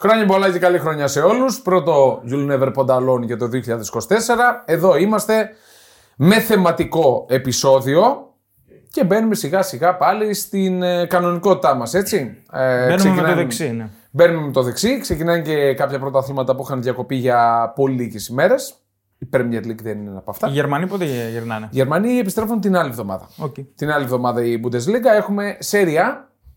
Χρόνια πολλά και καλή χρονιά σε όλους. Πρώτο You'll Never Pod Alone για το 2024. Εδώ είμαστε με θεματικό επεισόδιο και μπαίνουμε σιγά σιγά πάλι στην ε, κανονικότητά μας, έτσι. Ε, Μπαίνουμε με το ξεκινάνε- δεξί, ναι. Μπαίνουμε με το δεξί. Ξεκινάνε και κάποια πρωταθλήματα που είχαν διακοπεί για πολύ λίγες ημέρες. Η Premier League δεν είναι ένα από αυτά. Οι Γερμανοί πότε γυρνάνε; Οι Γερμανοί επιστρέφουν την άλλη εβδομάδα. Οκ. Την άλλη εβδομάδα η Bundesliga έχουμε Serie A,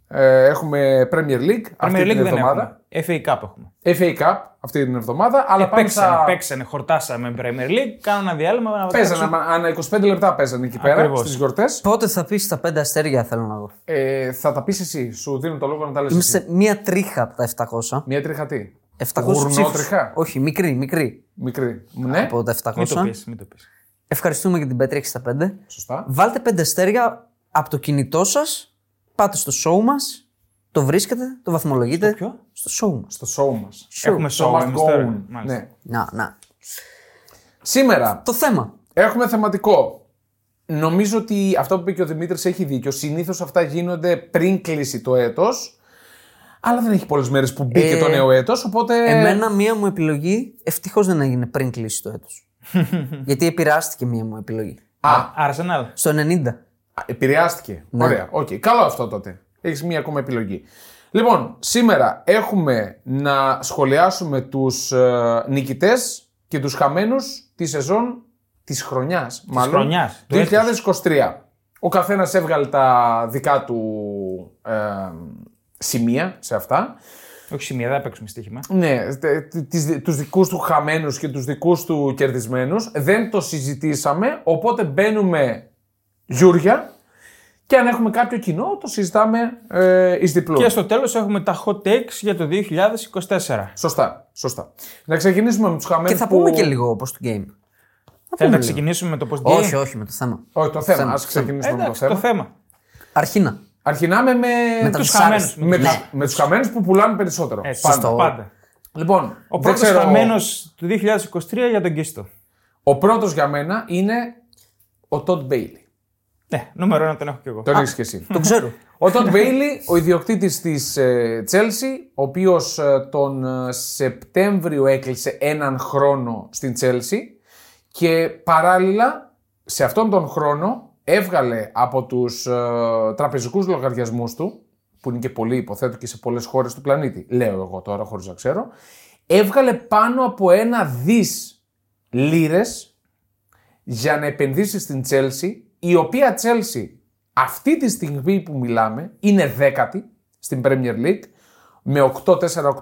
ε, έχουμε Premier League αυτή Premier League την δεν εβδομάδα. Έχουμε. FA Cup έχουμε. FA Cup αυτή την εβδομάδα, αλλά Ε, πάμε παίξανε, στα... παίξανε, χορτάσαμε Premier League, κάνουν ένα διάλειμμα να Παίζανε, παίξουν. ανα- ανά 25 λεπτά παίζανε εκεί πέρα Ακριβώς. στις γιορτές. Πότε θα πεις τα πέντε αστέρια, θέλω να δω. Ε, θα τα πεις εσύ, σου δίνω το λόγο να τα λες Είμαι εσύ. σε μία τρίχα από τα 700. Μία τριχατή. 700 Γουρνότριχα; ψήφους. Όχι, μικρή, μικρή. Μικρή. Ναι, Από τα 700. Μην το πεις, μην το πεις. Ευχαριστούμε για την Πέτρια 65. σωστά. Βάλτε πέντε αστέρια από το κινητό σας. Πάτε στο show μας. Το βρίσκετε, το βαθμολογείτε. Στο ποιο; Στο show μας. Στο show μας. Έχουμε So show, must είμαστε go τώρα. on. Μάλιστα. Ναι. Να, να. Σήμερα Το θέμα. Έχουμε θεματικό. Νομίζω ότι αυτό που είπε και ο Δημήτρης έχει δίκιο. Συνήθως αυτά γίνονται πριν κλείσει το έτος. Αλλά δεν έχει πολλές μέρες που μπήκε Ε, το νέο έτος. Οπότε. Εμένα μία μου επιλογή ευτυχώς δεν έγινε πριν κλείσει το έτος. Γιατί επηρεάστηκε μία μου επιλογή. Α, Arsenal. Στο 90. επηρεάστηκε. Ναι. Ωραία. Οκ. Καλό αυτό τότε. Έχεις μία ακόμα επιλογή. Λοιπόν, σήμερα έχουμε να σχολιάσουμε τους ε, νικητές και τους χαμένους τη σεζόν της χρονιάς. μάλλον, χρονιάς, του 2023. Ο καθένας έβγαλε τα δικά του ε, σημεία σε αυτά. Όχι σημεία, δεν θα παίξουμε στοίχημα. Ναι, τε- τε- τις, τους δικούς του χαμένους και τους δικούς του κερδισμένους. Δεν το συζητήσαμε, οπότε μπαίνουμε γιούρια και αν έχουμε κάποιο κοινό το συζητάμε ε, εις διπλού. Και στο τέλος έχουμε τα hot takes για το 2024. Σωστά, σωστά. Να ξεκινήσουμε με τους χαμένους Και θα που... πούμε και λίγο πώς το game. Θέλετε να ξεκινήσουμε με το post game. Όχι, όχι, με το θέμα. Όχι, το θέμα. Θέμα, Ας ξεκινήσουμε με το Εντάξει, θέμα. το θέμα. Αρχίνα. Αρχινάμε με, Με τα Τους δυσάρεστα. χαμένους. με, τους, με τους χαμένους που πουλάνε περισσότερο. Έτσι, Πάντα. σωστό. Πάντα. Λοιπόν, Ο δεν πρώτος ξέρω- χαμένος του 2023 για τον Κίστο. Ο πρώτος για μένα είναι ο Todd Boehly. Ναι, νούμερο ένα τον έχω κι εγώ. Τον έχεις και εσύ. Το ξέρω. Ο Todd Boehly, ο ιδιοκτήτης της ε, Chelsea, ο οποίος ε, τον ε, Σεπτέμβριο έκλεισε έναν χρόνο στην Chelsea και παράλληλα σε αυτόν τον χρόνο έβγαλε από τους ε, τραπεζικούς λογαριασμούς του, που είναι και πολύ υποθέτω και σε πολλές χώρες του πλανήτη, λέω εγώ τώρα χωρίς να ξέρω, έβγαλε πάνω από ένα δις λίρες για να επενδύσει στην Chelsea, η οποία Chelsea αυτή τη στιγμή που μιλάμε είναι δέκατη στην Premier League με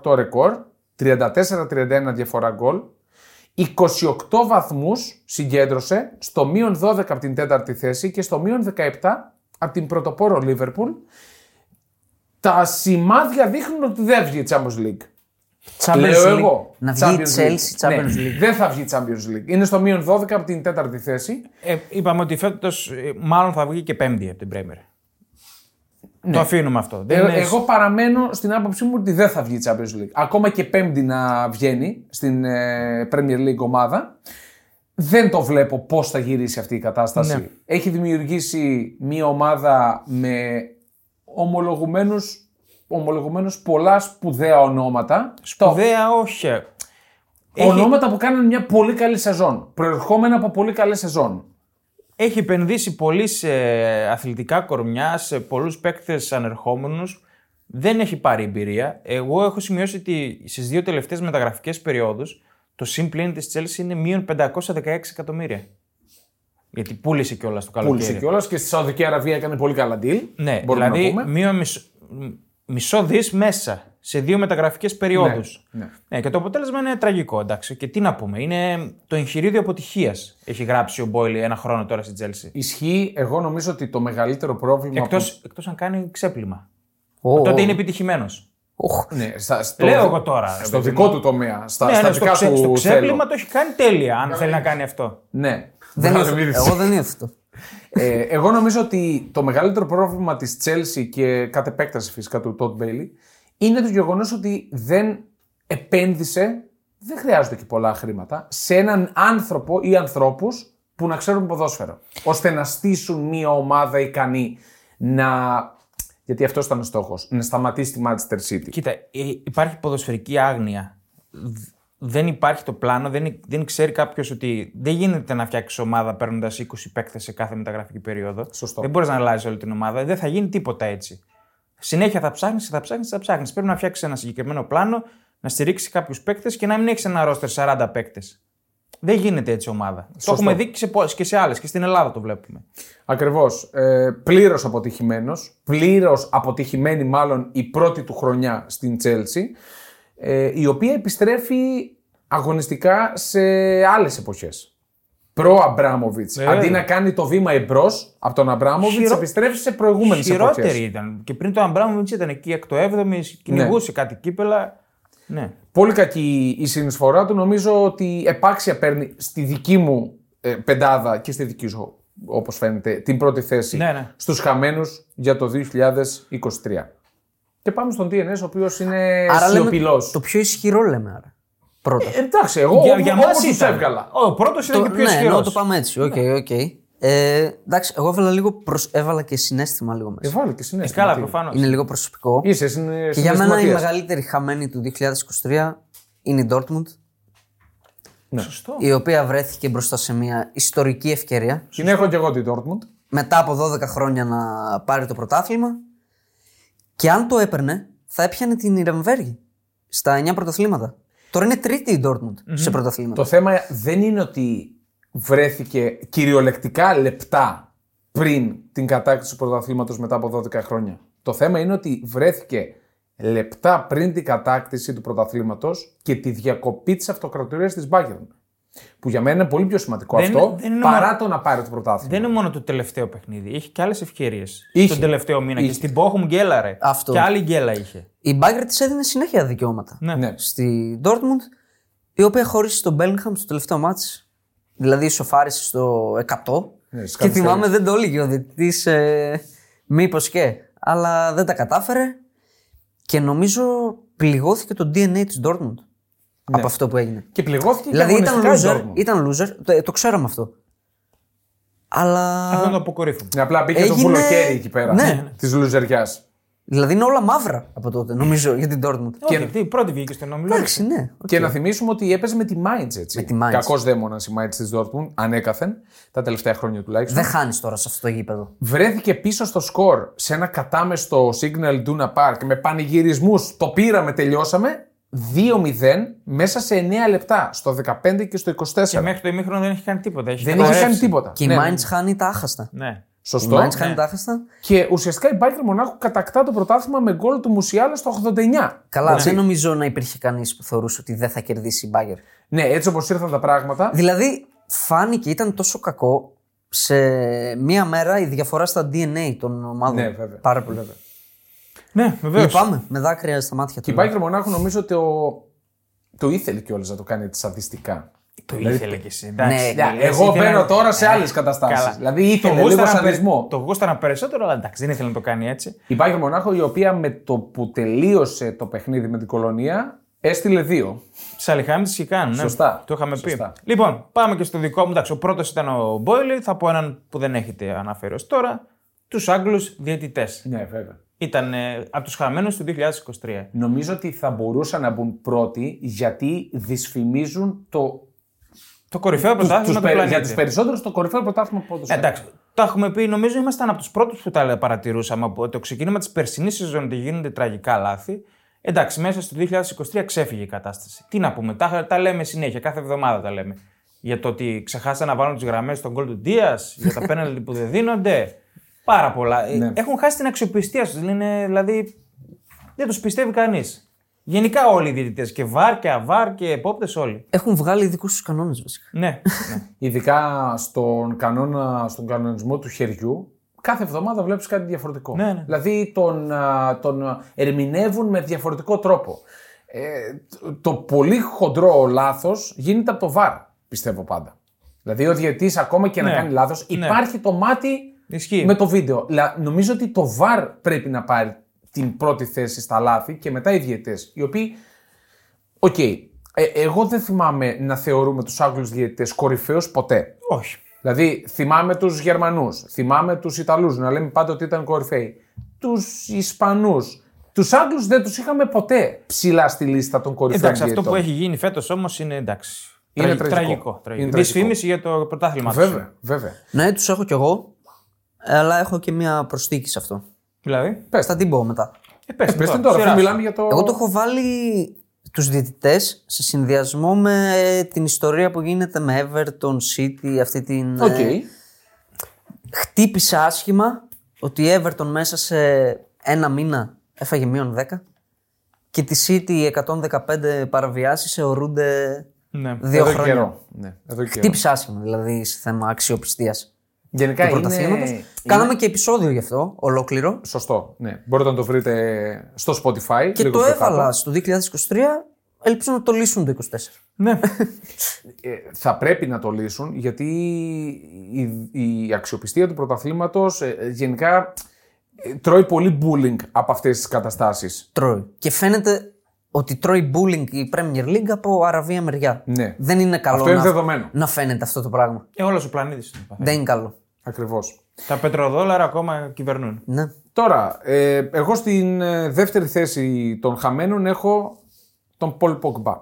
8-4-8 ρεκόρ, 34-31 διαφορά γκολ, 28 βαθμούς συγκέντρωσε, στο μείον 12 από την τέταρτη θέση και στο μείον 17 από την πρωτοπόρο Liverpool. Τα σημάδια δείχνουν ότι δεν βγει η Champions League. Champions Λέω League. εγώ. Να βγει η Champions Chelsea Ναι, Champions League. Δεν θα βγει Champions League. Είναι στο μείον 12 από την τέταρτη θέση. Ε, είπαμε ότι φέτος μάλλον θα βγει και πέμπτη από την Πρέμερ. Το αφήνουμε αυτό. Δεν Ε, είναι- Εγώ παραμένω στην άποψή μου ότι δεν θα βγει η Champions League. Ακόμα και πέμπτη να βγαίνει στην ε, Premier League ομάδα. Δεν το βλέπω πώς θα γυρίσει αυτή η κατάσταση. Ναι. Έχει δημιουργήσει μια ομάδα με ομολογουμένους, ομολογουμένως πολλά σπουδαία ονόματα. Σπουδαία, όχι. Τα Έχει, ονόματα που κάνουν μια πολύ καλή σεζόν. Προερχόμενα από πολύ καλή σεζόν. έχει επενδύσει πολύ σε αθλητικά κορμιά, σε πολλούς παίκτες ανερχόμενους. Δεν έχει πάρει εμπειρία. Εγώ έχω σημειώσει ότι στις δύο τελευταίες μεταγραφικές περιόδους το συμπλήν της Chelsea είναι μείον 516 εκατομμύρια. Γιατί πούλησε κιόλας το καλοκαίρι. Πούλησε κιόλας και στη Σαουδική Αραβία έκανε πολύ καλά deal. Ναι, μπορούμε να δηλαδή πούμε. μείον μισό, μισό δις μέσα σε δύο μεταγραφικές περιόδους. ναι. Ναι, και το αποτέλεσμα είναι τραγικό, εντάξει. Και τι να πούμε, είναι το εγχειρίδιο αποτυχίας. Έχει γράψει ο Μπόιλι ένα χρόνο τώρα στην Chelsea. Ισχύει, εγώ νομίζω ότι το μεγαλύτερο πρόβλημα. Εκτό που- εκτός αν κάνει ξέπλυμα. Ω, Τότε ω. είναι επιτυχημένος. Οχ. Ναι, στα, στο, Λέω εγώ τώρα, Στο παιδί δικό μου. του τομέα. Στα, Ναι, στα ναι, στο, δικά ξέ, του στο ξέπλυμα θέλω. το έχει κάνει τέλεια, αν θέλει να κάνει αυτό. Ναι. Δεν Μπράβο, νιώθω. Δημήτρης. Εγώ δεν νιώθω αυτό. Ε, εγώ νομίζω ότι το μεγαλύτερο πρόβλημα της Chelsea και κατ' επέκταση φυσικά του Todd Bailey είναι το γεγονός ότι δεν επένδυσε, δεν χρειάζονται και πολλά χρήματα, σε έναν άνθρωπο ή ανθρώπους που να ξέρουν ποδόσφαιρο. Ώστε να στήσουν μια ομάδα ικανή να. Γιατί αυτός ήταν ο στόχος. Να σταματήσει τη Manchester City. Κοίτα, ε, υπάρχει ποδοσφαιρική άγνοια. Δ- Δεν υπάρχει το πλάνο, δεν, δεν ξέρει κάποιος ότι δεν γίνεται να φτιάξεις ομάδα παίρνοντας 20 παίκτες σε κάθε μεταγραφική περίοδο. Σωστό. Δεν μπορείς να αλλάζεις όλη την ομάδα. Δεν θα γίνει τίποτα έτσι. Συνέχεια θα ψάχνεις, θα ψάχνεις, θα ψάχνεις. Πρέπει να φτιάξεις ένα συγκεκριμένο πλάνο, να στηρίξεις κάποιους παίκτες και να μην έχεις ένα ρόστερ 40 παίκτες. Δεν γίνεται έτσι ομάδα. Το έχουμε δει και σε, πο- και σε άλλες και στην Ελλάδα το βλέπουμε. Ακριβώς. Ε, Πλήρως αποτυχημένος. Πλήρως αποτυχημένη, μάλλον η πρώτη του χρονιά στην Chelsea. Ε, η οποία επιστρέφει αγωνιστικά σε άλλες εποχές. Προ Αμπράμοβιτς. Βέβαια. Αντί να κάνει το βήμα εμπρός από τον Αμπράμοβιτς, Χειρο- επιστρέφει σε προηγούμενες Χειρότερη εποχές. ήταν. Και πριν το Αμπράμοβιτς ήταν εκεί εκ το 7η, κυνηγούσε κάτι κύπελα. Ναι. Πολύ κακή η συνεισφορά του. Νομίζω ότι επάξια παίρνει στη δική μου ε, πεντάδα και στη δική σου, όπως φαίνεται, την πρώτη θέση Ναι, ναι. στους χαμένους για το 2023. Και πάμε στον DNS, ο οποίος είναι Άρα λέμε σιωπηλός. το πιο ισχυρό λέμε άρα. Πρώτα. Ε, εντάξει, εγώ Για, για όπως μας τους ήταν. έβγαλα. Ο πρώτος ήταν Το- και πιο ναι, ισχυρός. εννοώ το πάμε έτσι. Οκ, οκ. Ε, εντάξει, εγώ έβαλα, λίγο προσ... έβαλα και συνέστημα λίγο μέσα. Εβάλε και συνέστημα. Καλά, τι. προφανώς. Είναι λίγο προσωπικό. Είσαι συνε... Και για μένα η συναισθηματίας. μεγαλύτερη χαμένη του 2023 είναι η Dortmund, Σωστό. η οποία βρέθηκε μπροστά σε μια ιστορική ευκαιρία Την έχω και εγώ την Dortmund. μετά από 12 χρόνια να πάρει το πρωτάθλημα. Και αν το έπαιρνε, θα έπιανε την Ιρεμβέργη στα 9 πρωταθλήματα. Τώρα είναι τρίτη η Dortmund σε πρωταθλήματα. Το θέμα δεν είναι ότι βρέθηκε κυριολεκτικά λεπτά πριν την κατάκτηση του πρωταθλήματος μετά από 12 χρόνια. Το θέμα είναι ότι βρέθηκε λεπτά πριν την κατάκτηση του πρωταθλήματος και τη διακοπή της αυτοκρατορίας της Bayern. Που για μένα είναι πολύ πιο σημαντικό Δεν αυτό είναι- δεν είναι παρά μόνο- το να πάρει το πρωτάθλημα. Δεν είναι μόνο το τελευταίο παιχνίδι. Είχε και άλλες ευκαιρίες. Είχε. Τον τελευταίο μήνα. Είχε. Και στην Bochum γκέλαρε. Αυτό. Και άλλη γκέλα είχε. Η Bayern της έδινε συνέχεια δικαιώματα. Ναι. Ναι. Στη Dortmund, η οποία χώρισε τον Bellingham στο τελευταίο μάτς. Δηλαδή ισοφάρισε στο 100. Ναι, στις και θυμάμαι καθυστερήσεις. δεν το έλεγε ο διετητής ε, μήπως και. Αλλά δεν τα κατάφερε και νομίζω πληγώθηκε το DNA της Dortmund από αυτό που έγινε. Και πληγώθηκε Δηλαδή και ήταν αγωνιστικά η loser, Dortmund. ήταν loser το, το ξέραμε αυτό. Αλλά. Αυτό είναι το αποκορύφωμα. Ναι, απλά μπήκε το Έγινε- βουλοκέρι εκεί πέρα Ναι. της λουζεριάς. Δηλαδή είναι όλα μαύρα από τότε, νομίζω, για την Dortmund. Όχι, τι, πρώτη βγήκε στον όμιλο. Εντάξει, ναι. οκ. Και να θυμίσουμε ότι έπαιζε με τη Mainz έτσι. Με τη Mainz. Κακός δαίμονας η Mainz της Dortmund, ανέκαθεν, τα τελευταία χρόνια τουλάχιστον. Δεν χάνεις τώρα σε αυτό το γήπεδο. Βρέθηκε πίσω στο σκορ σε ένα κατάμεστο Signal Duna Park με πανηγυρισμούς. Το πήραμε, τελειώσαμε. 2-0 μέσα σε 9 λεπτά, στο 15 και στο 24. Και μέχρι το ημίχρονο δεν έχει κάνει τίποτα. Έχει Δεν είχε καταρρεύσει. κάνει τίποτα. Και η Ναι, Mainz χάνει τα άχαστα. Ναι. Σωστό. Η Mainz χάνει τα άχαστα. Και ουσιαστικά η Bayern Μονάχου κατακτά το πρωτάθλημα με γκολ του Μουσιάλα στο 89. Καλά, δεν νομίζω να υπήρχε κανείς που θεωρούσε ότι δεν θα κερδίσει η Bayern. Ναι, έτσι όπως ήρθαν τα πράγματα. Δηλαδή, φάνηκε, ήταν τόσο κακό σε μία μέρα η διαφορά στα DNA των ομάδων. Ναι, βέβαια. Πάρα πολύ. Ναι, βεβαίως. Λυπάμαι, με δάκρυα στα μάτια Και του. η Bayern Μονάχου νομίζω ότι το, το ήθελε κιόλας να το κάνει έτσι σαδιστικά. Το ήθελε κι εσύ. Εντάξει. Ναι, Για, Λες, εγώ ήθελε μπαίνω να- τώρα σε Ε, άλλες καταστάσεις. καλά. Δηλαδή ήθελε Το λίγο γούσταρα περι- σαδισμό. Το γούσταρα περισσότερο, αλλά εντάξει, δεν ήθελε να το κάνει έτσι. Η Bayern Μονάχο, η οποία με το που τελείωσε το παιχνίδι με την κολονία, έστειλε δύο. Τι αληθάμι τι και κάνουν. Ναι. Σωστά. Το είχαμε Σωστά. πει. Λοιπόν, πάμε και στο δικό μου. Εντάξει, ο πρώτος ήταν ο Μπόιλι. Θα πω έναν που δεν έχετε αναφέρει ως τώρα. Τους Άγγλους διαιτητές. Ναι, βέβαια. Ήταν ε, από τους χαμένους του 2023. Νομίζω ότι θα μπορούσαν να μπουν πρώτοι γιατί δυσφημίζουν το. Το κορυφαίο τους, πρωτάθλημα τους περι- πλανήτη. για τους περισσότερους το κορυφαίο πρωτάθλημα που Ε, Εντάξει, το έχουμε πει, νομίζω ήμασταν από τους πρώτους που τα παρατηρούσαμε από το ξεκίνημα της περσινής σεζόν ότι γίνονται τραγικά λάθη. Εντάξει, μέσα στο 2023 ξέφυγε η κατάσταση. Τι να πούμε, τα, τα λέμε συνέχεια, κάθε εβδομάδα τα λέμε. Για το ότι ξεχάσαν να βάλουν τις γραμμές στον γκολ του Δία, για τα πέναλτι που δεν δίνονται. Πάρα πολλά. Ε, Ναι. Έχουν χάσει την αξιοπιστία τους. Δηλαδή, δεν τους πιστεύει κανείς. Γενικά όλοι οι διαιτητές. Και βαρ και αβάρ και επόπτες όλοι. Έχουν βγάλει δικού του κανόνες βασικά. ναι. ναι. Ειδικά στον, κανόνα, στον κανονισμό του χεριού, κάθε εβδομάδα βλέπεις κάτι διαφορετικό. Ναι, ναι. Δηλαδή τον, α, τον ερμηνεύουν με διαφορετικό τρόπο. Ε, το, το πολύ χοντρό λάθος γίνεται από το VAR, πιστεύω πάντα. Δηλαδή ο διαιτητής ακόμα και να Ναι. κάνει λάθος, Ναι. υπάρχει το μάτι Ισχύει. με το βίντεο. Λα- νομίζω ότι το VAR πρέπει να πάρει την πρώτη θέση στα λάθη και μετά οι διαιτητές, οι οποίοι Οκ. Ε, εγώ δεν θυμάμαι να θεωρούμε τους Άγγλους διαιτητές κορυφαίους ποτέ. Όχι. Δηλαδή, θυμάμαι τους Γερμανούς, θυμάμαι τους Ιταλούς να λέμε πάντα ότι ήταν κορυφαίοι. τους Ισπανούς. Τους Άγγλους δεν τους είχαμε ποτέ ψηλά στη λίστα των κορυφαίων. Εντάξει, αυτό διαιτητών. που έχει γίνει φέτος όμως είναι εντάξει. Είναι Τραγι- τραγικό. τραγικό. Είναι Δυσφήμιση για το πρωτάθλημα. τους. Βέβαια, βέβαια. Ναι, τους έχω κι εγώ. Αλλά έχω και μια προσθήκη σε αυτό. Δηλαδή; Πες, Θα την πω μετά. Ε, πες, πες τώρα, την τώρα, σειρά αφού σου. μιλάμε για το. Εγώ το έχω βάλει τους διαιτητές σε συνδυασμό με την ιστορία που γίνεται με Everton, City, αυτή την... Οκ. ε, χτύπησε άσχημα ότι η Everton μέσα σε ένα μήνα έφαγε μείον 10 και τη City οι 115 παραβιάσεις θεωρούνται Ναι. δύο Εδώ χρόνια. καιρό. Ναι, εδώ καιρό. Χτύπησε άσχημα δηλαδή σε θέμα αξιοπιστίας Γενικά του είναι... πρωταθλήματος. είναι- Κάναμε και επεισόδιο γι' αυτό, ολόκληρο. Σωστό. Ναι. Μπορείτε να το βρείτε στο Spotify. Και λίγο το πιο κάτω. έβαλα στο 2023, ελπίζω να το λύσουν το 24. Ναι. Ε, θα πρέπει να το λύσουν γιατί η, η αξιοπιστία του πρωταθλήματος ε, ε, γενικά ε, τρώει πολύ bullying από αυτές τις καταστάσεις. τρώει. Και φαίνεται ότι τρώει bullying η Premier League από αραβία μεριά. Ναι. Δεν είναι καλό Αυτό είναι να, δεδομένο. να φαίνεται αυτό το πράγμα. Ε, όλος ο πλανήτης. Δεν είναι καλό. Ακριβώς. Τα πετροδόλαρα ακόμα κυβερνούν. Ναι. Τώρα, ε, εγώ στην ε, δεύτερη θέση των χαμένων έχω τον Paul Pogba.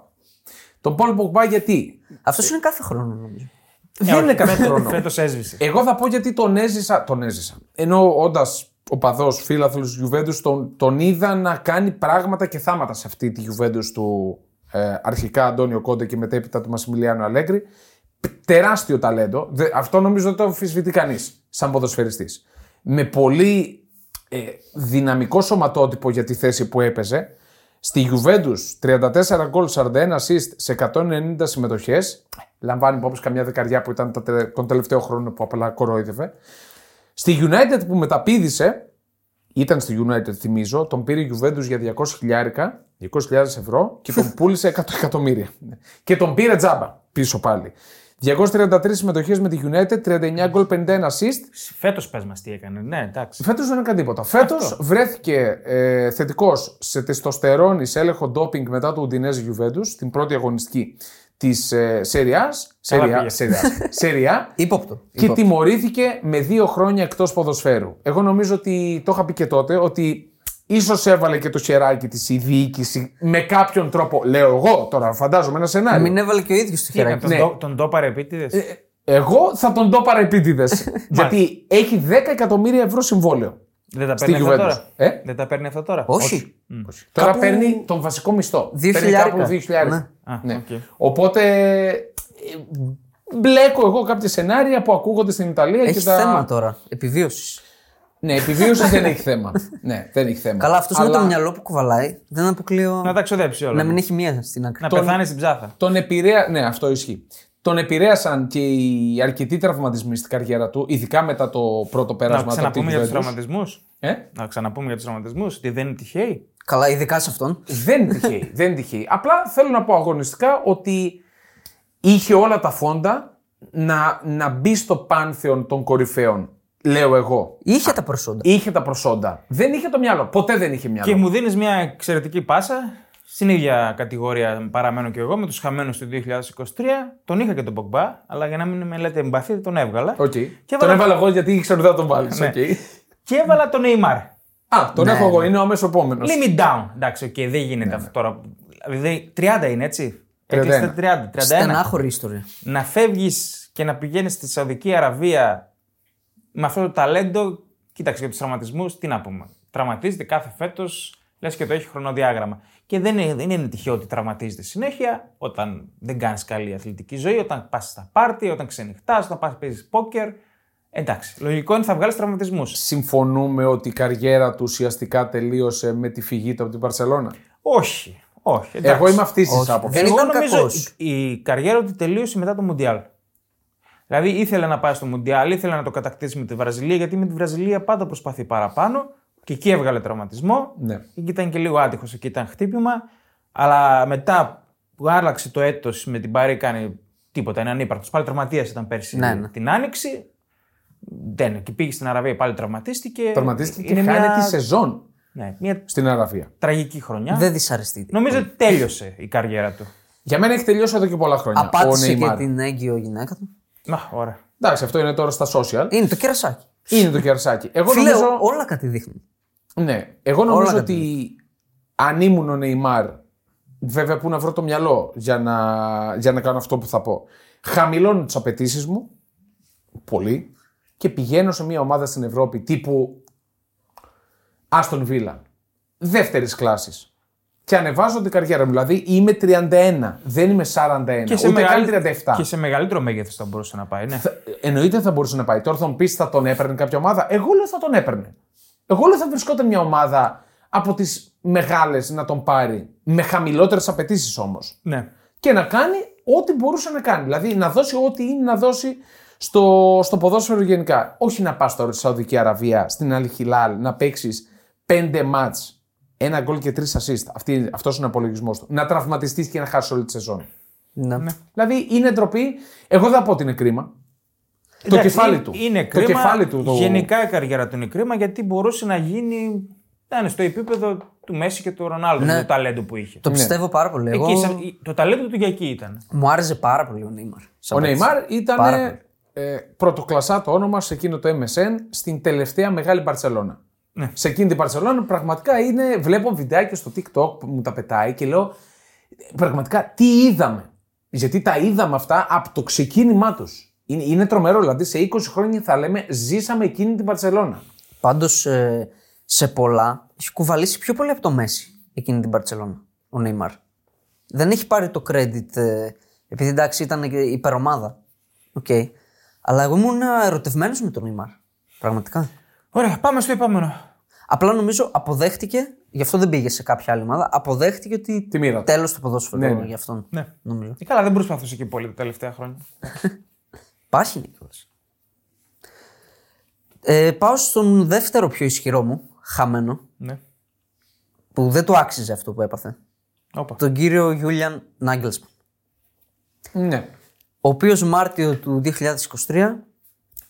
Τον Paul Pogba γιατί; Αυτός είναι κάθε χρόνο νομίζω. Δεν είναι κάθε χρόνο. Φέτος έσβησε. Εγώ θα πω γιατί τον έζησα. Τον έζησα. Ενώ όντας ο παδός φίλαθλος της Juventus, τον, τον είδα να κάνει πράγματα και θάματα σε αυτή τη Juventus του ε, αρχικά Αντώνιο Κόντε και μετέπειτα του Μασιμιλιάνου Αλέγκρι. Π- Τεράστιο ταλέντο. Δε- αυτό νομίζω δεν το αμφισβητεί κανείς σαν ποδοσφαιριστής. Με πολύ ε, δυναμικό σωματότυπο για τη θέση που έπαιζε. Στη Juventus 34 γκολ, 41 assist σε 190 συμμετοχές. Λαμβάνει υπόψη καμιά δεκαριά που ήταν τα τε- τον τελευταίο χρόνο που απλά κορόιδευε. Στη United που μεταπίδησε, ήταν στη United θυμίζω, τον πήρε η Juventus για 200 χιλιάρικα, 200.000 ευρώ και τον πούλησε 100 εκατομμύρια. και τον πήρε τζάμπα πίσω πάλι. 233 συμμετοχές με τη United, 39 γκολ, 51 assist. Φέτος πες μας τι έκανε. Ναι, εντάξει. Φέτος δεν έκανε τίποτα. Φέτος βρέθηκε ε, θετικός σε τεστοστερόνη σε έλεγχο ντόπινγκ μετά το Ουντινέζε Juventus, την πρώτη αγωνιστική της ε, Σεριά. πήγε. Σεριά. Υπόπτω. και τιμωρήθηκε με δύο χρόνια εκτός ποδοσφαίρου. Εγώ νομίζω ότι το είχα πει και τότε ότι ίσως έβαλε και το χεράκι της η διοίκηση με κάποιον τρόπο. Λέω εγώ τώρα, φαντάζομαι ένα σενάριο. Μην έβαλε και ο ίδιος το Τι έκανε, χεράκι. τον, ναι. το- τον τόπαρε επίτηδες; Εγώ θα τον το πάρω επίτηδες. γιατί έχει 10 εκατομμύρια ευρώ συμβόλαιο. Δεν τα στη παίρνει αυτά Juventus. τώρα; Ε; Δεν τα παίρνει αυτά τώρα; Όχι. Τώρα Κάπου- παίρνει τον βασικό μισθό. Δύο Παίρνει χιλιάρικα. κάπου 2.000. Ναι. Α, Ναι. οκ. Οπότε ε, μπλέκω εγώ κάποια σενάρια που ακούγονται στην Ιταλία Έχει και τα... θέμα τώρα. Επιβίωσης. Ναι, επιβίωσης δεν έχει θέμα. Ναι, δεν έχει θέμα. Καλά, αυτός με Αλλά το μυαλό που κουβαλάει δεν αποκλείω Να τα ξοδέψει όλα. να μην έχει μία στην άκρη. Να Τον- πεθάνει στην ψάθα. Τον επηρέα... Ναι, αυτό ισχύει. Τον επηρέασαν και οι αρκετοί τραυματισμοί στην καριέρα του, ειδικά μετά το πρώτο Να πέρασμα του ξαναπούμε για τους Juventus. τραυματισμούς. Ε; Να ξαναπούμε για τους τραυματισμούς. Ότι δεν είναι τυχαίοι. Καλά, ειδικά σε αυτόν. Δεν είναι τυχαίοι. δεν είναι τυχαίοι. Απλά θέλω να πω αγωνιστικά ότι είχε όλα τα φόντα να, να μπει στο πάνθεον των κορυφαίων. Λέω εγώ. Είχε τα προσόντα. Είχε τα προσόντα. Δεν είχε το μυαλό. Ποτέ δεν είχε μυαλό. Και μου δίνεις μια εξαιρετική πάσα. Στην ίδια κατηγορία παραμένω και εγώ με τους χαμένους του 2023. Τον είχα και τον Πογμπά, αλλά για να μην με λέτε εμπαθή, τον έβγαλα. Οκ. Και Τον έβαλα- έβαλα εγώ γιατί ήξερα ότι θα τον βάλεις. Ναι. Και έβαλα τον Neymar. Α, τον Ναι, έχω εγώ. ναι. Είναι ο αμέσως επόμενος. Limit down. Εντάξει, οκ, δεν γίνεται αυτό τώρα. Δηλαδή 30 είναι έτσι; Έκλεισε 31. τα 30, 31. Στενάχωρη ιστορία. Να φεύγεις και να πηγαίνεις στη Σαουδική Αραβία με αυτό το ταλέντο. Κοίταξε για τους τραυματισμούς, τι να πούμε. Τραυματίζεται κάθε φέτος, λες και το έχει χρονοδιάγραμμα. Και δεν είναι, δεν είναι τυχαίο ότι τραυματίζεται συνέχεια όταν δεν κάνεις καλή αθλητική ζωή, όταν πας στα πάρτι, όταν ξενυχτάς, όταν πας παίζεις πόκερ. Εντάξει, λογικό είναι ότι θα βγάλεις τραυματισμούς. Συμφωνούμε ότι η καριέρα του ουσιαστικά τελείωσε με τη φυγή του από την Παρσελώνα; Όχι, όχι. εντάξει. Εγώ είμαι αυτής της Όχι. άποψης. Δεν Εγώ ήταν νομίζω κακός. η, η καριέρα του τελείωσε μετά το Μουντιάλ. Δηλαδή ήθελε να πάει στο Μουντιάλ, ήθελε να το κατακτήσει με τη Βραζιλία, γιατί με τη Βραζιλία πάντα προσπαθεί παραπάνω και εκεί έβγαλε τραυματισμό. Ναι. Εκεί ήταν και λίγο άτυχος, εκεί ήταν χτύπημα. Αλλά μετά που άλλαξε το έτος με την Παρή, κάνει τίποτα, είναι ανύπαρκτος. Πάλι τραυματίας ήταν πέρσι Ναι, ναι. την Άνοιξη. Δεν, και πήγε στην Αραβία πάλι τραυματίστηκε. Τραυματίστηκε και Είναι χάνει μια, τη σεζόν ναι, μια στην Αραβία. τραγική χρονιά. Δεν δυσαρεστείτε. Νομίζω ότι τέλειωσε η καριέρα του. Για μένα έχει τελειώσει εδώ και πολλά χρόνια. Απάτησε ο και Neymar. την έγκυο γυναίκα του. Να, ωραία. Εντάξει, αυτό είναι τώρα στα social. Είναι το κερασάκι. Είναι το κερσάκι. Εγώ Φίλε, νομίζω. όλα κάτι δείχνουν. Ναι. Εγώ νομίζω Όλα ότι αν ήμουν ο Νεϊμάρ, βέβαια πού να βρω το μυαλό για να, για να κάνω αυτό που θα πω. Χαμηλώνω τις απαιτήσεις μου. Πολύ. Και πηγαίνω σε μια ομάδα στην Ευρώπη τύπου Άστον Βίλα. Δεύτερης κλάσης. Και ανεβάζω την καριέρα μου. Δηλαδή είμαι 31, δεν είμαι 41, ούτε μεγαλύ- καν 37. Και σε μεγαλύτερο μέγεθος θα μπορούσε να πάει. Ναι. Θα- Εννοείται θα μπορούσε να πάει. Τώρα θα μου πεις θα τον έπαιρνε κάποια ομάδα. Εγώ λέω θα τον έπαιρνε. Εγώ λέω θα βρισκόταν μια ομάδα από τις μεγάλες να τον πάρει. Με χαμηλότερες απαιτήσεις όμως. ναι. Και να κάνει ό,τι μπορούσε να κάνει. Δηλαδή να δώσει ό,τι είναι να δώσει στο, στο ποδόσφαιρο γενικά. Όχι να πας τώρα στη Σαουδική Αραβία, στην Αλ Χιλάλ, να παίξεις πέντε μάτς, ένα γκολ και τρεις assist. Αυτός είναι ο απολογισμός του. Να τραυματιστείς και να χάσεις όλη τη σεζόν. Ναι. Δηλαδή είναι ντροπή. Εγώ δεν θα πω ότι είναι κρίμα. το Εντάξει, κεφάλι είναι- του. Είναι το κρίμα. κεφάλι του. Το... Γενικά η καριέρα του είναι κρίμα γιατί μπορούσε να γίνει. Να είναι στο επίπεδο του Μέση και του Ρονάλντο Ναι. το ταλέντο που είχε. Το πιστεύω πάρα πολύ. Εγώ... Εκεί, σαν- το ταλέντο του για εκεί ήταν. Μου άρεσε πάρα πολύ ο Νίμαρ. Ο Νεϊμάρ Πάρα ήταν πολύ. ε, πρωτοκλασσά το όνομα σε εκείνο το MSN στην τελευταία μεγάλη Μπαρσελόνα. Ναι. Σε εκείνη την Μπαρσελόνα πραγματικά είναι, βλέπω βιντεάκια στο TikTok που μου τα πετάει και λέω πραγματικά τι είδαμε; Γιατί τα είδαμε αυτά από το ξεκίνημά τους. Είναι, είναι τρομερό, δηλαδή σε 20 χρόνια θα λέμε ζήσαμε εκείνη την Μπαρσελόνα. Πάντως σε πολλά έχει κουβαλήσει πιο πολύ από το Μέση εκείνη την Παρσελόνα ο Νεϊμάρ. Δεν έχει πάρει το credit ε, επειδή εντάξει ήταν και υπερομάδα. Οκ. Αλλά εγώ ήμουν ερωτευμένος με τον Νεϊμάρ. Πραγματικά. Ωραία, πάμε στο επόμενο. Απλά νομίζω αποδέχτηκε, γι' αυτό δεν πήγε σε κάποια άλλη ομάδα, αποδέχτηκε ότι Τη μοίρα του. τέλος του ποδόσφαιρου Ναι, ναι. για αυτόν. Ναι. Νομίζω. Ε, καλά, δεν προσπαθούσε και πολύ τα τελευταία χρόνια. Υπάρχει Νίκολας. Ε, πάω στον δεύτερο πιο ισχυρό μου, χαμένο, ναι. που δεν του άξιζε αυτό που έπαθε. Όπα. Τον κύριο Γιούλιαν Νάγκελσμαν. Ναι. Ο οποίος Μάρτιο του 2023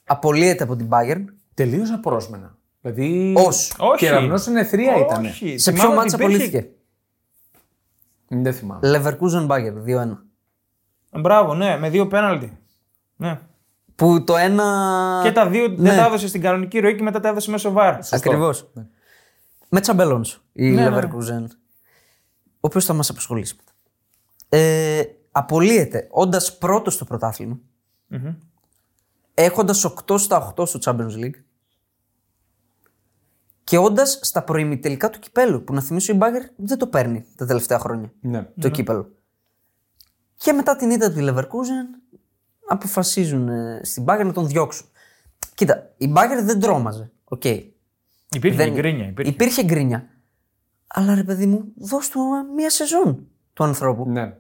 απολύεται από την Bayern. Τελείως απρόσμενα. Δηλαδή. Ως. Όχι. Κεραυνός είναι θρία ήταν. Όχι. Σε Θυμάμαι ποιο ότι μάτσα υπήρχε- απολύθηκε; Δεν θυμάμαι. Leverkusen Bayern 2-1. Μπράβο, ναι, με δύο πέναλτι. Ναι. Που το ένα. Και τα δύο Ναι. δεν τα έδωσε στην κανονική ροή και μετά τα έδωσε μέσω βάρ. Ακριβώς. Με τσαμπελόνς η Ναι, ναι. Leverkusen. Ο οποίος θα μας απασχολήσει μετά. Ε, απολύεται όντας πρώτος στο πρωταθλημα έχοντας 8 στα 8 στο Champions League και όντας στα προημιτελικά του κυπέλου. Που να θυμίσω η Bayern δεν το παίρνει τα τελευταία χρόνια. Ναι. Το κύπελο. Και μετά την ήττα του Leverkusen αποφασίζουν ε, στην Bayern να τον διώξουν. Κοίτα, η Bayern δεν τρόμαζε. Οκ. Υπήρχε Δεν- γκρίνια. Υπήρχε. Υπήρχε γκρίνια. Αλλά ρε παιδί μου, δώσ' του ε, μία σεζόν του ανθρώπου. Ναι.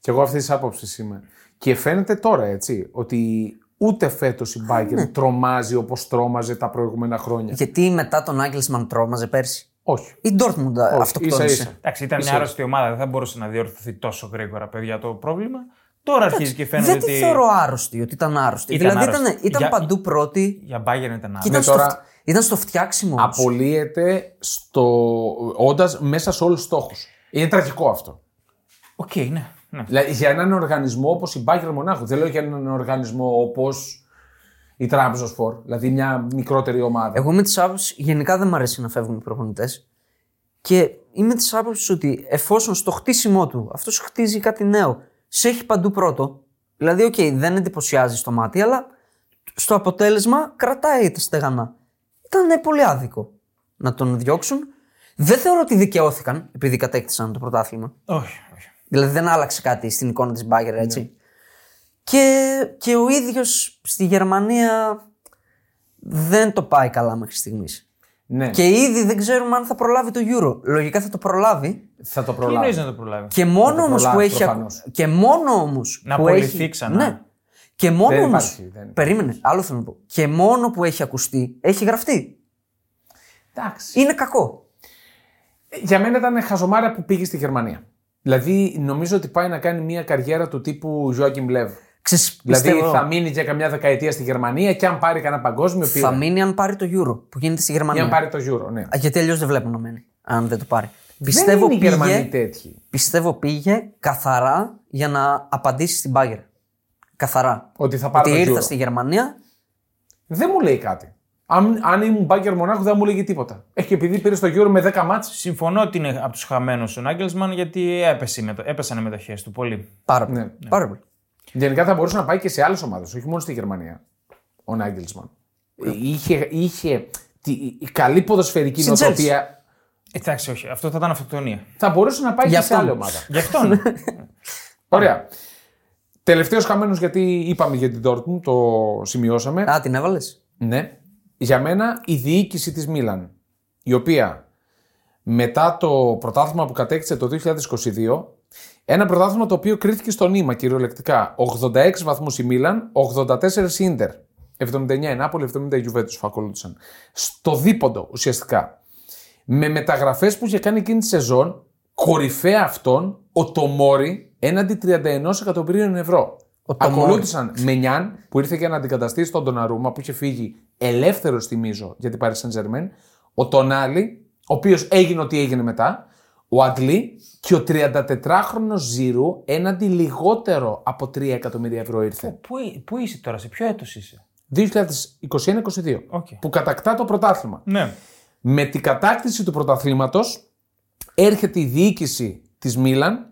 Και εγώ αυτής της άποψης είμαι. Και φαίνεται τώρα έτσι ότι ούτε φέτος η Bayern Ναι. τρομάζει όπως τρόμαζε τα προηγούμενα χρόνια. Γιατί μετά τον Νάγκελσμαν τρόμαζε πέρσι; Όχι. Η Dortmund Όχι, αυτοκτόνησε. ίσα-ίσα. Εντάξει, ήταν μια Ίσα- άρρωστη ομάδα. Δεν θα μπορούσε να διορθωθεί τόσο γρήγορα, παιδιά, το πρόβλημα. Τώρα αρχίζει και φαίνεται Δεν τη ότι. θεωρώ άρρωστη ότι ήταν άρρωστη. Ήταν δηλαδή άρρωστη. ήταν, ήταν Για- παντού πρώτη Για Bayern ήταν και άρρωστη. ήταν, στο, τώρα- φτ- ήταν στο φτιάξιμο. όμως. Απολύεται στο... όντας μέσα σε όλους τους στόχους. Είναι τραγικό αυτό. Οκ, ναι. Ναι. Δηλαδή για έναν οργανισμό όπως η Bayern Μονάχου. Δεν λέω για έναν οργανισμό όπως η Trabzonspor, δηλαδή μια μικρότερη ομάδα. Εγώ είμαι της άποψης, γενικά δεν μου αρέσει να φεύγουν οι προπονητές. Και είμαι της άποψης ότι εφόσον στο χτίσιμό του αυτός χτίζει κάτι νέο, σε έχει παντού πρώτο. Δηλαδή, οκ, δεν εντυπωσιάζει στο μάτι, αλλά στο αποτέλεσμα κρατάει τα στεγανά. Ήταν πολύ άδικο να τον διώξουν. Δεν θεωρώ ότι δικαιώθηκαν επειδή κατέκτησαν το πρωτάθλημα. Όχι, όχι. Δηλαδή δεν άλλαξε κάτι στην εικόνα της Μπάγερν, έτσι. Και, και ο ίδιος στη Γερμανία δεν το πάει καλά μέχρι στιγμής. Ναι, Και ήδη δεν ξέρουμε αν θα προλάβει το Euro. Λογικά θα το προλάβει. θα το Τι προλάβει. εννοείς να το προλάβει; Και μόνο το όμως που προλάβει, έχει. ακου- προφανώς. Και μόνο όμως. Να απολυθεί ξανά. Ναι. Και μόνο Δεν όμω. υπάρχει, δεν- Περίμενε, άλλο θέλω να πω. Και μόνο που έχει ακουστεί, έχει γραφτεί. Εντάξει. Είναι κακό. Για μένα ήταν χαζομάρα που πήγε στη Γερμανία. Δηλαδή, νομίζω ότι πάει να κάνει μια καριέρα του τύπου Joachim Lev. Ξέρεις, Δηλαδή, πιστεύω, θα μείνει για καμιά δεκαετία στη Γερμανία και αν πάρει κανένα παγκόσμιο πήρε. θα μείνει αν πάρει το Euro που γίνεται στη Ή Γερμανία. αν πάρει το Euro, ναι. Α, Γιατί αλλιώς δεν βλέπω να μένει. Αν δεν το πάρει. Πιστεύω δεν είναι οι πήγε, Γερμανοί τέτοιοι. πιστεύω πήγε καθαρά για να απαντήσει στην Μπάγκερ. Καθαρά. Ότι θα πάρει Ότι το ήρθα Euro. στη Γερμανία. Δεν μου λέει κάτι. Αν, αν ήμουν μπάγκερ μονάχου δεν μου έλεγε τίποτα. Έχει και επειδή πήρε στο γύρο με 10 μάτς. Συμφωνώ ότι είναι από τους χαμένους ο Νάγκελσμαν γιατί έπεσε, η μετα- έπεσαν οι μετοχέ του πολύ. Πάρα πολύ. Ναι. Πάρα πολύ. Γενικά θα μπορούσε να πάει και σε άλλες ομάδες, όχι μόνο στη Γερμανία. Ο Νάγκελσμαν. Είχε, είχε τη, η καλή ποδοσφαιρική Στην νοοτροπία. Εντάξει, όχι, αυτό θα ήταν αυτοκτονία. Θα μπορούσε να πάει Για και σε αυτόν. άλλη ομάδα. Γι' αυτό. ναι. Ωραία. Τελευταίος χαμένος γιατί είπαμε για την Dortmund, το σημειώσαμε. Α, την έβαλες; Ναι. Για μένα η διοίκηση της Μίλαν, η οποία μετά το πρωτάθλημα που κατέκτησε το 2022, ένα πρωτάθλημα το οποίο κρίθηκε στο νήμα κυριολεκτικά. 86 βαθμούς η Μίλαν, 84 η Ίντερ. 79 η Νάπολη, 70 η Juventus που ακολούθησαν. Στο δίποντο ουσιαστικά. Με μεταγραφές που είχε κάνει εκείνη τη σεζόν, κορυφαία αυτών, ο Τομόρι έναντι 31 εκατομμυρίων ευρώ. Ο Τομόρι. Ακολούθησαν Μενιάν που ήρθε για να αντικαταστήσει τον Ντοναρούμα που είχε φύγει ελεύθερος θυμίζω για την Paris Saint Germain. Ο Τονάλι, ο οποίος έγινε ό,τι έγινε μετά. Ο Αγγλί και ο 34χρονο Ζήρου έναντι λιγότερο από 3 εκατομμύρια ευρώ ήρθε. πού, πού είσαι τώρα, σε ποιο έτος είσαι; 2021-22. Οκ. Που κατακτά το πρωτάθλημα. Ναι. Με την κατάκτηση του πρωταθλήματος έρχεται η διοίκηση της Μίλαν,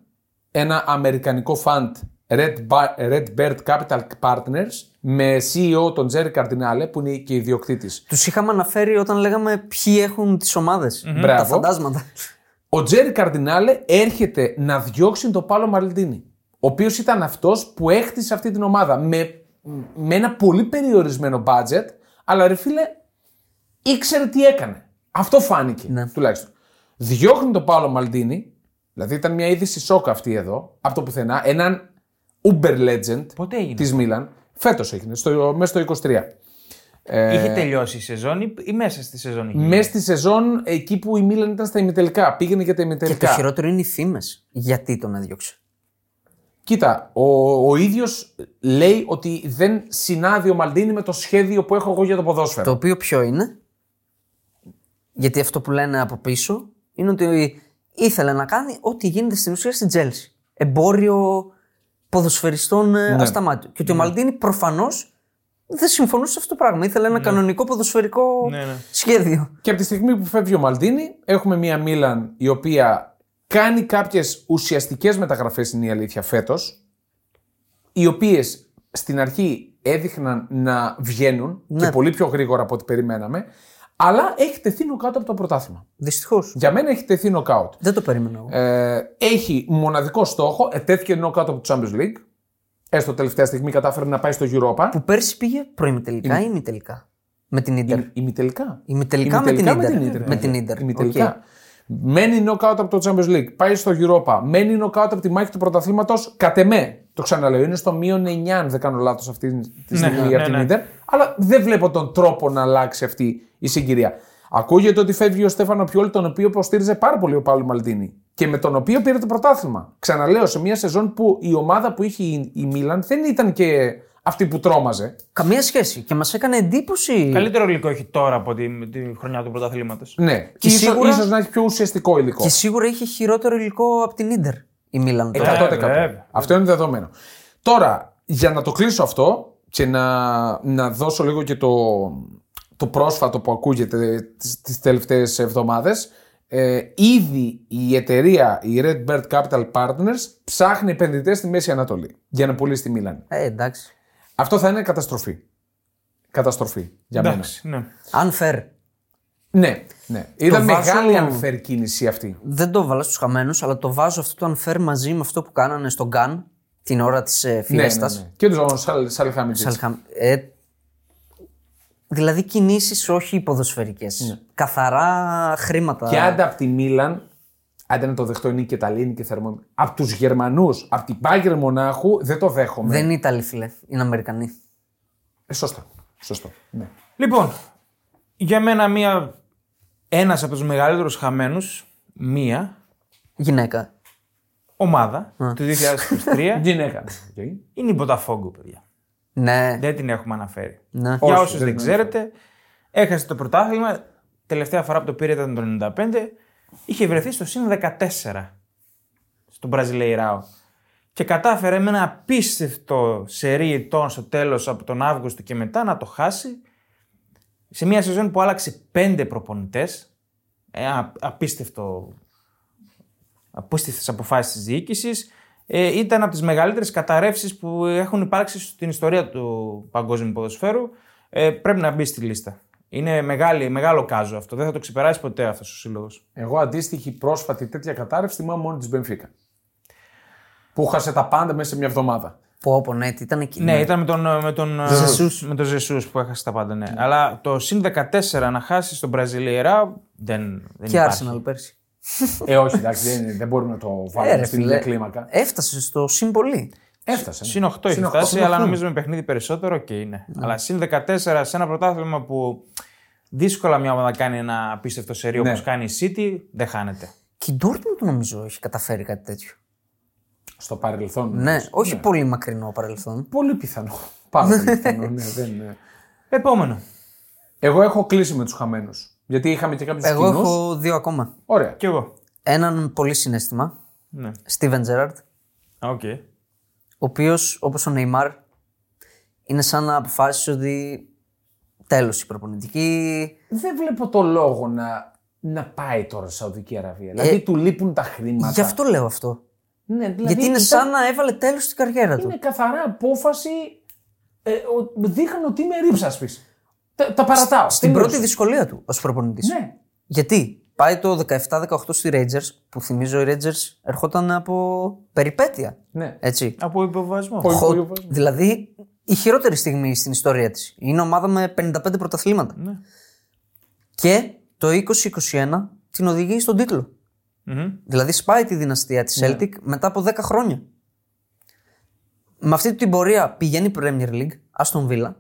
ένα αμερικανικό fund Red, Ba- Red Bird Capital Partners με CEO τον Τζέρι Καρδινάλε που είναι και ιδιοκτήτης. Τους είχαμε αναφέρει όταν λέγαμε ποιοι έχουν τις ομάδες. Τα Μπράβο. φαντάσματα. Ο Τζέρι Καρδινάλε έρχεται να διώξει τον Πάολο Μαλντίνι, ο οποίος ήταν αυτός που έχτισε αυτή την ομάδα με, με ένα πολύ περιορισμένο budget, αλλά ρε φίλε ήξερε τι έκανε. Αυτό φάνηκε Ναι. τουλάχιστον. Διώχνει τον Πάλο Μαλντίνη, δηλαδή ήταν μια είδηση σοκ αυτή εδώ, από το πουθενά, έναν Uber legend Πότε έγινε; της Μίλαν, φέτος έγινε, στο, μέσα στο 23. Ε, Είχε τελειώσει η σεζόν ή, ή μέσα στη σεζόν είχε. Μέσα στη σεζόν, εκεί που η Μίλαν ήταν στα ημιτελικά, πήγαινε για τα Και το ημιτελικά. χειρότερο είναι οι φήμε. Γιατί τον έδιωξε; Κοίτα, ο, ο ίδιος λέει ότι δεν συνάδει ο Μαλντίνη με το σχέδιο που έχω εγώ για το ποδόσφαιρο. Το οποίο ποιο είναι; Γιατί αυτό που λένε από πίσω είναι ότι ήθελε να κάνει ό,τι γίνεται στην ουσία στην Τζέλση. Εμπόριο ποδοσφαιριστών ναι. ασταμάτητο. Και ότι ο Μαλντίνη προφανώς δεν συμφωνούσε σε αυτό το πράγμα. Ήθελε ένα κανονικό ποδοσφαιρικό Ναι, ναι. σχέδιο. Και από τη στιγμή που φεύγει ο Μαλντίνη, έχουμε μια Μίλαν η οποία κάνει κάποιες ουσιαστικές μεταγραφές, είναι η αλήθεια, φέτος, οι οποίες στην αρχή έδειχναν να βγαίνουν Ναι. και πολύ πιο γρήγορα από ό,τι περιμέναμε, αλλά έχει τεθεί νοκάουτ από το πρωτάθλημα. Δυστυχώς. Για μένα έχει τεθεί νοκάουτ. Δεν το περίμενα εγώ. Ε, έχει μοναδικό στόχο, ετέθηκε νοκάουτ από το Champions League. Έστω τελευταία στιγμή κατάφερε να πάει στο Europa. Που πέρσι πήγε προημιτελικά ή ημιτελικά; Με την Ίντερ. Ημιτελικά. Ημιτελικά με την Ημιτελικά Ίντερ. Με την Ίντερ. Ημιτελικά. Οκ. Μένει νοκάουτ από το Champions League. Πάει στο Europa. Μένει νοκάουτ από τη μάχη του πρωταθλήματος. Κατ' εμέ. Το ξαναλέω. Είναι στο μείον 9, αν δεν κάνω λάθος αυτή τη στιγμή ναι, για ναι, την ναι. Ίντερ. Αλλά δεν βλέπω τον τρόπο να αλλάξει αυτή η συγκυρία. Ακούγεται ότι φεύγει ο Στέφανο Πιόλι, τον οποίο υποστήριζε πάρα πολύ ο Πάολο Μαλντίνι και με τον οποίο πήρε το πρωτάθλημα. Ξαναλέω, σε μια σεζόν που η ομάδα που είχε η η Μίλαν δεν ήταν και αυτή που τρόμαζε. Καμία σχέση. Και μας έκανε εντύπωση. Καλύτερο υλικό έχει τώρα από τη, τη χρονιά του πρωταθλήματος. Ναι, Και και ίσως, σίγουρα- ίσως να έχει πιο ουσιαστικό υλικό. Και σίγουρα είχε χειρότερο υλικό από την Ίντερ η Μίλαν. τώρα. 100%. βέβαια. Αυτό είναι δεδομένο. Τώρα, για να το κλείσω αυτό και να, να δώσω λίγο και το, το πρόσφατο που ακούγεται τις, τις τελευταίες εβδομάδες, ε, ήδη η εταιρεία, η Red Bird Capital Partners, ψάχνει επενδυτές στη Μέση Ανατολή για να πουλήσει τη Μίλαν. Ε, εντάξει. Αυτό θα είναι καταστροφή. Καταστροφή για μένα. Εντάξει, ναι. Unfair. Ναι, ναι. Ήταν βάζω- μεγάλη unfair κίνηση αυτή. Δεν το βάλα στους χαμένους, αλλά το βάζω αυτό το unfair μαζί με αυτό που κάνανε στον Γκάν την ώρα της ε, Ναι, ναι, φιέστα. ναι. Και τους Σαλ, Σαλχάμιτζιτς. Ε, δηλαδή κινήσεις όχι ποδοσφαιρικέ. Καθαρά χρήματα. Και άντε από τη Μίλαν, άντε να το δεχτώ είναι και Ιταλία είναι και θερμό. Από τους Γερμανούς, από την Πάγκερ Μονάχου, δεν το δέχομαι. Δεν είναι Ιταλοί, φιλε. Είναι Αμερικανοί. Ε, σωστό. Σωστό. Ναι. Λοιπόν, για μένα μία, ένας από τους μεγαλύτερους χαμένους, μία Γυναίκα. ομάδα του 2023 Γυναίκα. είναι η Botafogo, παιδιά. Ναι. Δεν την έχουμε αναφέρει. ναι. Για Όχι, όσους δεν δεν την ξέρετε, έχασε το πρωτάθλημα. Τελευταία φορά που το πήρε ήταν το 95. Είχε βρεθεί στο συν 14 στον Μπραζιλεϊράο. Και κατάφερε με ένα απίστευτο σερί ετών στο τέλος από τον Αύγουστο και μετά να το χάσει. σε μια σεζόν που άλλαξε πέντε προπονητές. Ε, α- απίστευτο. Απίστευτες αποφάσεις της διοίκησης. Ε, ήταν από τις μεγαλύτερες καταρρεύσεις που έχουν υπάρξει στην ιστορία του παγκόσμιου ποδοσφαίρου. Ε, πρέπει να μπει στη λίστα. Είναι μεγάλη, μεγάλο κάζο αυτό. Δεν θα το ξεπεράσει ποτέ αυτός ο σύλλογος. Εγώ αντίστοιχη πρόσφατη τέτοια κατάρρευση θυμάμαι μόνο της Μπενφίκα. Που χάσε τα πάντα μέσα σε μια εβδομάδα. Πω, πω, ναι, τι ήταν εκεί. Ναι, ήταν με τον, με τον Ζεσούς. με τον Ζεσούς που έχασε τα πάντα. Ναι. Αλλά το συν 14 να χάσει τον Μπραζιλιερά δεν, δεν Και υπάρχει. Arsenal πέρσι. ε, όχι, εντάξει, δεν, δεν μπορούμε να το Ε, βάλουμε ρε, στην φίλε, ίδια κλίμακα. Έφτασε στο συν πολύ. Έφτασε. ναι. Συν 8 έχει Συν οκτώ. φτάσει, Συν αλλά οκτώ. νομίζω με παιχνίδι περισσότερο και είναι. Αλλά συν 14 σε ένα πρωτάθλημα που δύσκολα μια ομάδα κάνει ένα απίστευτο σερί Ναι. όπως κάνει η City, δεν χάνεται. Και η Dortmund νομίζω έχει καταφέρει κάτι τέτοιο. Στο παρελθόν. Ναι, όχι πολύ μακρινό παρελθόν. Πολύ πιθανό. Πάρα πολύ πιθανό. ναι, δεν, ε. Επόμενο. Εγώ έχω κλείσει με τους χαμένους. Γιατί είχαμε και κάποιους Εγώ κοινού. έχω δύο ακόμα. Ωραία. Κι εγώ. Έναν πολύ συνέστημα. Ναι. Steven Gerrard, Οκ. Ο οποίος όπως ο Neymar είναι σαν να αποφάσισε ότι τέλος η προπονητική. Δεν βλέπω το λόγο να, να πάει τώρα στη Σαουδική Αραβία. Δηλαδή του λείπουν τα χρήματα. Γι' αυτό λέω αυτό. Ναι, δηλαδή Γιατί είναι ήταν- σαν να έβαλε τέλος στην καριέρα του. Είναι καθαρά απόφαση. Ε, ο- δείχνω ότι είμαι ρήψασπης. Τα, τα παρατάω. Στην Τελείωσε. πρώτη δυσκολία του ως προπονητής. Ναι. Γιατί; Πάει το 17-18 στη Rangers, που θυμίζω οι Rangers ερχόταν από περιπέτεια. ναι. Έτσι. Από υποβιβασμό. Πολύ- Χο- πολύ βάζω. δηλαδή η χειρότερη στιγμή στην ιστορία της. Είναι ομάδα με 55 πρωταθλήματα. Ναι. Και το 2021 την οδηγεί στον τίτλο. Μμμ. Δηλαδή σπάει τη δυναστεία της Ναι. Celtic μετά από 10 χρόνια. Με αυτή την πορεία πηγαίνει Premier League, Aston Villa.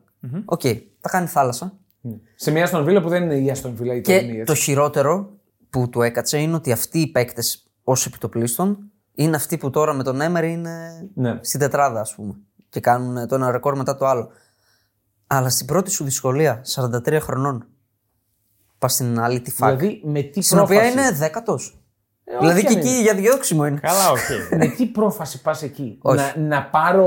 Οκ, τα κάνει θάλασσα. Σε μια Άστον Βίλα που δεν είναι η Άστον Βίλα η τωρινή, Και έτσι. το χειρότερο που του έκατσε είναι ότι αυτοί οι παίκτες ως επί το πλείστον είναι αυτοί που τώρα με τον Έμερι είναι Ναι. στην τετράδα, ας πούμε. Και κάνουν το ένα ρεκόρ μετά το άλλο. Αλλά στην πρώτη σου δυσκολία, 43 χρονών, πας στην Αλ Ετιφάκ. Δηλαδή με τι στην οποία πρόφαση; είναι δέκατος. Ε, δηλαδή όχι και αν εκεί είναι. για διώξιμο είναι. Καλά, οκ. με τι πρόφαση πας εκεί; Όχι. Να, να πάρω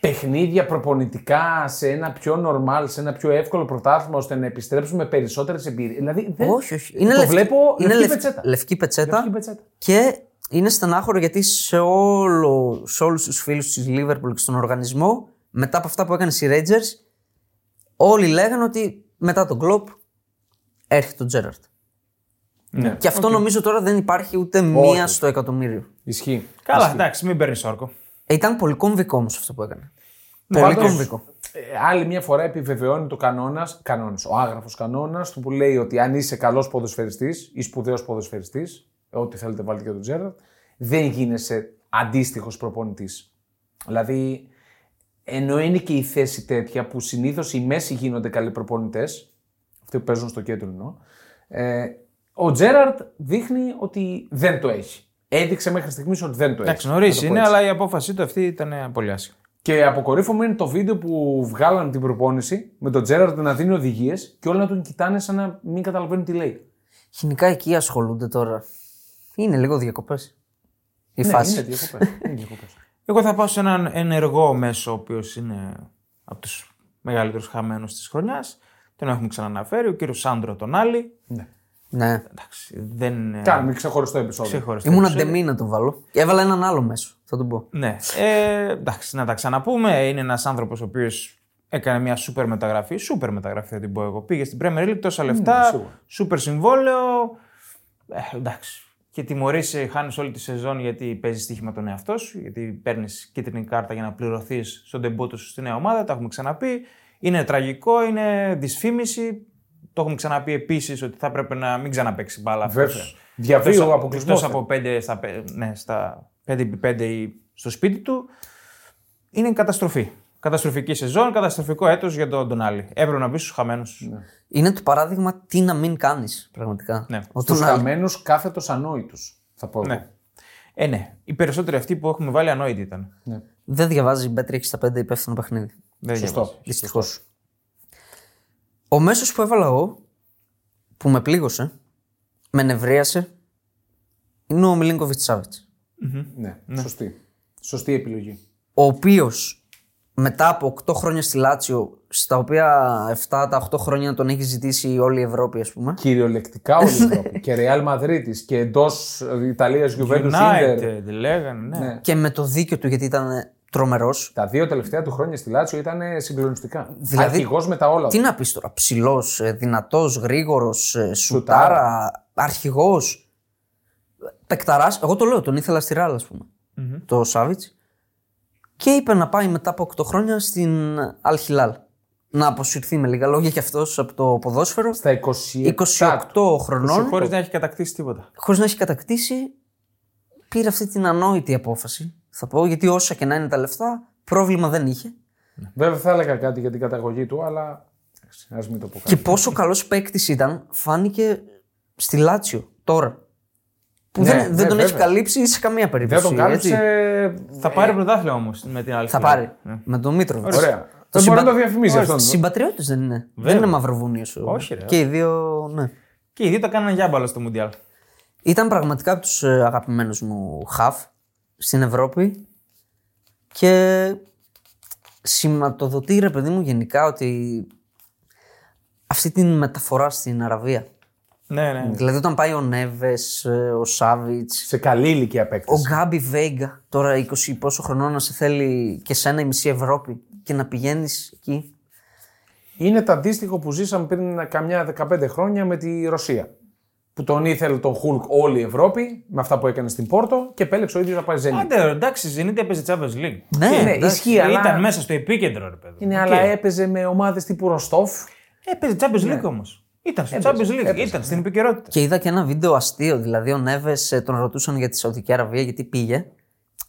παιχνίδια προπονητικά σε ένα πιο normal, σε ένα πιο εύκολο πρωτάθλημα ώστε να επιστρέψουμε περισσότερες εμπειρίες. Δηλαδή, δεν... όχι, όχι. Είναι το λευκή, βλέπω είναι λευκή λευ- πετσέτα. λευκή πετσέτα. Λευκή πετσέτα. Και είναι στενάχωρο γιατί σε, όλο, σε όλους τους φίλους της Liverpool και στον οργανισμό, μετά από αυτά που έκανε οι Rangers, όλοι λέγανε ότι μετά τον Klopp έρχεται ο Τζέραρτ. Ναι. Και αυτό νομίζω τώρα δεν υπάρχει ούτε μία στο εκατομμύριο. Ισχύει. Καλά, εντάξει, μην παίρνεις όρκο. Ε, ήταν πολύ κομβικό όμως αυτό που έκανε. Ναι, πολύ πάντως, κομβικό. ε, άλλη μια φορά επιβεβαιώνει το κανόνας, κανόνας, ο άγραφος κανόνας του που λέει ότι αν είσαι καλός ποδοσφαιριστής ή σπουδαίος ποδοσφαιριστής, ό,τι θέλετε βάλτε και τον Τζέραρτ, δεν γίνεσαι αντίστοιχος προπονητής. Δηλαδή, ενώ είναι και η θέση τέτοια που συνήθως οι μέση γίνονται καλοί προπονητές, αυτοί που παίζουν στο κέντρο εννοώ, ε, ο Τζέραρτ δείχνει ότι δεν το έχει. Έδειξε μέχρι στιγμής ότι δεν το έχει. Εντάξει, νωρίς Να το πω είναι, έτσι. αλλά η απόφασή του αυτή ήταν πολύ άσχημη. Και αποκορύφωμα είναι το βίντεο που βγάλανε την προπόνηση με τον Τζέραρντ να δίνει οδηγίες και όλοι να τον κοιτάνε σαν να μην καταλαβαίνουν τι λέει. Γενικά εκεί ασχολούνται τώρα. Είναι λίγο διακοπές. Η Ναι, φάση. είναι διακοπές. είναι διακοπές. Εγώ θα πάω σε έναν ενεργό μέσο, ο οποίος είναι από τους μεγαλύτερους χαμένους της χρονιάς. Τον έχουμε ξαναναφέρει, ο κύριος Σάντρο τον Άλλη. ναι. Ναι. Εντάξει, δεν. ε, Κάνουμε ξεχωριστό επεισόδιο. ξεχωριστό Ήμουν επεισόδιο. αντεμή να τον βάλω. Και έβαλα έναν άλλο μέσο, θα τον πω. Ναι. Ε, εντάξει, να τα ξαναπούμε. Είναι ένας άνθρωπος ο οποίος έκανε μια σούπερ μεταγραφή. Σούπερ μεταγραφή θα την πω εγώ. Πήγε στην Premier League τόσα λεφτά. σίγουρα. σούπερ συμβόλαιο. Ε, εντάξει. Και τιμωρείσαι, χάνεις όλη τη σεζόν γιατί παίζεις στοίχημα τον εαυτό σου. Γιατί παίρνεις κίτρινη κάρτα για να πληρωθείς στον τεμπούτο σου στη νέα ομάδα. Τα έχουμε ξαναπεί. Είναι τραγικό, είναι δυσφήμιση. Το έχουμε ξαναπεί επίσης ότι θα έπρεπε να μην ξαναπέξει μπάλα αυτός. Βέβαια. Διαβίου Εκτός- αποκλεισμός. εκτός από 5 στα, πέ- ναι, στα 5x5 ή στο σπίτι του, είναι καταστροφή. Καταστροφική σεζόν, καταστροφικό έτος για τον Ντονάλι. Έπρεπε να μπεις στους χαμένους. Είναι το παράδειγμα τι να μην κάνεις πραγματικά. Ναι. Ο Του Τονάλι. χαμένους κάθετος ανόητου. Θα πω. εγώ. Ναι. Ε, ναι. Οι περισσότεροι αυτοί που έχουμε βάλει ανόητοι ήταν. Ναι. Δεν διαβάζει Bet365 υπεύθυνο παιχνίδι. Δεν Σωστό. διαβάζω. Δυστυχώς. Ο μέσος που έβαλα εγώ, που με πλήγωσε, με νευρίασε, είναι ο Μιλίνκοβιτς Σάβετ. Ναι. Σωστή. Σωστή επιλογή. Ο οποίος μετά από 8 χρόνια στη Λάτσιο στα οποία 7 τα 8 χρόνια τον έχει ζητήσει όλη η Ευρώπη, ας πούμε. Κυριολεκτικά όλη η Ευρώπη. και Real Madrid και εντός Ιταλίας Juventus Inter. United, λέγανε, ναι. Ναι. Και με το δίκιο του γιατί ήταν τρομερός. Τα δύο τελευταία του χρόνια στη Λάτσιο ήταν συγκλονιστικά. Δηλαδή, Αρχηγός με τα όλα. Τι να πεις τώρα, ψηλός, δυνατός, γρήγορος, σουτάρα, αρχηγός. Πεκταράς. Εγώ το λέω, τον ήθελα στη Ράλ, ας πούμε. Το Σάβιτς. Και είπε να πάει μετά από 8 χρόνια στην Αλχιλάλ. Να αποσυρθεί με λίγα λόγια και αυτός από το ποδόσφαιρο. Στα 27. 28 χρονών, Χωρίς να έχει κατακτήσει τίποτα. χωρίς να έχει κατακτήσει, πήρε αυτή την ανόητη απόφαση. Θα πω γιατί όσα και να είναι τα λεφτά, πρόβλημα δεν είχε. Βέβαια θα έλεγα κάτι για την καταγωγή του, αλλά ας μην το πω κάτι. Και πόσο καλός παίκτης ήταν, φάνηκε στη Λάτσιο τώρα. Που Ναι, δεν, ναι, δεν τον έχει βέβαια. καλύψει σε καμία Δεν περίπτωση. τον κάλυψε. έτσι. Θα πάρει πρωτάθλημα όμως με την άλλη. Θα φιλία. πάρει. Με τον Μήτροβιτς. Ωραία. Δεν μπορεί να το διαφημίζει αυτό. Συμπατριώτης δεν είναι. Δεν είναι μαυροβούνιος. Όχι, ρε. Και οι δύο, ναι. Και οι δύο τα κάνανε γιάμπαλα στο Μουντιάλ. Ήταν πραγματικά από τους αγαπημένους μου χαφ στην Ευρώπη και σηματοδοτεί ρε παιδί μου γενικά ότι αυτή την μεταφορά στην Αραβία. Ναι, ναι. Δηλαδή όταν πάει ο Νέβες, ο Σάβιτς, Σε καλή ηλικία παίκτης. ο Γκάμπι Βέγγα, τώρα 20 πόσο χρονών να σε θέλει και σένα η μισή Ευρώπη και να πηγαίνεις εκεί. Είναι το αντίστοιχο που ζήσαμε πριν καμιά 15 χρόνια με τη Ρωσία. Που τον ήθελε τον Χουλκ όλη η Ευρώπη με αυτά που έκανε στην Πόρτο και επέλεξε ο ίδιος να πάει Zenit. Άντε, ρε, εντάξει, Zenit έπαιζε Champions League. Ναι, ναι, εντάξει. ισχύει, αλλά Ήταν μέσα στο επίκεντρο, ρε παιδί. είναι, Οκ. αλλά έπαιζε με ομάδες τύπου Ροστόφ. Έπαιζε Champions League όμως. Ήταν στο Champions League. Ήταν στην επικαιρότητα. Και είδα και ένα βίντεο αστείο. Δηλαδή, ο Νέβες τον ρωτούσαν για τη Σαουδική Αραβία γιατί πήγε.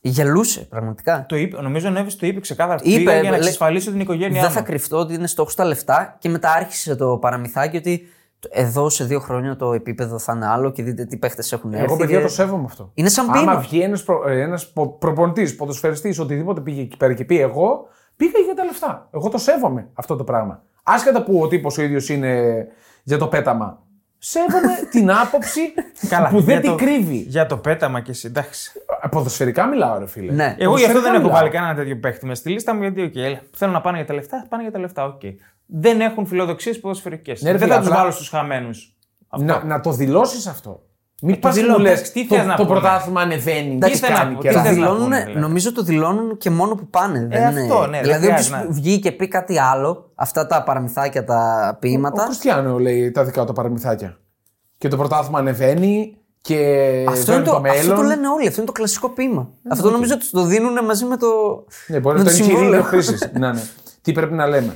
Γελούσε πραγματικά. Το είπε, νομίζω ο Νέβες το είπε ξεκάθαρα. Είπε, Πήγα για να λέ- εξασφαλίσω την οικογένειά Δεν μου. θα κρυφτώ ότι είναι στόχος τα λεφτά και μετά άρχισε το παραμυθάκι ότι εδώ σε δύο χρόνια το επίπεδο θα είναι άλλο και δείτε τι παίχτες έχουν έρθει. Εγώ παιδιά και- το σέβομαι αυτό. Είναι σαν Άμα ποίημα. βγει ένας προ, ένας πο- προπονητής, ποδοσφαιριστής, οτιδήποτε πήγε εκεί πέρα και πει εγώ, πήγα για τα λεφτά. Εγώ το σέβομαι αυτό το πράγμα. Άσχετα που ο τύπος ο ίδιος είναι για το πέταμα. Σέβομαι την άποψη που δεν για την το- κρύβει. Για το πέταμα και εσύ, εντάξει. Ποδοσφαιρικά μιλάω, ρε φίλε. Ναι. Εγώ γι' αυτό δεν έχω μιλάω. βάλει κανένα τέτοιο παίχτη με στη λίστα μου, γιατί οκ, έλα, θέλουν να πάνε για τα λεφτά, πάνε για τα λεφτά, οκ. Δεν έχουν φιλοδοξίες ποδοσφαιρικές. Ναι, ρε δεν φίλε, θα τους απλά- βάλω στους χαμένους. Να, να το δηλώσεις αυτό. Μην πας Ε, δηλώνω, μου λες εντάξει, τι το, θες να το πούνε; πρωτάθλημα ανεβαίνει. Εντάξει, Τι θες να κάνει πω, και τι Το αυτά. θες να δηλώνουνε- πούνε, δηλαδή; νομίζω το δηλώνουν και μόνο που πάνε. δεν είναι... αυτό, ναι, δεν δηλαδή, χρειάζεται όποιο να- βγει και πει κάτι άλλο, αυτά τα παραμυθάκια, τα Ο ποίηματα. Κριστιανό λέει τα δικά του παραμυθάκια. Και το πρωτάθλημα ανεβαίνει και Αυτό, είναι βαίνει το, το αυτό το μέλλον. λένε όλοι. Αυτό είναι το κλασικό ποίημα. αυτό νομίζω ότι το δίνουν μαζί με το. Ναι, μπορεί με να το το είναι συμβόλαιο. κυρίω χρήση. ναι, ναι. Τι πρέπει να λέμε;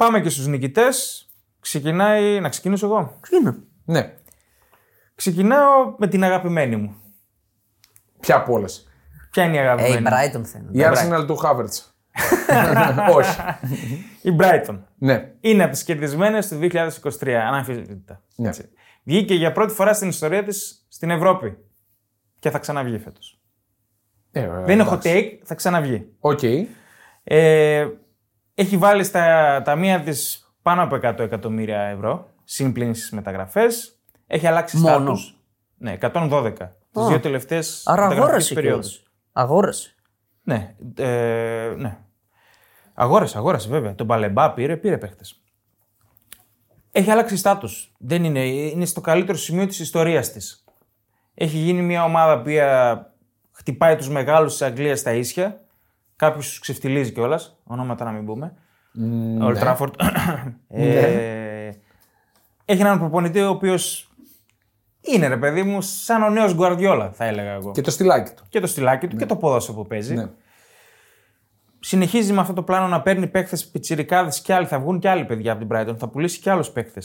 Πάμε και στους νικητές. Ξεκινάει. Να ξεκινήσω εγώ; Είναι. Ναι. Ξεκινάω με την αγαπημένη μου. Ποια από όλες; Ποια είναι η Ε, αγαπημένη. η μου; Brighton θα είναι. Η Arsenal του Havertz. Όχι. Η Brighton. Ναι. Είναι από τις κερδισμένες του 2023, αναμφισβήτητα. Ναι. Έτσι. Βγήκε για πρώτη φορά στην ιστορία της στην Ευρώπη. Και θα ξαναβγεί φέτος. Ε, Δεν είναι hot take, θα ξαναβγεί. Οκ. Ε, έχει βάλει στα ταμεία της πάνω από 100 εκατομμύρια ευρώ. Συν στις μεταγραφές. Έχει αλλάξει Μόνο. στάτους. Ναι, 112. Τις δύο τελευταίες Άρα αγόρασε περιόδους. κιόλας. Αγόρασε. Ναι, ε, ναι. Αγόρασε, αγόρασε βέβαια. Τον Μπαλεμπά πήρε, πήρε παίχτες. Έχει αλλάξει στάτους. Δεν είναι, είναι στο καλύτερο σημείο της ιστορίας της. Έχει γίνει μια ομάδα που χτυπάει τους μεγάλους της Αγγλίας στα ίσια. Κάποιου τους ξεφτιλίζει κιόλας. Ονόματα να μην πούμε. Ο Old Trafford. ε, έχει έναν προπονητή ο οποίος είναι ρε παιδί μου σαν ο νέος Γκουαρδιόλα, θα έλεγα εγώ. Και το στυλάκι του. Και το στυλάκι του και το ποδόσφαιρο που παίζει. Ναι. Συνεχίζει με αυτό το πλάνο να παίρνει παίχτε πιτσιρικάδες και άλλοι. Θα βγουν και άλλοι παιδιά από την Brighton. Θα πουλήσει και άλλους παίχτε.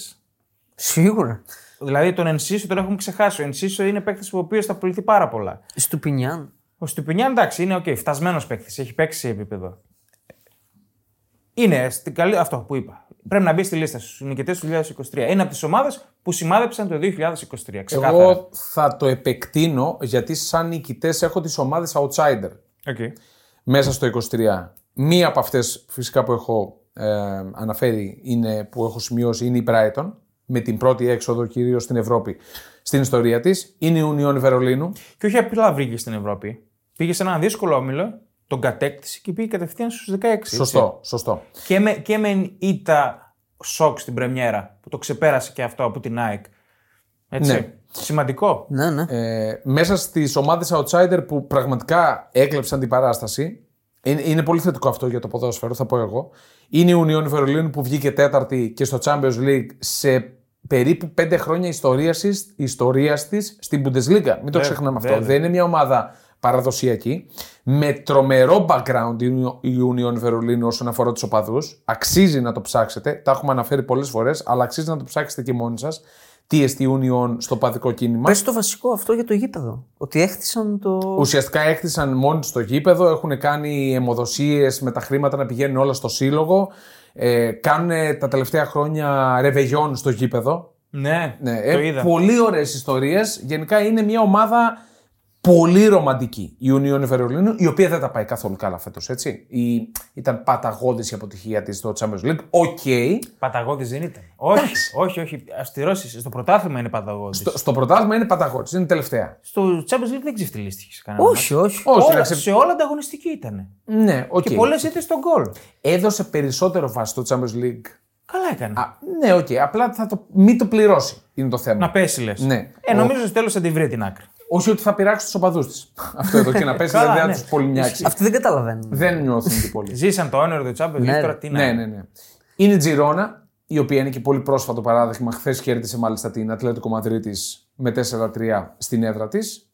Σίγουρα. Δηλαδή τον Ενσίσο τον έχουμε ξεχάσει. Ο Ενσίσο είναι παίχτη ο οποίος θα πουληθεί πάρα πολλά. Στουπινιάν. Ο Στουπινιάν εντάξει είναι okay, φτασμένος παίχτη. Έχει παίξει σε επίπεδο. Είναι στην καλή, αυτό που είπα. Πρέπει να μπει στη λίστα στους νικητές του 2023. Είναι από τις ομάδες που σημάδεψαν το 2023. Ξεκάθαρα. Εγώ θα το επεκτείνω γιατί σαν νικητές έχω τις ομάδες outsider Okay. μέσα στο 23. Μία από αυτές φυσικά που έχω ε, αναφέρει είναι, που έχω σημειώσει είναι η Brighton με την πρώτη έξοδο κυρίως στην Ευρώπη στην ιστορία της. Είναι η Union Βερολίνου. Και όχι απλά βρήκε στην Ευρώπη. Πήγε σε ένα δύσκολο όμιλο, τον κατέκτησε και πήγε κατευθείαν στους 16. έτσι. Σωστό, σωστό. Και με, και με ήττα σοκ στην Πρεμιέρα που το ξεπέρασε και αυτό από την ΑΕΚ. Έτσι. Ναι. Σημαντικό. Ναι, ναι. Ε, μέσα στις ομάδες outsider που πραγματικά έκλεψαν την παράσταση. Είναι, είναι πολύ θετικό αυτό για το ποδόσφαιρο, θα πω εγώ. Είναι η Union Βερολίνου που βγήκε τέταρτη και στο Champions League σε περίπου πέντε χρόνια ιστορίας της, ιστορίας της στην Bundesliga. Μην το ξεχνάμε αυτό. βέβαια. Δεν είναι μια ομάδα παραδοσιακή. Με τρομερό background η Union Βερολίνου όσον αφορά τους οπαδούς. Αξίζει να το ψάξετε. Τα έχουμε αναφέρει πολλές φορές, αλλά αξίζει να το ψάξετε και μόνοι σας. Τι εστί Union στο παδικό κίνημα. Πες το βασικό αυτό για το γήπεδο. Ότι έχτισαν το. Ουσιαστικά έκτισαν μόνοι στο γήπεδο, έχουν κάνει αιμοδοσίες με τα χρήματα να πηγαίνουν όλα στο σύλλογο. Ε, κάνουν τα τελευταία χρόνια ρεβεγιόν στο γήπεδο. Ναι, Ναι, το ε, είδα. πολύ ωραίες ιστορίες. Γενικά είναι μια ομάδα πολύ ρομαντική η Union Βερολίνου, η οποία δεν τα πάει καθόλου καλά φέτος, έτσι. Η, ήταν παταγώδης η αποτυχία της στο Champions League. Οκ. Παταγώδης δεν ήταν. Όχι, όχι, όχι. Αστηρώσει. Στο πρωτάθλημα είναι παταγώδης. Στο, στο πρωτάθλημα είναι παταγώδης, είναι τελευταία. Στο Champions League δεν ξεφτιλίστηκε σε κανένα. όχι, όχι. Όχι, Όλα, να ξε- Σε όλα ανταγωνιστική ήταν. Ναι, οκ. Και πολλές ήττες στο γκολ. Έδωσε περισσότερο βάση στο Champions League. Καλά έκανε. Α, ναι, οκ. Απλά θα το, μην το πληρώσει είναι το θέμα. Να πέσει λες. Ναι. Ε, νομίζω στο τέλος θα την βρει την άκρη. Όχι ότι θα πειράξει τους οπαδούς της. Αυτό εδώ και να πέσει Καλά, δεν θα ναι. τους πολύ νοιάξει. Αυτοί δεν καταλαβαίνουν. δεν νιώθουν και πολύ. Ζήσαν το όνειρο του Champions League Ναι, τώρα τι να. ναι, ναι, ναι. Είναι η Τζιρόνα, η οποία είναι και πολύ πρόσφατο παράδειγμα. Χθες κέρδισε μάλιστα την Ατλέτικο Μαδρίτης με 4-3 στην έδρα της.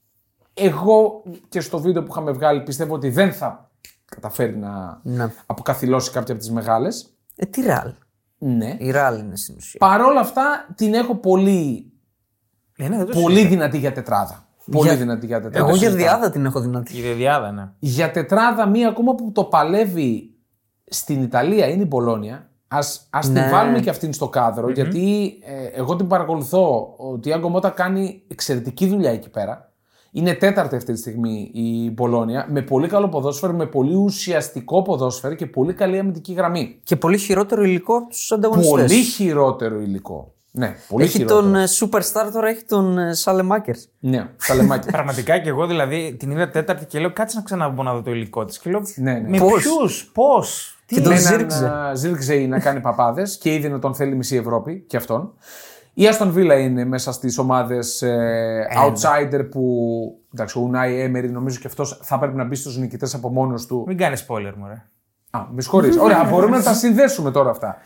Εγώ και στο βίντεο που είχαμε βγάλει πιστεύω ότι δεν θα καταφέρει να Ναι. αποκαθιλώσει κάποια από τις μεγάλες. Ε, τι ραλ. Ναι. Η ραλ είναι στην ουσία. Παρ' όλα αυτά την έχω πολύ, Ε, ναι, δεν το πολύ συζητάω. δυνατή για τετράδα. Πολύ Για- δυνατή για τετράδα. Εγώ για διάδα την έχω δυνατή. Η Δεδιάδα, ναι. Για τετράδα, μία ακόμα που το παλεύει στην Ιταλία είναι η Μπολόνια. Ας, ας Ναι. την βάλουμε και αυτήν στο καδρο γιατί ε, εγώ την παρακολουθώ. Ο Τιάγκο Μότα κάνει εξαιρετική δουλειά εκεί πέρα. Είναι τέταρτη αυτή τη στιγμή η Μπολόνια, με πολύ καλό ποδόσφαιρο, με πολύ ουσιαστικό ποδόσφαιρο και πολύ καλή αμυντική γραμμή. Και πολύ χειρότερο υλικό από του ανταγωνιστές. Πολύ χειρότερο υλικό. Ναι, πολύ Έχει χειρότερο. τον ε, superstar τώρα, έχει τον ε, Σαλεμάκερ. Ναι, σαλεμάκι. Πραγματικά και εγώ δηλαδή την είδα τέταρτη και λέω κάτσε να ξαναμπω να δω το υλικό της. Και λέω Ναι, ναι. με Πώς; ποιους, πώς. Τι Και τον με Ζήρξε. έναν Ζήρξε να κάνει παπάδες και ήδη να τον θέλει μισή Ευρώπη και αυτόν. Η Αστον Βίλα είναι μέσα στις ομάδες outsider που. Εντάξει, ο Ουνάι Έμερι νομίζω και αυτός θα πρέπει να μπει στους νικητές από μόνος του. Μην κάνεις spoiler, μωρέ. Α, με συγχωρείς. Ωραία, μπορούμε να τα συνδέσουμε τώρα αυτά.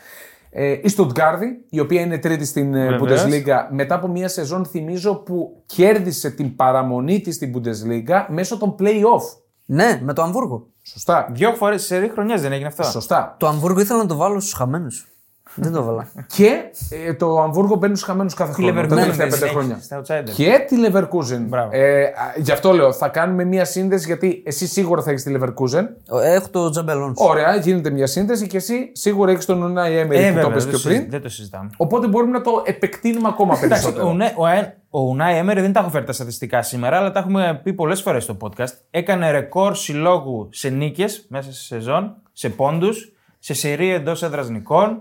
Ε, η Στουτγκάρδη, η οποία είναι τρίτη στην ε, Βεβαίως. Bundesliga, μετά από μια σεζόν, θυμίζω, που κέρδισε την παραμονή της στην Bundesliga μέσω των play-off. Ναι, με το Αμβούργο. Σωστά. Δύο φορές σε ρή χρονιά δεν έγινε αυτό. Σωστά. Το Αμβούργο ήθελα να το βάλω στους χαμένους. Δεν το έβαλα. Και ε, το Αμβούργο μπαίνει στους χαμένους κάθε Τη χρόνο. Τα Leverkusen τελευταία δεν πέντε έχεις χρόνια. Στα outsider. Και τη Leverkusen. Μπράβο. Ε, α, γι' αυτό λέω, θα κάνουμε μια σύνδεση γιατί εσύ σίγουρα θα έχεις τη Leverkusen. Έχω το Τζαμπελόνς. Ωραία, γίνεται μια σύνδεση και εσύ σίγουρα έχεις τον Unai Emery Ε, που το βέβαια, είπες δεν, πιο το πριν. συζη- δεν το συζητάμε. Οπότε μπορούμε να το επεκτείνουμε ακόμα Εντάξει, περισσότερο. ο, Νέ- ο, Ε- ο Ουνάι Έμερ δεν τα έχω φέρει τα στατιστικά σήμερα, αλλά τα έχουμε πει πολλές φορές στο podcast. Έκανε ρεκόρ συλλόγου σε νίκες μέσα σε σεζόν, σε πόντους, σε σερί εντός έδρας νικών,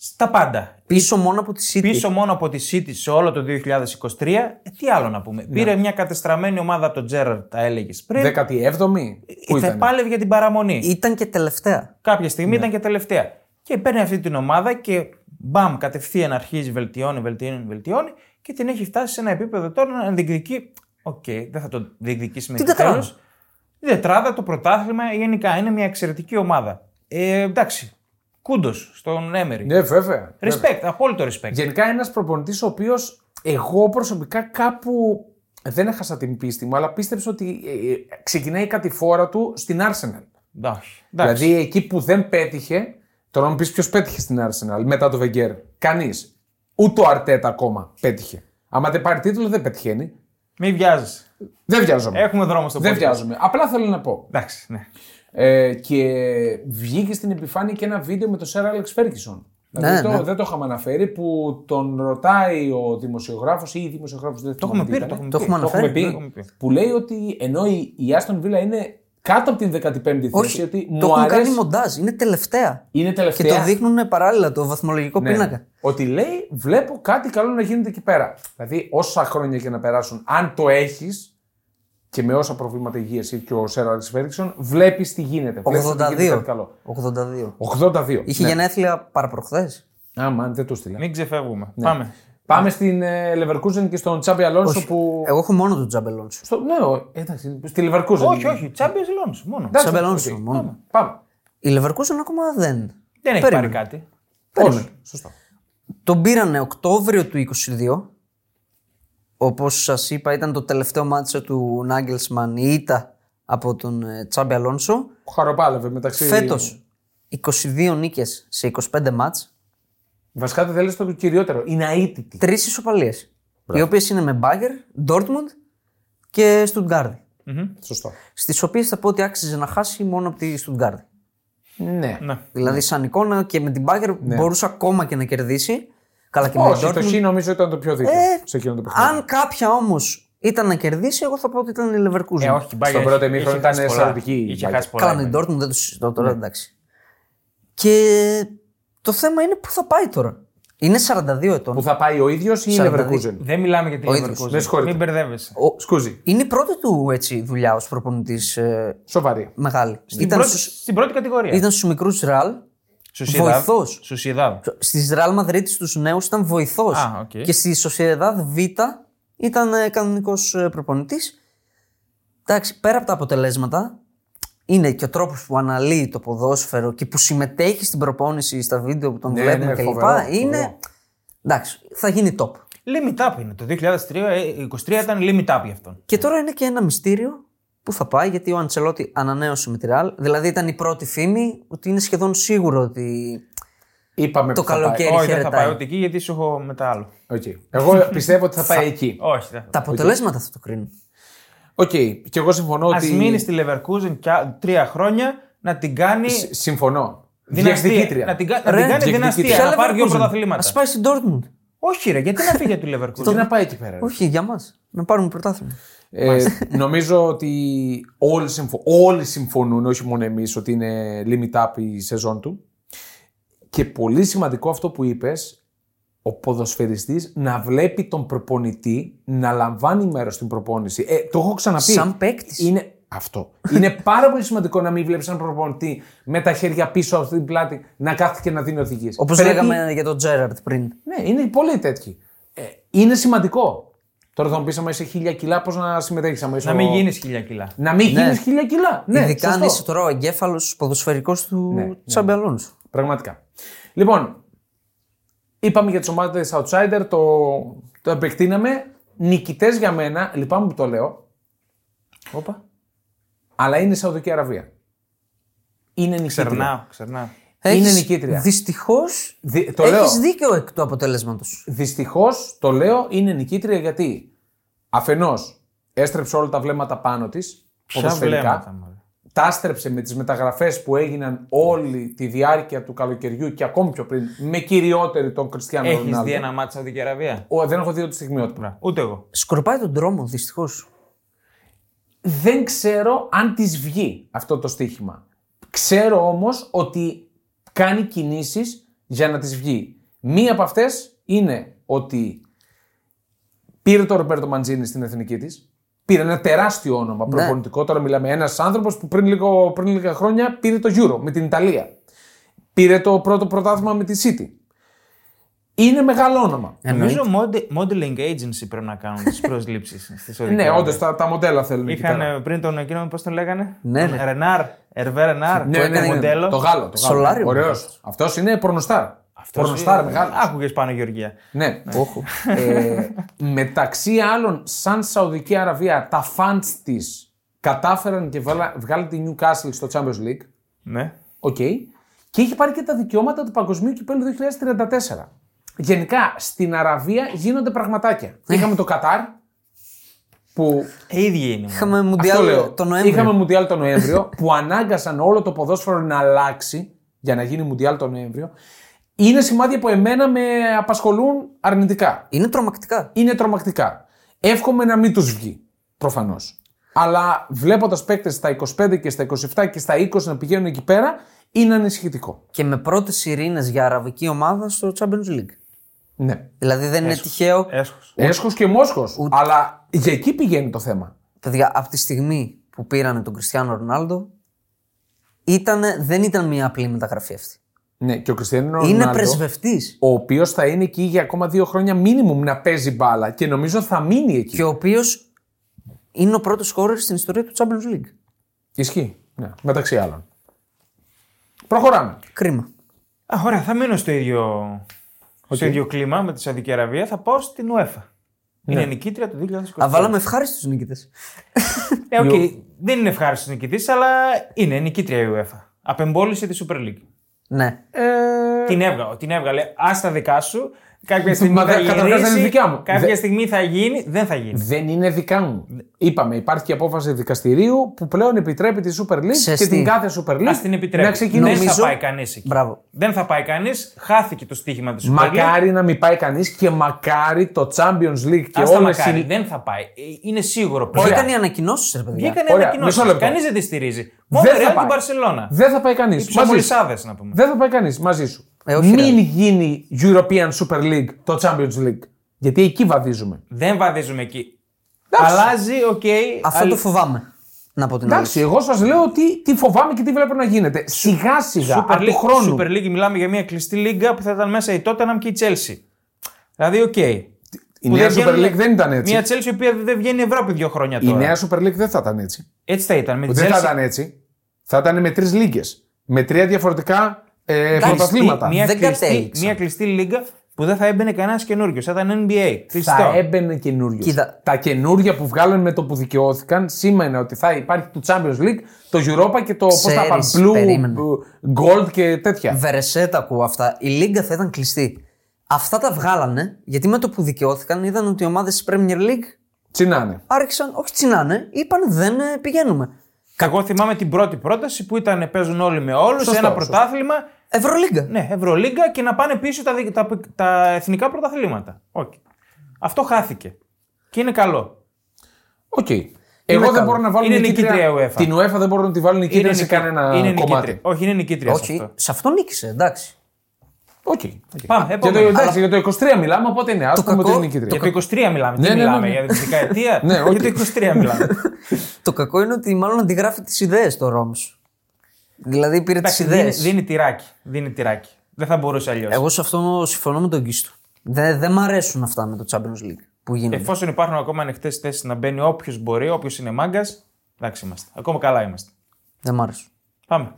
στα πάντα. Πίσω μόνο από τη City. Πίσω μόνο από τη City σε όλο το 2023. Ε, τι άλλο να πούμε. Πήρε μια κατεστραμμένη ομάδα από τον Τζέραρτ, τα έλεγες πριν. 17η. Πού Ε, θα ήταν. πάλευε για την παραμονή. Ήταν και τελευταία. Κάποια στιγμή Ναι. ήταν και τελευταία. Και παίρνει αυτή την ομάδα και μπαμ, κατευθείαν αρχίζει, βελτιώνει, βελτιώνει, βελτιώνει και την έχει φτάσει σε ένα επίπεδο τώρα να διεκδικεί. Οκ, δεν θα το διεκδικήσει με Την το τετράδα. τέλος. Την τετράδα, το πρωτάθλημα, γενικά είναι μια εξαιρετική ομάδα. Ε, εντάξει. Κούντος στον Έμερι. Ναι, βέβαια. βέβαια. Respect, απόλυτο respect. Γενικά ένας προπονητής ο οποίος εγώ προσωπικά κάπου δεν έχασα την πίστη μου, αλλά πίστεψα ότι ε, ε, ξεκινάει η κατηφόρα του στην Arsenal. Εντάξει. εντάξει. Δηλαδή εκεί που δεν πέτυχε, τώρα να μου πεις ποιος πέτυχε στην Arsenal μετά το Βεγγέρ. Κανείς. Ούτε ο Αρτέτα ακόμα πέτυχε. Άμα δεν πάρει τίτλο δεν πετυχαίνει. Μην βιάζει. Δεν βιάζομαι. Έχουμε δρόμο στο δεν podcast. βιάζομαι. Απλά θέλω να πω. Εντάξει, ναι. Ε, και βγήκε στην επιφάνεια και ένα βίντεο με τον Σερ Άλεξ Φέρκισον. Δηλαδή Ναι, το, ναι. δεν το είχαμε αναφέρει που τον ρωτάει ο δημοσιογράφος ή η δημοσιογράφος. Δεν Το θυμάμαι έχουμε τι πει. ήταν. Το έχουμε Το πει. έχουμε Το έχουμε αναφέρει, πει, ναι, έχουμε πει. Που λέει ότι ενώ η, η Άστον Βίλα είναι κάτω από την 15η θέση, Όχι, ότι το μου έχουν αρέσει. κάνει μοντάζ. Είναι τελευταία. Είναι Και τελευταία. το δείχνουν παράλληλα το βαθμολογικό Ναι. πίνακα. Ότι λέει, βλέπω κάτι καλό να γίνεται εκεί πέρα. Δηλαδή, όσα χρόνια και να περάσουν, αν το έχεις και με όσα προβλήματα υγείας έχει και ο Σερ Άλεξ Φέργκιουσον, βλέπεις τι γίνεται. Βλέπεις ότι γίνεται 82. κάτι καλό. 82. 82. Είχε ναι. γενέθλια παραπροχθές. Άμα, δεν το στείλα. Μην ξεφεύγουμε. Ναι. Πάμε. Πάμε στην ε, Leverkusen και στον Τσάμπι Αλόνσο Όχι. που. Εγώ έχω μόνο τον Τσάμπι Αλόνσο. Στο... Ναι, ο- εντάξει, στη Leverkusen. Όχι, όχι. Τσάμπι Αλόνσο μόνο. Εντάξει, Τσάμπι οκ. Αλόνσο μόνο. Πάμε. Η Leverkusen ακόμα δεν. Δεν έχει Περίμενε. πάρει κάτι. Όχι. Σωστό. Τον πήρανε Οκτώβριο του 22. Όπως σας είπα ήταν το τελευταίο μάτσο του Νάγκελσμαν η ήττα από τον ε, Τσάμπι Αλόνσο. Χαροπάλευε μεταξύ. Φέτος 22 νίκες σε 25 μάτς, Βασικά δεν θέλεις το κυριότερο. Είναι αίτητη. τρεις ισοπαλίες. Οι οποίες είναι με Μπάγκερ, Ντόρτμουντ και Στουτγκάρδη. Σωστό. Στις οποίες θα πω ότι άξιζε να χάσει μόνο από τη Στουτγκάρδη. Ναι. Ναι. Δηλαδή σαν εικόνα και με την Μπάγκερ μπορούσε ακόμα και να κερδίσει. Καλά και με Όχι, την το Dortmund. Χ νομίζω ήταν το πιο δίκαιο Ε, σε εκείνο το παιχνίδι. Αν κάποια όμως ήταν να κερδίσει, εγώ θα πω ότι ήταν η Leverkusen. Ε, όχι, η Bayern Στο είχε- πρώτο ημίχρονο είχε χάσει ήταν πολλά. σαρωτική η Είχε Bayern. χάσει πολλά. Καλά, η με Bayern. την Dortmund δεν το συζητώ Ναι. τώρα, εντάξει. Και το θέμα είναι πού θα πάει τώρα. Είναι 42 ετών. Που θα πάει ο ίδιος ή η 42. Leverkusen; Δεν μιλάμε για την Ο ίδιος. Leverkusen. Με συγχωρείτε. Μην μπερδεύεσαι. Ο- Σκούζι. Είναι η πρώτη του έτσι, δουλειά ως προπονητής ε, Σοβαρή. μεγάλη. Στην Ήταν, πρώτη, στους, στην πρώτη κατηγορία. ήταν στους μικρούς Ραλ. Βοηθός. Σοσιεδάδ. Στη Ρεάλ Μαδρίτη στους νέους ήταν βοηθός. Α, οκ. Και στη Σοσιεδάδ Β ήταν ε, κανονικός προπονητής. Εντάξει, πέρα από τα αποτελέσματα, είναι και ο τρόπος που αναλύει το ποδόσφαιρο και που συμμετέχει στην προπόνηση στα βίντεο που τον Ναι, βλέπουμε ναι, κλπ. φοβερό, Είναι. φοβερό. Εντάξει, θα γίνει top. Limit up είναι. Το 2023 ήταν limit up για αυτόν. Και τώρα είναι και ένα μυστήριο που θα πάει γιατί ο Αντσελότη ανανέωσε με τη Ρεάλ. Δηλαδή ήταν η πρώτη φήμη ότι είναι σχεδόν σίγουρο ότι. Είπαμε Το που θα πάει. καλοκαίρι. Όχι, δεν θα χαιρετάει. πάει ούτε εκεί γιατί σου έχω μετά άλλο. Οκ. Εγώ πιστεύω ότι θα πάει εκεί. Όχι, δεν θα Τα αποτελέσματα θα το κρίνουν. Οκ. Και εγώ συμφωνώ Α ότι. μείνει στη Leverkusen και α- τρία χρόνια να την κάνει Σ- Συμφωνώ. δυναστεία. Διεκδικήτρια. Να την, κα- να Ρε, την κάνει διεκδικήτρια. δυναστεία. Να Ποια πάρει δύο Leverkusen? πρωταθλήματα. Ας πάει στην Dortmund. Όχι, ρε, γιατί να φύγει από τη Leverkusen; Τι να πάει εκεί πέρα. ρε. Όχι, για μας. Να πάρουμε πρωτάθλημα. Ε, νομίζω ότι όλοι, συμφω... όλοι συμφωνούν, όχι μόνο εμείς, ότι είναι limit up η σεζόν του. Και πολύ σημαντικό αυτό που είπες, ο ποδοσφαιριστής να βλέπει τον προπονητή να λαμβάνει μέρος στην προπόνηση. Ε, το έχω ξαναπεί. Σαν παίκτης. Είναι αυτό. είναι πάρα πολύ σημαντικό να μην βλέπεις έναν προπονητή με τα χέρια πίσω από την πλάτη να κάθεται και να δίνει οδηγίες. Όπως Πρέπει- λέγαμε για τον Τζέραρτ πριν. ναι, είναι πολύ τέτοιοι. Ε, είναι σημαντικό. Τώρα θα μου πεις, άμα είσαι χίλια κιλά, πώς να συμμετέχεις. άμα είσαι Να ο- μην γίνεις χίλια κιλά. Να μην Ναι. γίνεις χίλια κιλά. Ναι, Ειδικά αν σωστό. είσαι τώρα ο εγκέφαλος ποδοσφαιρικός του Ναι, ναι. Τσάμπι Αλόνσο. Πραγματικά. Λοιπόν, είπαμε για τις ομάδες outsider, το, το επεκτείναμε. Νικητές για μένα, λυπάμαι που το λέω, Όπα. αλλά είναι η Σαουδική Αραβία. Είναι νικήτρια. Ξερνάω, ξερνάω. Είναι νικήτρια. Δυστυχώς Δι- το λέω. έχει δίκιο εκ του αποτελέσματος. Δυστυχώς το λέω είναι νικήτρια γιατί αφενός έστρεψε όλα τα βλέμματα πάνω της. Ποια βλέμματα, μωρέ. τα άστρεψε με τις μεταγραφές που έγιναν όλη τη διάρκεια του καλοκαιριού και ακόμη πιο πριν, με κυριότερη τον Κριστιανό Έχεις Ρονάλντο. δει ένα μάτσο Σαουδική Αραβία; Ο, δεν έχω δει το στιγμιότυπο. Ούτε εγώ. Σκορπάει τον δρόμο, δυστυχώς. Δεν ξέρω αν της βγει αυτό το στοίχημα. Ξέρω όμως ότι κάνει κινήσεις για να της βγει. Μία από αυτές είναι ότι πήρε τον Ρομπέρτο Μαντζίνη στην εθνική της. Πήρε ένα τεράστιο όνομα προπονητικό. Τώρα μιλάμε ένας άνθρωπος που πριν, λίγο, πριν λίγα χρόνια πήρε το Euro με την Ιταλία. Πήρε το πρώτο πρωτάθλημα με τη City. Είναι μεγάλο όνομα. Νομίζω mode- modeling agency πρέπει να κάνουν τις προσλήψεις στη Σαουδική ναι, Αραβία. όντως τα, τα μοντέλα θέλουν εκεί πέρα. Είχαν πριν τον εκείνο, πώς τον λέγανε; Ναι, Τον ναι. Ρενάρ, Ερβέ Ρενάρ. Ναι, που ναι, έκανε ναι, μοντέλο. Το Γάλλο. Το Σολάριο. Ωραίος. Αυτός είναι πορνοστάρ. Αυτός Πορνοστάρ είναι- μεγάλος. Άκουγες πάνω Γεωργία. Ναι. ε, μεταξύ άλλων, σαν Σαουδική Αραβία, τα funds της κατάφεραν και βγάλα- βγάλαν τη Newcastle στο Champions League. Ναι. Οκ. Και έχει πάρει και τα δικαιώματα του Παγκοσμίου Κυπέλου 2034. Γενικά, στην Αραβία γίνονται πραγματάκια. Είχαμε το Κατάρ, που. Ε, ίδιοι είναι. μόνο. Είχαμε Αυτό Μουντιάλ λέω. το Νοέμβριο. Είχαμε Μουντιάλ το Νοέμβριο που ανάγκασαν όλο το ποδόσφαιρο να αλλάξει για να γίνει Μουντιάλ το Νοέμβριο. Είναι σημάδια που εμένα με απασχολούν αρνητικά. Είναι τρομακτικά. Είναι τρομακτικά. Εύχομαι να μην τους βγει. Προφανώς. Αλλά βλέποντας παίκτες στα 25 και στα 27 και στα 20 να πηγαίνουν εκεί πέρα, είναι ανησυχητικό. Και με πρώτες ειρήνε για αραβική ομάδα στο Champions League. Ναι. Δηλαδή δεν είναι τυχαίο. Έσχος. Έσχος και Μόσχος. Αλλά για εκεί πηγαίνει το θέμα. Παιδιά, από τη στιγμή που πήρανε τον Κριστιανό Ρονάλντο, ήτανε, δεν ήταν μια απλή μεταγραφή αυτή. Ναι, και ο Κριστιανό Είναι Ρονάλντο, πρεσβευτής. ο οποίος θα είναι εκεί για ακόμα δύο χρόνια μίνιμουμ να παίζει μπάλα και νομίζω θα μείνει εκεί. Και ο οποίος είναι ο πρώτος χώρο στην ιστορία του Champions League. Ισχύει. Ναι, μεταξύ άλλων. Προχωράμε. Κρίμα. Α, ωραία, θα μείνω στο ίδιο, στο ίδιο κλίμα με τη Σαουδική Αραβία. Θα πάω στην UEFA. Είναι νικήτρια του 2020. Α, βάλαμε ευχάριστους νικητές. Ε, οκ, Δεν είναι ευχάριστος νικητής, αλλά είναι νικήτρια η UEFA. Απεμπόλησε τη Super League. ναι. Την έβγαλε. Την έβγαλε. Α τα δικά σου. Κάποια στιγμή Μα θα δεν- καταρχάς δεν είναι γυρίσει. δικιά μου. Κάποια Δεν- στιγμή θα γίνει. Δεν θα γίνει. Δεν είναι δικά μου. Είπαμε, υπάρχει και απόφαση δικαστηρίου που πλέον επιτρέπει τη Super League Ξέρεις και τι; την κάθε Super League Α την επιτρέπει. να ξεκινήσει. Δεν θα Νομίζω- πάει κανείς εκεί. Μπράβο. Δεν θα πάει κανείς. Χάθηκε το στοίχημα της Super League. Μακάρι να μην πάει κανείς και μακάρι το Champions League και Ας τα όλες μακάρι. οι. Δεν θα πάει. Ε, Είναι σίγουρο πλέον. Βγήκαν οι ανακοινώσεις, ρε παιδιά. Βγήκαν Ωραία, ανακοινώσεις. μισό λεπτό. Κανείς δεν τη στηρίζει. Μόνο Δεν η θα Real πάει. την Μπαρτσελόνα. Δεν θα πάει κανείς. Οι ψωμολυσσάδες να πούμε. Δεν θα πάει κανείς μαζί σου. Ε, όχι, Μην ρε. γίνει European Super League το Champions League. Γιατί εκεί βαδίζουμε. Δεν βαδίζουμε εκεί. Εντάξει. Αλλάζει, οκ. Αυτό αλλά- το φοβάμαι. Να πω την Εντάξει, αλήθεια. εγώ σας λέω τι, τι φοβάμαι και τι βλέπω να γίνεται. Σιγά σιγά Super από του League, χρόνου. Super League μιλάμε για μια κλειστή λίγκα που θα ήταν μέσα η Tottenham και η Chelsea. Δηλαδή, οκ. Η Που νέα δεν Super βγαίνουν- League δεν ήταν έτσι. Μια Chelsea η οποία δεν βγαίνει Ευρώπη δύο χρόνια Η τώρα. νέα Super League δεν θα ήταν έτσι. Έτσι θα ήταν. Με τη Δεν θα Chelsea- ήταν έτσι. Θα ήταν με τρεις λίγκες. Με τρία διαφορετικά ε, πρωταθλήματα. Μια, Δεν κλειστή, κατέληξαν. μια κλειστή λίγα που δεν θα έμπαινε κανένας καινούριο. Θα ήταν NBA. Κλειστό. Θα έμπαινε καινούριο. Κοίτα. Τα καινούργια που βγάλανε με το που δικαιώθηκαν σήμαινε ότι θα υπάρχει το Champions League, το Europa και το πώς τα είπαν, Ξέρεις, Blue, περίμενε. Gold και τέτοια. Βερεσέ τα ακούω αυτά. Η Λίγκα θα ήταν κλειστή. Αυτά τα βγάλανε γιατί με το που δικαιώθηκαν είδαν ότι οι ομάδες της Premier League Τσινάνε. άρχισαν, όχι τσινάνε, είπαν δεν ε, πηγαίνουμε. Εγώ θυμάμαι την πρώτη πρόταση που ήταν παίζουν όλοι με όλους, Σωστό, ένα σωστό. πρωτάθλημα. Ευρωλίγκα. Ναι, Ευρωλίγκα και να πάνε πίσω τα, δι- τα, τα εθνικά πρωταθλήματα. Όχι. Αυτό χάθηκε. Και είναι καλό. Οκ. Εγώ δεν καλό. μπορώ να βάλω Είναι νικήτρια. νικήτρια UEFA. Την UEFA δεν μπορώ να τη βάλω νικήτρια σε νικη- κανένα είναι κομμάτι. νικήτρια. Όχι, είναι νικήτρια σε Όχι, αυτό. σε αυτό νίκησε, εντάξει. Οκ. Πάμε, Για το, επόμενο. εντάξει, για το 23 μιλάμε, οπότε ναι, ας Το πούμε ότι κακό- είναι νικήτρια. Για το 23 μιλάμε. Ναι, Τι ναι, μιλάμε, ναι, ναι. για τη δεκαετία. Ναι, οκ. Για το 23 μιλάμε. Το κακό είναι ότι μάλλον αντιγράφει τις ιδέες το Ρόμς. Δηλαδή πήρε τις Εντάξει, ιδέες. δίνει, δίνει τυράκι. Δίνει τυράκι. Δεν θα μπορούσε αλλιώς. Εγώ σε αυτό συμφωνώ με τον Χρήστο. Δεν δεν μ' αρέσουν αυτά με το Champions League που γίνονται. Εφόσον υπάρχουν ακόμα ανοιχτές θέσεις να μπαίνει όποιος μπορεί, όποιος είναι μάγκας, εντάξει είμαστε. Ακόμα καλά είμαστε. Δεν μ' αρέσουν. Πάμε.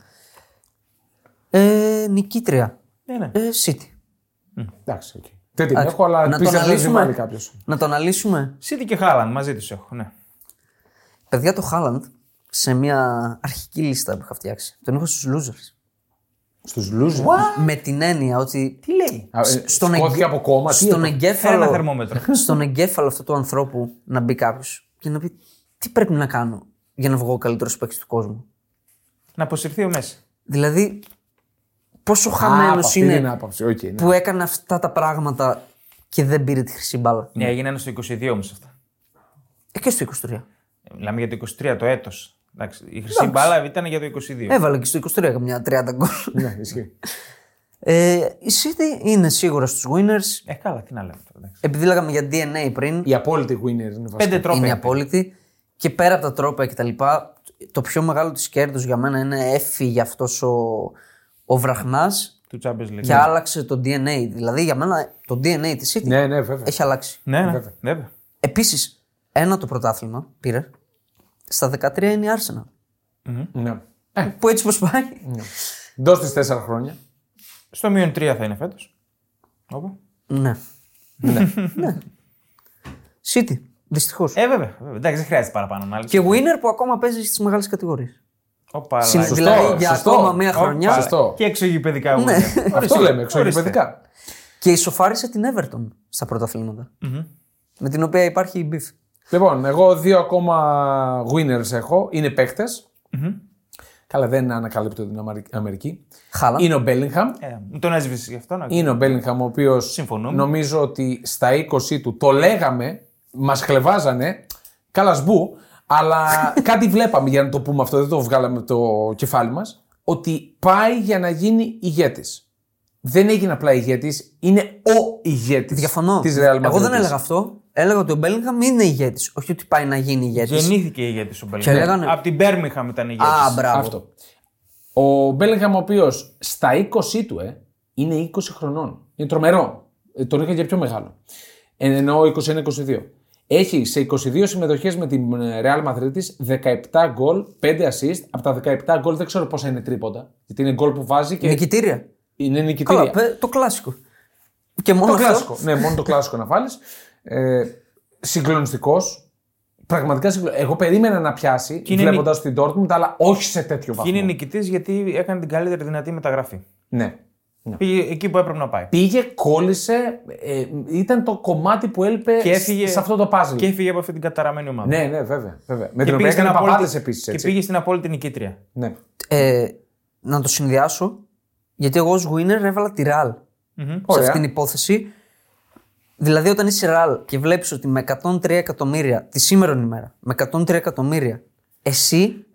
Ε, νικήτρια. Ναι, ναι. Ε, City. Εντάξει, οκ. Δεν την έχω, αλλά να το πίστευα ότι δεν βάλει αναλύσουμε. κάποιος. Να το αναλύσουμε. Σίτι και Χάλαντ μαζί τους έχω. Ναι. Παιδιά, το Χάλαντ σε μια αρχική λίστα που είχα φτιάξει. Τον έχω στους losers. Στους losers. Με την έννοια ότι. Τι λέει; Στον, Σκόθηκε από κόμμα. τι στον έπαθε; Φέρε εγκέφαλο, ένα θερμόμετρο. στον εγκέφαλο αυτού του ανθρώπου να μπει κάποιος και να πει τι πρέπει να κάνω για να βγω ο καλύτερος παίκτης του κόσμου; να αποσυρθεί ο Μέση. Δηλαδή, πόσο Α, από χαμένο αυτή είναι την άποψη. οκ, ναι. που έκανε αυτά τα πράγματα και δεν πήρε τη χρυσή μπάλα. Ναι, έγινε ένας στο 22 όμως αυτά. Ε, και στο 23. Ε, Μιλάμε για το 23 το έτος. Η χρυσή μπάλα ήταν για το 22. Έβαλε και στο 23 καμιά 30 γκολ. Ναι, ισχύει. Ε, η City είναι σίγουρα στους winners. Ε, καλά, τι να λέμε τώρα. εντάξει. Επειδή λέγαμε για DNA πριν, Η απόλυτη winner είναι βασικά. Πέντε τρόπια. είναι απόλυτη. Και πέρα από τα τρόπια κτλ., το πιο μεγάλο της κέρδος για μένα είναι έφυγε αυτός ο, ο βραχνάς Του Champions League. και άλλαξε το DNA. Δηλαδή για μένα το DNA της City Ναι, ναι, βέβαια. έχει αλλάξει. Ναι, ναι, Βέβαια. βέβαια. Επίσης, ένα το πρωτάθλημα πήρε. Στα 13 είναι η Arsenal. Ναι. Ε, Που έτσι πως πάει. Δώσ' τις τέσσερα χρόνια. Στο μείον 3 θα είναι φέτος. Όπου. ναι. ναι. City. Δυστυχώς. Ε, βέβαια. βέβαια. Εντάξει, δεν χρειάζεται παραπάνω ανάλυση. Και winner που ακόμα παίζει στις μεγάλες κατηγορίες. Όπα, Συν- αλλά- δηλαδή για σωστό. ακόμα μία Όπα, χρονιά. Σωστό. Και εξωγηπαιδικά Ναι. winner. Αυτό λέμε, ορίστε. εξωγηπαιδικά. Και ισοφάρισε την Everton στα πρωταθληματα Με την οποία υπάρχει η beef. Λοιπόν, εγώ δύο ακόμα winners έχω. Είναι παίκτες. Καλά, δεν ανακαλύπτω την Αμερι- Αμερική. Χάλα. Είναι ο Μπέλιγχαμ. Ε, μην τον έσβησες γι' αυτό. Να... Είναι ο Μπέλιγχαμ, ο οποίος Συμφωνούμε. νομίζω ότι στα 20 του το λέγαμε, μας χλεβάζανε. Καλά, σμπού, αλλά κάτι βλέπαμε για να το πούμε αυτό, δεν το βγάλαμε από το κεφάλι μας. Ότι πάει για να γίνει ηγέτης. Δεν έγινε απλά ηγέτης, είναι ο ηγέτης Διαφωνώ. της Real Madrid. Εγώ δεν έλεγα αυτό. Έλεγα ότι ο Μπέλιγχαμ είναι ηγέτης. Όχι ότι πάει να γίνει ηγέτης. Γεννήθηκε ηγέτης ο Και Μπέλγαμ. λέγανε- Από την Μπέρμιχαμ ήταν ηγέτης. Α, μπράβο. Αυτό. Ο Μπέλιγχαμ, ο οποίος στα 20 του ε, είναι 20 χρονών. Είναι τρομερό. Ε, τον είχα για πιο μεγάλο. Ε, Εννοώ 21-22. Έχει σε 22 συμμετοχές με την ε, Real Madrid της 17 γκολ, 5 assist. Από τα 17 γκολ δεν ξέρω πόσα είναι τρίποντα. Γιατί είναι γκολ που βάζει και Νικητήρια. Είναι νικητήρια. Καλά, πε- το κλασικό. Και μόνο Το αυτό. κλασικό. ναι, μόνο το κλασικό να βάλει. Ε, Συγκλονιστικός. Πραγματικά συγκλονιστικό. Εγώ περίμενα να πιάσει είναι βλέποντας την Dortmund, αλλά όχι σε τέτοιο Και βαθμό. είναι νικητής γιατί έκανε την καλύτερη δυνατή μεταγραφή. Ναι. ναι. Πήγε εκεί που έπρεπε να πάει. Πήγε, κόλλησε, ε, ήταν το κομμάτι που έλειπε Και έφυγε, σε αυτό το puzzle. Και έφυγε από αυτή την καταραμένη ομάδα. Ναι, ναι, βέβαια. βέβαια. Με Και την οποία πήγε στην έκανε απόλυτη- παπάδε επίσης. Και πήγε στην απόλυτη νικήτρια. Ναι. Ε, να το συνδυάσω. Γιατί εγώ ως winner έβαλα τη Real σε Ωραία. αυτήν την υπόθεση. Δηλαδή, όταν είσαι Real και βλέπεις ότι με 103 εκατομμύρια τη σήμερα ημέρα, με 103 εκατομμύρια, εσύ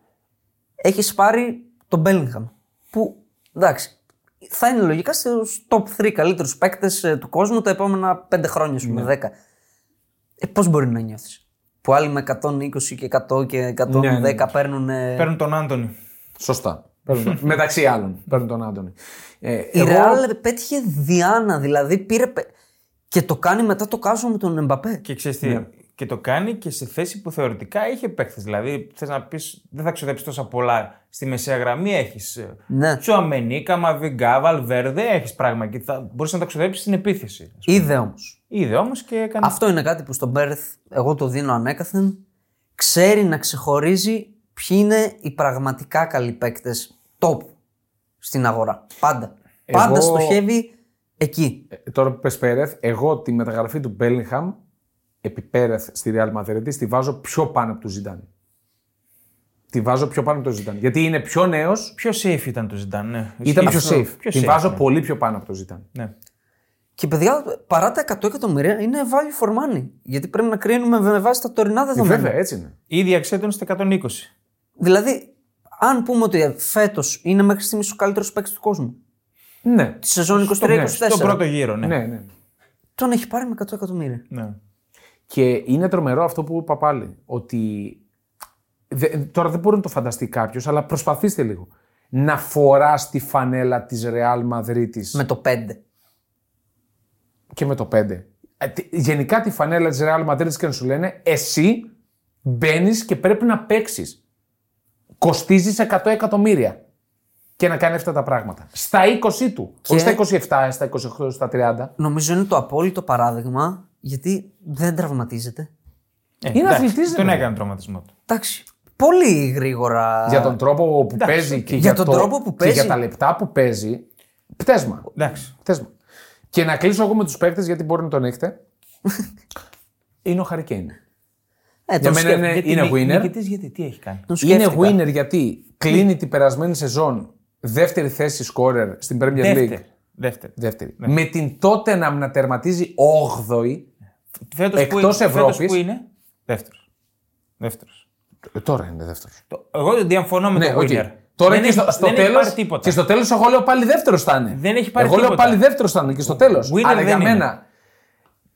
έχεις πάρει τον Bellingham. Που εντάξει, θα είναι λογικά στους top 3 καλύτερους παίκτες του κόσμου τα επόμενα 5 χρόνια, σου πούμε, 10. Ε, Πώς μπορεί να νιώθεις. Που άλλοι με 120 και 100 και 110 Ναι, ναι. παίρνουν. Παίρνουν τον Άντωνη. Σωστά. Παίρνουν- Μεταξύ άλλων. Παίρνουν τον Άντωνη. Ε, Η εγώ- Real πέτυχε Διάνα, δηλαδή πήρε. πε- Και το κάνει μετά το κάσο με τον Εμπαπέ. Και ξέρεις τι. Ναι. Και το κάνει και σε θέση που θεωρητικά είχε παίχτε. Δηλαδή, θες να πεις, δεν θα ξοδέψεις τόσα πολλά. Στη μεσαία γραμμή έχεις Ναι. Τσουαμενί, Καμαβιγκά, Βαλβέρδε, έχεις πράγμα και θα μπορούσε να τα ξοδέψεις στην επίθεση. Είδε όμως. Είδε όμως και έκανε. Αυτό είναι κάτι που στον Μπέρθ εγώ το δίνω ανέκαθεν. Ξέρει να ξεχωρίζει ποιοι είναι οι πραγματικά καλοί παίκτες top στην αγορά. Πάντα. Εγώ- Πάντα στοχεύει εκεί. Ε, Τώρα που πες Πέρεθ, εγώ τη μεταγραφή του Μπέλιγχαμ επί Πέρεθ στη Real Madrid τη βάζω πιο πάνω από του Ζιντάν. Τη βάζω πιο πάνω από τον Ζιντάν. Γιατί είναι πιο νέος, Πιο safe ήταν το Ζιντάν, ναι. ήταν πιο Ισχύει. safe. Πιο Την safe, βάζω ναι. πολύ πιο πάνω από τον Ζιντάν. Ναι. Και παιδιά, παρά τα 100 εκατομμύρια είναι value for money. Γιατί πρέπει να κρίνουμε με βάση τα τωρινά δεδομένα. Βέβαια, έτσι είναι. Η ίδια αξία του είναι στα 120. Δηλαδή, αν πούμε ότι φέτος είναι μέχρι στιγμής ο καλύτερος παίκτης του κόσμου. Ναι. Τη σεζόν 23-24. Στον πρώτο γύρο, ναι. Ναι, ναι. Τον έχει πάρει με 100 εκατομμύρια. ναι. Και είναι τρομερό αυτό που είπα πάλι. Ότι. δε- τώρα δεν μπορεί να το φανταστεί κάποιος, αλλά προσπαθήστε λίγο. Να φοράς τη φανέλα της Real Madrid Με το 5. και με το 5. Ε, τι- Γενικά τη φανέλα της Real Madrid και να σου λένε εσύ μπαίνεις και πρέπει να παίξεις. Κοστίζεις 100 εκατομμύρια και να κάνει αυτά τα πράγματα. Στα 20 του. Όχι στα 27, στα 28, στα 30. Νομίζω είναι το απόλυτο παράδειγμα γιατί δεν τραυματίζεται. Ε, Είναι εντάξει, αθλητής, ρε Τον παιδί. έκανε τραυματισμό του. Εντάξει. Πολύ γρήγορα. Για τον τρόπο που παίζει και Για για, τον το- τρόπο που και παίζει. για τα λεπτά που παίζει. Πτέσμα. Εντάξει. Πτέσμα. Και να κλείσω εγώ με τους παίκτες γιατί μπορεί να τον έχετε. είναι ο Χαρικέιν. Ε, Για τον μένα σκέφ- είναι, Γιατί είναι νι- winner. νικητής γιατί, τι έχει κάνει; τον Είναι σκέφτηκα. winner γιατί κλείνει την περασμένη σεζόν δεύτερη θέση scorer στην Premier League. Δεύτερη. Δεύτερη. Δεύτερη. Ναι. Με την τότε να να τερματίζει 8η. Φέτος Εκτός που, φέτος Ευρώπης. που είναι; Δεύτερος. Δεύτερος. Ε, τώρα είναι δεύτερος. Το- Εγώ διαφωνώ με Ναι, το οκ. winner. Τώρα δεν και έχει, στο, στο δεν έχει τέλος, πάρει τίποτα. και στο τέλος, εγώ λέω πάλι δεύτερος θα είναι. Δεν έχει πάρει Εγώ λέω τίποτα. πάλι δεύτερος θα είναι και στο τέλος. Winner Αλλά για δεν είναι. μένα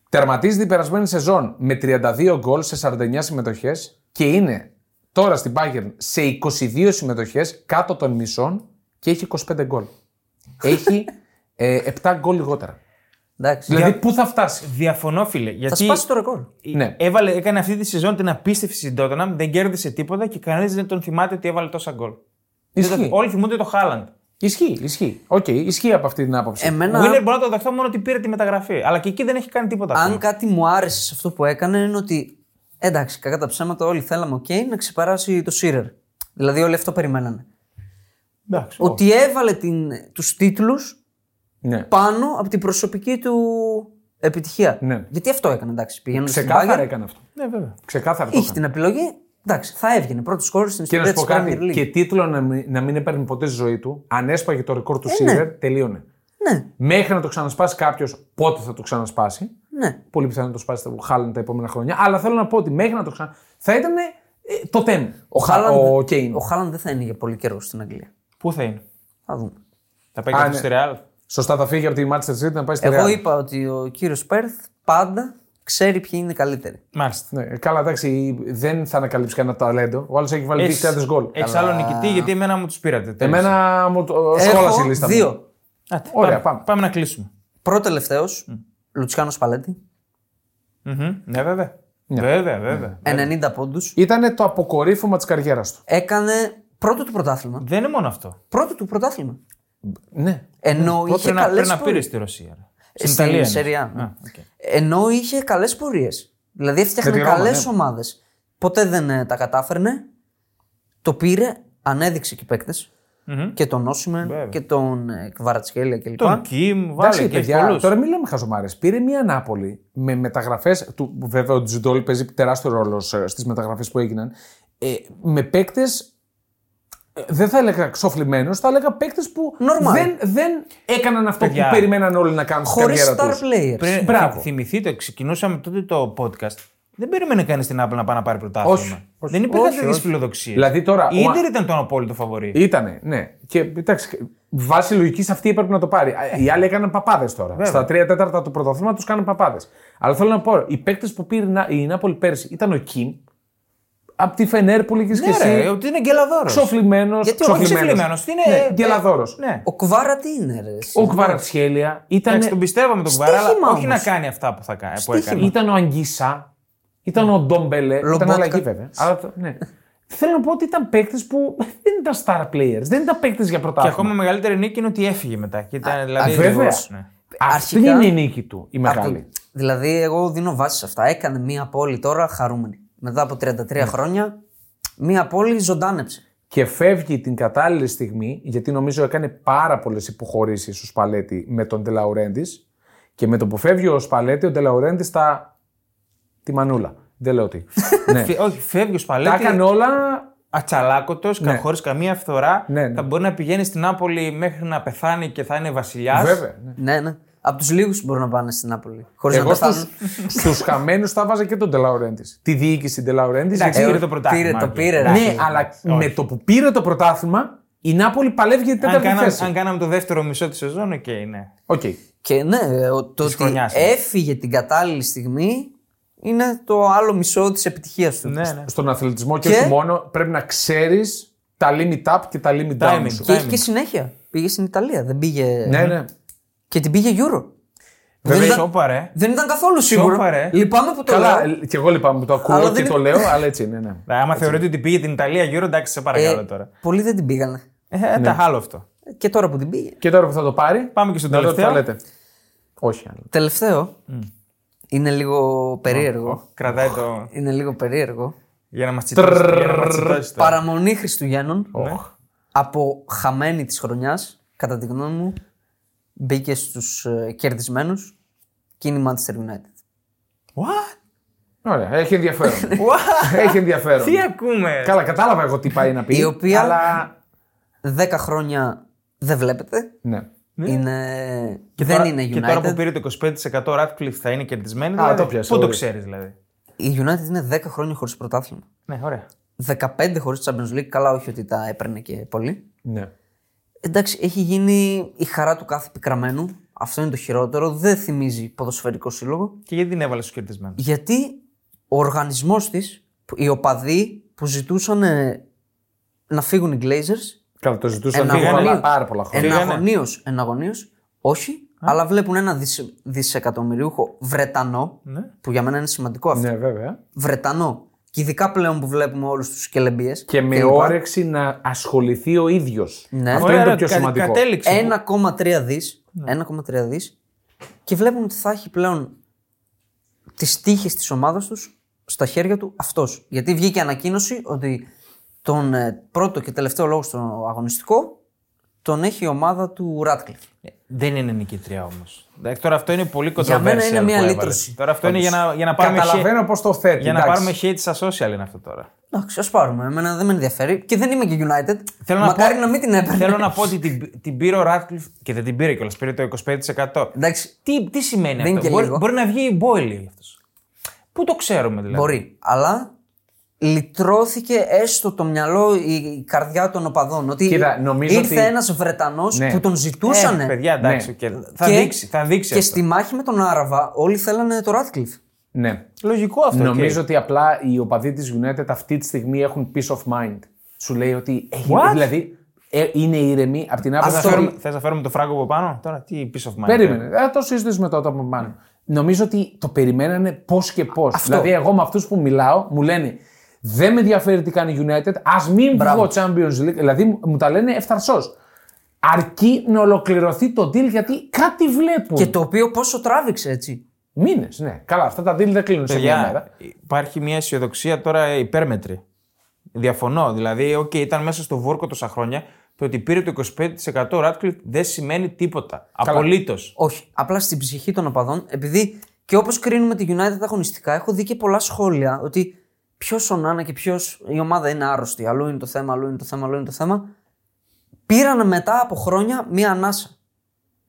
τερματίζει την περασμένη σεζόν με 32 γκολ σε 49 συμμετοχές και είναι τώρα στην Bayern σε 22 συμμετοχές κάτω των μισών και έχει 25 γκολ. Έχει ε, 7 γκολ λιγότερα. Εντάξει. Δηλαδή, πού θα φτάσει; Διαφωνώ, φίλε. Θα Γιατί σπάσει το ρεκόρ. Ναι. έβαλε, έκανε αυτή τη σεζόν την απίστευτη στην Tottenham, δεν κέρδισε τίποτα και κανείς δεν τον θυμάται ότι έβαλε τόσα γκολ. Ισχύει. Δεν το- Όλοι θυμούνται το Χάλαντ. Ισχύει, ισχύει. Οκ, ισχύει από αυτή την άποψη. Εμένα, Ο Winner μπορώ να το δεχτώ μόνο ότι πήρε τη μεταγραφή. Αλλά και εκεί δεν έχει κάνει τίποτα. αν ακόμα. κάτι μου άρεσε σε αυτό που έκανε, είναι ότι εντάξει, κακά τα ψέματα, όλοι θέλαμε ο Κέιν να ξεπεράσει το Σίρερ. Δηλαδή, όλοι αυτό περιμένανε. Εντάξει, Ότι έβαλε την, τους τίτλους Ναι. πάνω από την προσωπική του επιτυχία. Ναι. Γιατί αυτό έκανε, εντάξει. Πηγαίνουν στην Ξεκάθαρα Bayern, έκανε αυτό. Ναι, βέβαια. Ξεκάθαρα το είχε έκανε. την επιλογή. Εντάξει, θα έβγαινε πρώτος σκόρ στην Και να ιστορία σου της πω Premier κάτι. League. Και τίτλο να μην, να μην έπαιρνε ποτέ στη ζωή του. Αν έσπαγε το ρεκόρ του ναι. Σίβερ, τελείωνε. Ναι, Μέχρι να το ξανασπάσει κάποιος, πότε θα το ξανασπάσει. ναι. Πολύ πιθανό να το σπάσει το Χάλαν τα επόμενα χρόνια. Αλλά θέλω να πω ότι μέχρι να το ξανα. θα ήταν ε, το τέμ. Ο, Χάλαντ- ο Κέιν. ο Χάλαντ δεν θα είναι για πολύ καιρό στην Αγγλία. Πού θα είναι; Θα δούμε. Θα πάει Α, κάτι ναι. στη Ρεάλ. Σωστά θα φύγει από τη Manchester City να πάει στη Εγώ Real. είπα ότι ο κύριος Πέρθ πάντα ξέρει ποιοι είναι οι καλύτεροι. Μάλιστα. Ναι, καλά, εντάξει, δεν θα ανακαλύψει κανένα ταλέντο. Ο άλλος έχει βάλει 2.000 γκολ. Έχεις άλλο νικητή γιατί εμένα μου τους πήρατε. τέλος. Εμένα μου το Έχω σχόλασε η λίστα. μου. δύο. Άτε, Ωραία, πάμε. πάμε. να κλείσουμε. Πρώτο τελευταίος, Λουτσιάνος Σπαλέτη. Μμμ. Ναι, βέβαια. Βέβαια, βέβαια. 90 πόντους. Ήταν το αποκορύφωμα της καριέρας του. Έκανε πρώτο του πρωτάθλημα. Δεν είναι μόνο αυτό. Πρώτο του πρωτάθλημα. Ναι. Ενώ είχε Πρέπει να, καλές πρέπει να πήρε πορείες. στη Ρωσία. Ρε. Στην Ιταλία. εννοείς. Serie A, ναι. Α, οκ. Ενώ είχε καλές πορείες. Δηλαδή έφτιαχνε Με τη Ρώμα, καλές ναι. ομάδες. Ποτέ δεν ε, τα κατάφερνε. Το πήρε, ανέδειξε και παίκτες. Και τον Όσιμεν Βέβαια. και τον ε, Κβαρατσχέλια κλπ. Τον Κιμ, βάλε Εντάξει, και παιδιά, πολλούς. τώρα μην λέμε χαζομάρες. Πήρε μια Νάπολη με μεταγραφές. Βέβαια, ο Τζιουντόλι παίζει τεράστιο ρόλο στις μεταγραφές που έγιναν. Ε, με παίκτες. Δεν θα έλεγα ξοφλημένου, θα έλεγα παίκτες που Normal. δεν, δεν έκαναν αυτό Παιδιά. που περιμέναν όλοι να κάνουν στην Χωρίς καριέρα star τους. players. Πριν, Μπράβο. θυ- θυμηθείτε, ξεκινούσαμε τότε το podcast. Δεν περίμενε κανείς την Apple να πάει να πάρει πρωτάθλημα. Όχι, όχι. δεν υπήρχαν Όχι, τέτοιες όχι. φιλοδοξίες. Δηλαδή τώρα, Η ο- Ιντερ ήταν τον απόλυτο φαβορή. Ήτανε, ναι. Και εντάξει, βάσει λογικής αυτή έπρεπε να το πάρει. Οι άλλοι έκαναν παπάδες τώρα. Στα τρία τέταρτα του πρωταθλήματος τους κάναν παπάδες. Αλλά θέλω να πω, οι παίκτες που πήρε η Να- η Νάπολη πέρσι ήταν ο Κιμ. Από τη Φενέρ που λέγε και Ναι, ρε, εσύ. ότι είναι γκελαδόρος. Ξοφλημένος. Γιατί όχι ξεφλημένος, τι είναι- Ναι, γκελαδόρος. Ναι. Ο Κουβάρα τι είναι, ρε. εσύ; Ο Κβαρατσχέλια ήταν. Εντάξει, τον πιστεύαμε τον Κουβαρά, αλλά Στοίχημα όχι να όμως. κάνει αυτά που, θα κάνει, που Στοίχημα. έκανε. Ήταν ο Αγγίσα. Ήταν ο Ντόμπελε. Ήταν Λομπότκα. αλλαγή βέβαια. Αλλά, το- ναι. Θέλω να πω ότι ήταν παίκτες που δεν ήταν star players. Δεν ήταν παίκτες για Και πρωτάθλημα. ακόμα μεγαλύτερη νίκη είναι ότι έφυγε μετά. Και ήταν, δηλαδή, βέβαια. ακριβώς, ναι. Αυτή Αρχικά- είναι η νίκη του, η Από μεγάλη. το- Δηλαδή, εγώ δίνω βάση σε αυτά. Έκανε μία πόλη τώρα χαρούμενη. Μετά από 33 Ναι. χρόνια, μία πόλη ζωντάνεψε. και φεύγει την κατάλληλη στιγμή, γιατί νομίζω έκανε πάρα πολλές υποχωρήσεις ο Σπαλέτη με τον Ντελαουρέντη. Και με το που φεύγει ο Σπαλέτη, ο Ντελαουρέντη στα. τη μανούλα. Δεν λέω τι. ναι. Φε- Όχι, φεύγει ο Τα Σπαλέτη. έκανε όλα. Ατσαλάκωτος, Ναι. χωρί καμία φθορά. Ναι, ναι. Θα μπορεί να πηγαίνει στην Νάπολη μέχρι να πεθάνει και θα είναι βασιλιάς. Βέβαια. ναι. Ναι, ναι. Από τους λίγους που μπορούν να πάνε στην Νάπολη. Χωρίς να Εγώ πεθάνουν. στους, στους χαμένους θα βάζα και τον Ντε Λαουρέντις. Τη διοίκηση Ντε Λαουρέντις. Εντάξει, πήρε το πρωτάθλημα. πήρε το οκ. πήρε, ρε. Εντάξει. Ναι, αλλά με το που πήρε το πρωτάθλημα, η Νάπολη παλεύει για την Αν τέταρτη κάναμε, θέση. αν κάναμε το δεύτερο μισό της σεζόν, οκ, ναι. Οκ. Και ναι, ο- το ότι χρονιάς, ναι. έφυγε την κατάλληλη στιγμή είναι το άλλο μισό της επιτυχίας του. ναι, ναι. Στον αθλητισμό και, Και- όχι μόνο, πρέπει να ξέρεις τα limit up και τα limit down. Timing. σου. Και έχει Timing. και συνέχεια. Πήγε στην Ιταλία. Δεν πήγε. Ναι, ναι. Και την πήγε Euro. Βέβαια, δεν, ήταν, σώπα, ρε. δεν ήταν καθόλου σίγουρο. Σώπα, ρε. Λυπάμαι που το Καλά, λέω. ε, και εγώ λυπάμαι που το ακούω Αλλά και δεν το είναι- λέω, αλλά έτσι είναι. Ναι. Ε, Άμα θεωρείτε ότι πήγε την Ιταλία γύρω, εντάξει, σε παρακαλώ Ε, τώρα. πολλοί δεν την πήγανε. Ε, τα άλλο αυτό. Και τώρα που την πήγε. Και τώρα που θα το πάρει, Πάμε και στο να δω τι θα τελευταίο. λέτε. Όχι άλλο. Τελευταίο. Είναι λίγο περίεργο. Κρατάει το. Είναι λίγο περίεργο. Για να μας τσιτώσει. για να μας τσιτώσει τώρα. Παραμονή Χριστουγέννων. Ναι. Από χαμένη τη χρονιά, κατά τη γνώμη μου, μπήκε στους ε, κερδισμένους και είναι η Manchester United. What? Ωραία, έχει ενδιαφέρον. What? έχει ενδιαφέρον. Τι ακούμε; Καλά, κατάλαβα εγώ τι πάει να πει. Η οποία- Αλλά. 10 χρόνια δεν βλέπετε. Ναι. Είναι... Και δεν τώρα, είναι United. Και τώρα που πήρε το 25% Radcliffe θα είναι κερδισμένη. Α, δηλαδή; το πιάσε, Πού το ωραία. ξέρεις δηλαδή; Η United είναι 10 χρόνια χωρίς πρωτάθλημα. Ναι, ωραία. 15 χωρίς Champions League. Καλά, όχι ότι τα έπαιρνε και πολύ. ναι. Εντάξει, έχει γίνει η χαρά του κάθε πικραμένου. Αυτό είναι το χειρότερο. Δεν θυμίζει ποδοσφαιρικό σύλλογο. Και γιατί την έβαλες στους κερδισμένους; Γιατί ο οργανισμός της, οι οπαδοί που ζητούσαν ε, να φύγουν οι Glazers, Καλά, το ζητούσαν Εναγωνίως. πάρα, πάρα πολλά χρόνια. Φύγανε. εναγωνίως, εναγωνίως, όχι, αλλά βλέπουν ένα δισ, δισεκατομμυρίουχο Βρετανό, Ναι. που για μένα είναι σημαντικό αυτό. Ναι, βέβαια. Βρετανό. Και ειδικά πλέον που βλέπουμε όλους τους κελεμπίε. Και με όρεξη να ασχοληθεί ο ίδιος. Ναι. Αυτό Ωραία, είναι το ρε, πιο κα- σημαντικό. Κατέληξε. 1,3 δις, 1,3 δις και βλέπουμε ότι θα έχει πλέον τις τύχες της ομάδας τους στα χέρια του αυτός. Γιατί βγήκε ανακοίνωση ότι τον ε, πρώτο και τελευταίο λόγο στο αγωνιστικό τον έχει η ομάδα του Ράτκλιφ. Ε, Δεν είναι νικήτρια όμως. Τώρα αυτό είναι πολύ Για μένα controversial είναι μια που έβαλες. λύτρωση. Τώρα αυτό είναι για να, για να πάρουμε, Καταλαβαίνω hate- πώς το θέτει. για να εντάξει. πάρουμε hate στα social είναι αυτό τώρα. Εντάξει, ας πάρουμε. Εμένα δεν με ενδιαφέρει και δεν είμαι και United. Θέλω Μακάρι να, να, πω, μην την έπαιρνε. Θέλω να πω ότι την, την πήρε ο Ράτκλιφ και δεν την πήρε κιόλας. Πήρε το 25%. Εντάξει, Τι, τι σημαίνει Δεν είναι αυτό. και Μπορεί, λίγο. μπορεί να βγει η Μπόιλι αυτός. Πού το ξέρουμε δηλαδή; μπορεί. Αλλά λυτρώθηκε έστω το μυαλό, η, η καρδιά των οπαδών. Ότι Κοίτα, νομίζω ήρθε ότι- ένας Βρετανός Ναι. που τον ζητούσαν. Ε, παιδιά, εντάξει, Ναι. οκ. θα, δείξει, θα δείξει και αυτό. στη μάχη με τον Άραβα όλοι θέλανε το Ράτκλιφ. Ναι. Λογικό αυτό. Νομίζω οκ. ότι απλά οι οπαδοί της United αυτή τη στιγμή έχουν peace of mind. Σου λέει ότι. έχει- What? Δηλαδή ε, είναι ήρεμοι από την Θες να, άποψη. φέρουμε, θες να φέρουμε το φράγκο από πάνω; Τώρα τι peace of mind. Περίμενε. Ε, το συζητήσουμε τότε από πάνω. Νομίζω ότι το περιμένανε πώς και πώς. Δηλαδή, εγώ με αυτούς που μιλάω μου λένε Δεν με ενδιαφέρει τι κάνει η United. Ας μην Μπράβο. βγω Champions League. Δηλαδή, μου τα λένε ευθαρσώς. Αρκεί να ολοκληρωθεί το deal γιατί κάτι βλέπουν. Και το οποίο πόσο τράβηξε έτσι. Μήνες, ναι. Καλά, αυτά τα deal δεν κλείνουν σε μια μέρα. Παιδιά, υπάρχει μια αισιοδοξία τώρα υπέρμετρη. Διαφωνώ. Δηλαδή, οκ, ήταν μέσα στο βόρκο τόσα χρόνια. Το ότι πήρε το 25% ο Ράτκλιφ δεν σημαίνει τίποτα. Απολύτως. Όχι. Απλά στην ψυχή των οπαδών, επειδή και όπως κρίνουμε τη United αγωνιστικά, έχω δει και πολλά σχόλια ότι ποιος Ονάνα και ποιος η ομάδα είναι άρρωστη. Αλλού είναι το θέμα, αλλού είναι το θέμα, αλλού είναι το θέμα. Πήραν μετά από χρόνια μία ανάσα.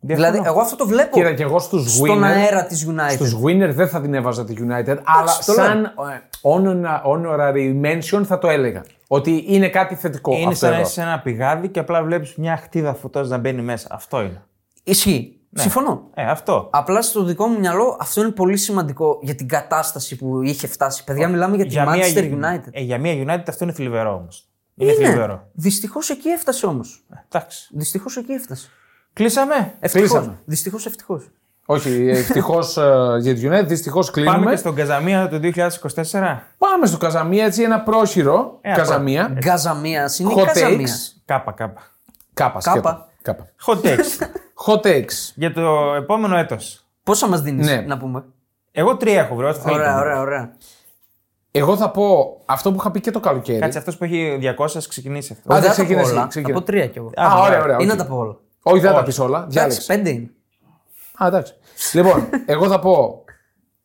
Δηλαδή, εγώ αυτό το βλέπω Κοίτα, και εγώ στους στον winner. αέρα της United. Στους winner δεν θα την έβαζα τη United, αλλά το λέω. σαν ε, honor- honorary mention θα το έλεγα. Ότι είναι κάτι θετικό. Είναι αυτό σαν να εδώ. είσαι σε ένα πηγάδι και απλά βλέπεις μια χτίδα φωτός να μπαίνει μέσα. Αυτό είναι. Ισχύει. Συμφωνώ. Ε, αυτό. Απλά στο δικό μου μυαλό αυτό είναι πολύ σημαντικό για την κατάσταση που είχε φτάσει. Παιδιά, μιλάμε για τη Manchester μια, United. ε, για μια United αυτό είναι θλιβερό όμως. Είναι, θλιβερό. Δυστυχώς εκεί έφτασε όμως. Εντάξει. Δυστυχώς εκεί έφτασε. Κλείσαμε. Κλείσαμε. Δυστυχώς ευτυχώς. Όχι, ευτυχώς για τη United, δυστυχώς κλείνουμε. Πάμε και στον Καζαμία του 2024. Πάμε στο Καζαμία, έτσι ένα πρόχειρο Ένα Καζαμία. Γκαζαμία είναι Hot η Καζαμία. takes. Κάπα, κάπα. Κάπα, σκέτο. Κάπα. Κάπα. Hot takes. Hot takes. για το επόμενο έτος. Πόσα μας δίνεις Ναι. να πούμε; Εγώ τρία έχω βρει. ό,τι θέλετε. Ωραία, ωραία, ωραία. Εγώ θα πω αυτό που είχα πει και το καλοκαίρι. Κάτσε αυτός που έχει 200 ας ξεκινήσει αυτό. Α, Όχι, δεν δεν θα τα πω ξεκινά εσύ, όλα. ξεκινά. Από τρία κι εγώ. Α, ωραία, ωραία. Ή να οκ. τα πω όλα. Όχι, δεν θα τα Όχι. πεις όλα. Εντάξει, Διάλεξες. πέντε είναι. Α, εντάξει. λοιπόν, εγώ θα πω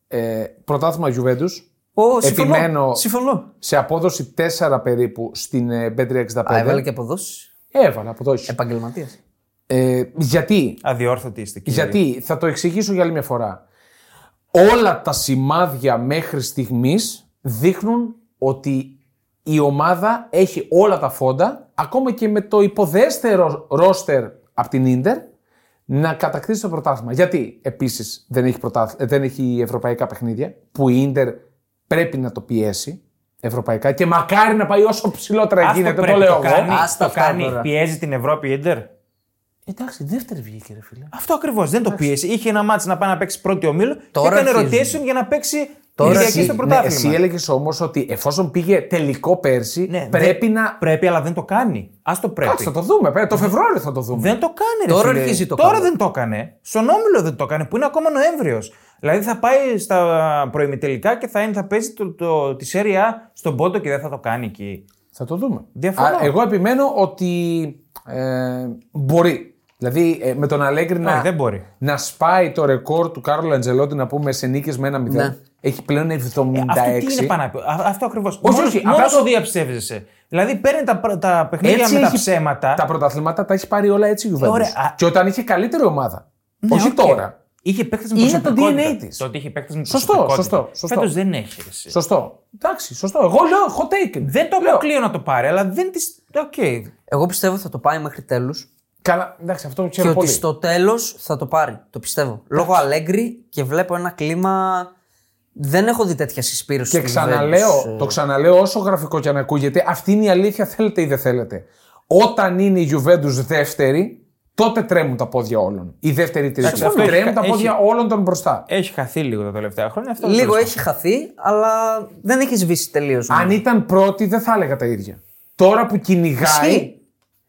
ε, πρωτάθλημα Juventus Ω, συμφωνώ. Επιμένω- Συμφωνώ. σε απόδοση 4 περίπου στην ε, Bet365. Α, έβαλε και αποδόσεις. Έβαλα αποδόσεις. Επαγγελματίας. Ε, γιατί, Αδιόρθωτη είστε. κύριε. γιατί, θα το εξηγήσω για άλλη μια φορά. Όλα τα σημάδια μέχρι στιγμής δείχνουν ότι η ομάδα έχει όλα τα φόντα, ακόμα και με το υποδέστερο ρόστερ από την Ίντερ, να κατακτήσει το πρωτάθλημα. Γιατί επίσης δεν έχει, πρωτάθ- ε, δεν έχει ευρωπαϊκά παιχνίδια, που η Ίντερ πρέπει να το πιέσει ευρωπαϊκά και μακάρι να πάει όσο ψηλότερα Αυτό γίνεται, το πρέπει, λέω το εγώ. κάνει, Ας τα το αυτά κάνει, τώρα. πιέζει την Ευρώπη η Ιντερ. Εντάξει, δεύτερη βγήκε, ρε φίλε. Αυτό ακριβώς. Δεν το πίεσε. Είχε ένα μάτσο να πάει να παίξει πρώτη ομίλου Τώρα και έκανε αρχίζουν. rotation για να παίξει Τώρα Κυριακή εσύ- στο Ναι, πρωτάθλημα. εσύ έλεγες όμως ότι εφόσον πήγε τελικό πέρσι, Ναι, πρέπει δεν- να. Πρέπει, αλλά δεν το κάνει. Α το πρέπει. Κάτσε, θα το δούμε. πρέπει- Το Φεβρουάριο θα το δούμε. Δεν το κάνει, ρε Τώρα φίλε. αρχίζει το Τώρα καλό. δεν το έκανε. Στον όμιλο δεν το έκανε, που είναι ακόμα Νοέμβριος. Δηλαδή θα πάει στα προημιτελικά και θα, είναι, θα παίζει το, το, τη Σέρια στον πόντο και δεν θα το κάνει εκεί. Θα το δούμε. Διαφωνώ. Α, εγώ επιμένω ότι ε, μπορεί. Δηλαδή ε, με τον Αλέγκρι Όχι, να, δεν μπορεί. να σπάει το ρεκόρ του Κάρλο Αντσελότι να πούμε σε νίκες με ένα 0. Ναι. Έχει πλέον 76. Αυτό τι είναι πάνω απ' Α- Αυτό ακριβώς. Όχι, Μόνο, όχι, μόνο απλά σου το- διαψεύδεσαι. Δηλαδή παίρνει τα, προ- τα παιχνίδια με τα ψέματα. Τα πρωταθλήματα τα έχει πάρει όλα έτσι η Juventus. Ωραία, α- Και όταν είχε καλύτερη ομάδα. Ναι, όχι οκ. τώρα. Είχε παίκτες με Είναι το προσωπικότητα. DNA της. Το ότι είχε παίκτες με Σωστό, προσωπικότητα. σωστό, σωστό. Φέτος δεν έχει. ρε εσύ. Σωστό. Εντάξει, σωστό. Εγώ λέω hot take. Δεν το λέω. αποκλείω να το πάρει, αλλά δεν τη. Οκ. Εγώ πιστεύω θα το πάει μέχρι τέλους Καλά, εντάξει, αυτό το και ξέρω ότι πολύ. στο τέλος θα το πάρει. Το πιστεύω. Λόγω Αλέγκρι και βλέπω ένα κλίμα. Δεν έχω δει τέτοια συσπείρωση. Και στη ξαναλέω, Juventus, ε. το ξαναλέω όσο γραφικό και αν ακούγεται, αυτή είναι η αλήθεια, θέλετε ή δεν θέλετε. Όταν είναι η Juventus δεύτερη, τότε τρέμουν τα πόδια όλων. Η δεύτερη τρίτη. Εντάξει, αυτό έχει- Τρέμουν τα έχει- πόδια όλων των μπροστά. Έχει χαθεί λίγο τα τελευταία χρόνια. Αυτό Λίγο τέλος έχει χαθεί, αλλά δεν έχει σβήσει τελείως. Αν ήταν πρώτη, δεν θα έλεγα τα ίδια. Τώρα που κυνηγάει.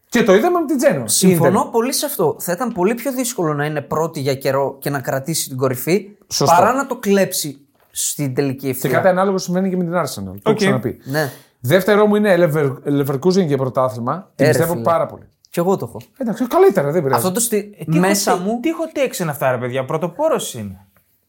Ισχύει. Και το είδαμε με την Τζένοα. Συμφωνώ πολύ σε αυτό. Θα ήταν πολύ πιο δύσκολο να είναι πρώτη για καιρό και να κρατήσει την κορυφή Σωστό. παρά να το κλέψει στην τελική Και ευθεία. κάτι ανάλογο συμβαίνει και με την Arsenal. Το έχω Οκ. ξαναπεί. Ναι. Δεύτερο μου είναι Lever- Leverkusen για πρωτάθλημα. Την Ε, ρε πιστεύω φίλε. πάρα πολύ. Κι εγώ το έχω. Εντάξει, καλύτερα, δεν πειράζει. Αυτό το στη... Ε, Τι μέσα hot take- μου. Τι hot takes είναι αυτά, ρε παιδιά. Πρωτοπόρος είναι.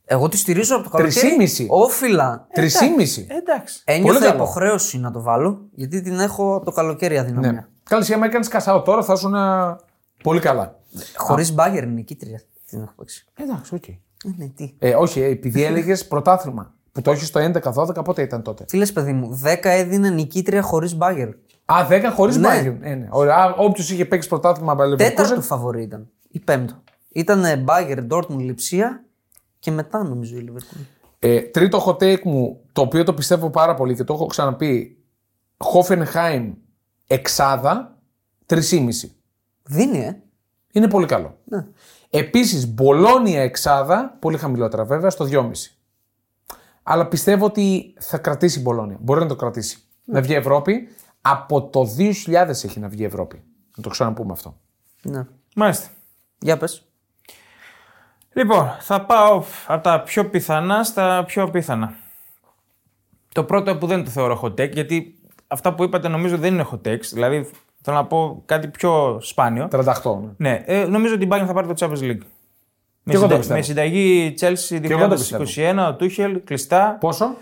Εγώ τη στηρίζω από το καλοκαίρι. Τρεισήμισι. Όφειλα. Τρεισήμισι. Ε, Εντάξει. Ένιωθα καλό. υποχρέωση να το βάλω, γιατί την έχω από το καλοκαίρι αδυναμία. Ναι. Καλά, εσύ άμα έκανε cash out τώρα θα ήσουν α, πολύ καλά. Χωρίς μπάγκερ είναι νικήτρια. Την έχω παίξει. Εντάξει, οκ. Ε, ναι, τι. Ε, όχι, επειδή έλεγες πρωτάθλημα. Που το έχεις στο 11-12, πότε ήταν τότε; Τι λες, παιδί μου, 10 έδινε νικήτρια χωρίς μπάγκερ. Α, 10 χωρίς Ναι. Bayern. Ε, ναι. Όποιος είχε παίξει πρωτάθλημα με Τέταρτο Leverkusen. φαβορή ήταν. Ή πέμπτο. Ήταν μπάγκερ, Dortmund, Λιψία και μετά νομίζω η Liverpool. Ε, τρίτο hot take μου, το οποίο το πιστεύω πάρα πολύ και το έχω ξαναπεί. Hoffenheim εξάδα 3,5. Δίνει, ε. Είναι πολύ καλό. Ναι. Επίσης, Μπολόνια εξάδα, πολύ χαμηλότερα βέβαια, στο 2,5. Αλλά πιστεύω ότι θα κρατήσει η Μπολόνια. Μπορεί να το κρατήσει. Να βγει Ευρώπη. Από το 2000 έχει να βγει Ευρώπη. Να το ξαναπούμε αυτό. ναι. Μάλιστα. Για πες. Λοιπόν, θα πάω από τα πιο πιθανά στα πιο απίθανα. Το πρώτο που δεν το θεωρώ hot take, γιατί αυτά που είπατε νομίζω δεν είναι hot takes. Δηλαδή, θέλω να πω κάτι πιο σπάνιο. 38. Ναι. Ναι, ε, νομίζω ότι η Bayern θα πάρει το Champions League. Με, εγώ το συντα- πιστεύω. με συνταγή Chelsea εγώ το 2021, ο Τούχελ, κλειστά. Πόσο;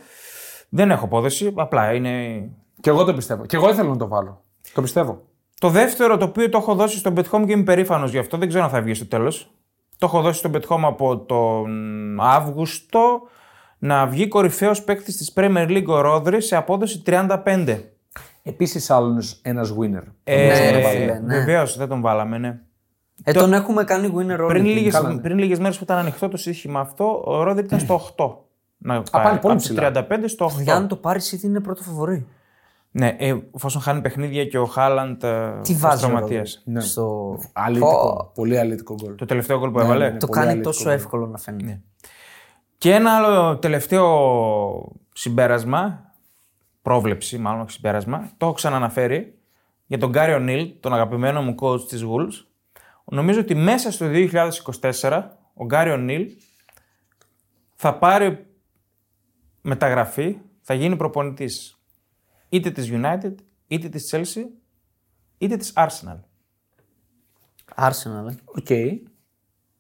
Δεν έχω απόδοση, απλά είναι. Και εγώ το πιστεύω. Και εγώ ήθελα να το βάλω. Το πιστεύω. Το δεύτερο το οποίο το έχω δώσει στον Bet Home και είμαι περήφανος γι' αυτό, δεν ξέρω αν θα βγει στο τέλος. Το έχω δώσει στον Bet Home από τον Αύγουστο να βγει κορυφαίος παίκτης της Premier League ο Ρόδρυ σε απόδοση 35. Επίσης άλλος ένας winner. Ε, Ναι, ρε φίλε, ναι. Βεβαίως δεν τον βάλαμε, ναι. Ε, τον έχουμε κάνει winner όλοι. Πριν την- λίγες, καλά, ναι. πριν λίγες μέρες που ήταν ανοιχτό το σύστημα αυτό, ο Ρόδρυ ήταν στο 8. Να πάλι πολύ από το ψηλά. 35 στο 8. Για αν το πάρεις, ήδη είναι πρώτο φαβορή. Ναι, ε, εφόσον χάνει παιχνίδια και ο Χάλαντ ε, Τι βάζει. ο τραυματίας. Ρόδρυ Στο... Αλήτικο. Πολύ αλήτικο γκολ. Το τελευταίο γκολ που έβαλε. ναι. Το πολύ κάνει αλήθεια τόσο γκολ. εύκολο να φαίνεται. Και ένα άλλο τελευταίο συμπέρασμα, πρόβλεψη μάλλον, όχι συμπέρασμα, το έχω ξαναναφέρει για τον Γκάριο Νίλ, τον αγαπημένο μου coach της Wolves. Νομίζω ότι μέσα στο 2024 ο Γκάρι Ο'Νίλ θα πάρει μεταγραφή, θα γίνει προπονητής είτε της United, είτε της Chelsea, είτε της Arsenal. Arsenal, ε. Οκ.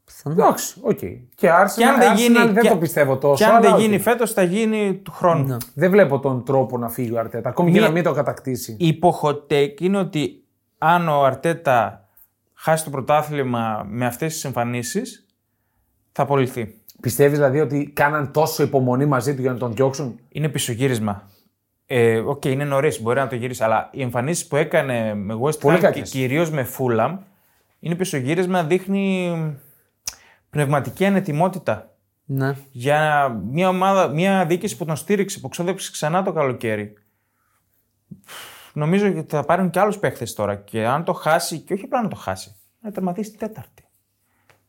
Πιθανό. Εντάξει, οκ. Και Arsenal, Και αν δεν Arsenal γίνει, δεν και- το πιστεύω τόσο. Και αν αλλά δεν οκ. γίνει φέτος θα γίνει του χρόνου. Ναι. Δεν βλέπω τον τρόπο να φύγει ο Αρτέτα. Ακόμη και Μία- να μην το κατακτήσει. υπό hot take είναι ότι αν ο Αρτέτα χάσει το πρωτάθλημα με αυτές τις εμφανίσεις, θα απολυθεί. Πιστεύεις δηλαδή ότι κάναν τόσο υπομονή μαζί του για να τον διώξουν; Είναι πισωγύρισμα. Ε, Οκ, είναι νωρίς, μπορεί να το γυρίσει, αλλά οι εμφανίσεις που έκανε με West Ham Πολύ κακές. και κυρίως με Fulham είναι πισωγύρισμα, δείχνει πνευματική ανετοιμότητα. Ναι. Για μια ομάδα, μια διοίκηση που τον στήριξε, που ξόδεψε ξανά το καλοκαίρι. Νομίζω ότι θα πάρουν και άλλους παίχτες τώρα. Και αν το χάσει, και όχι απλά να το χάσει, να τερματίσει τέταρτη.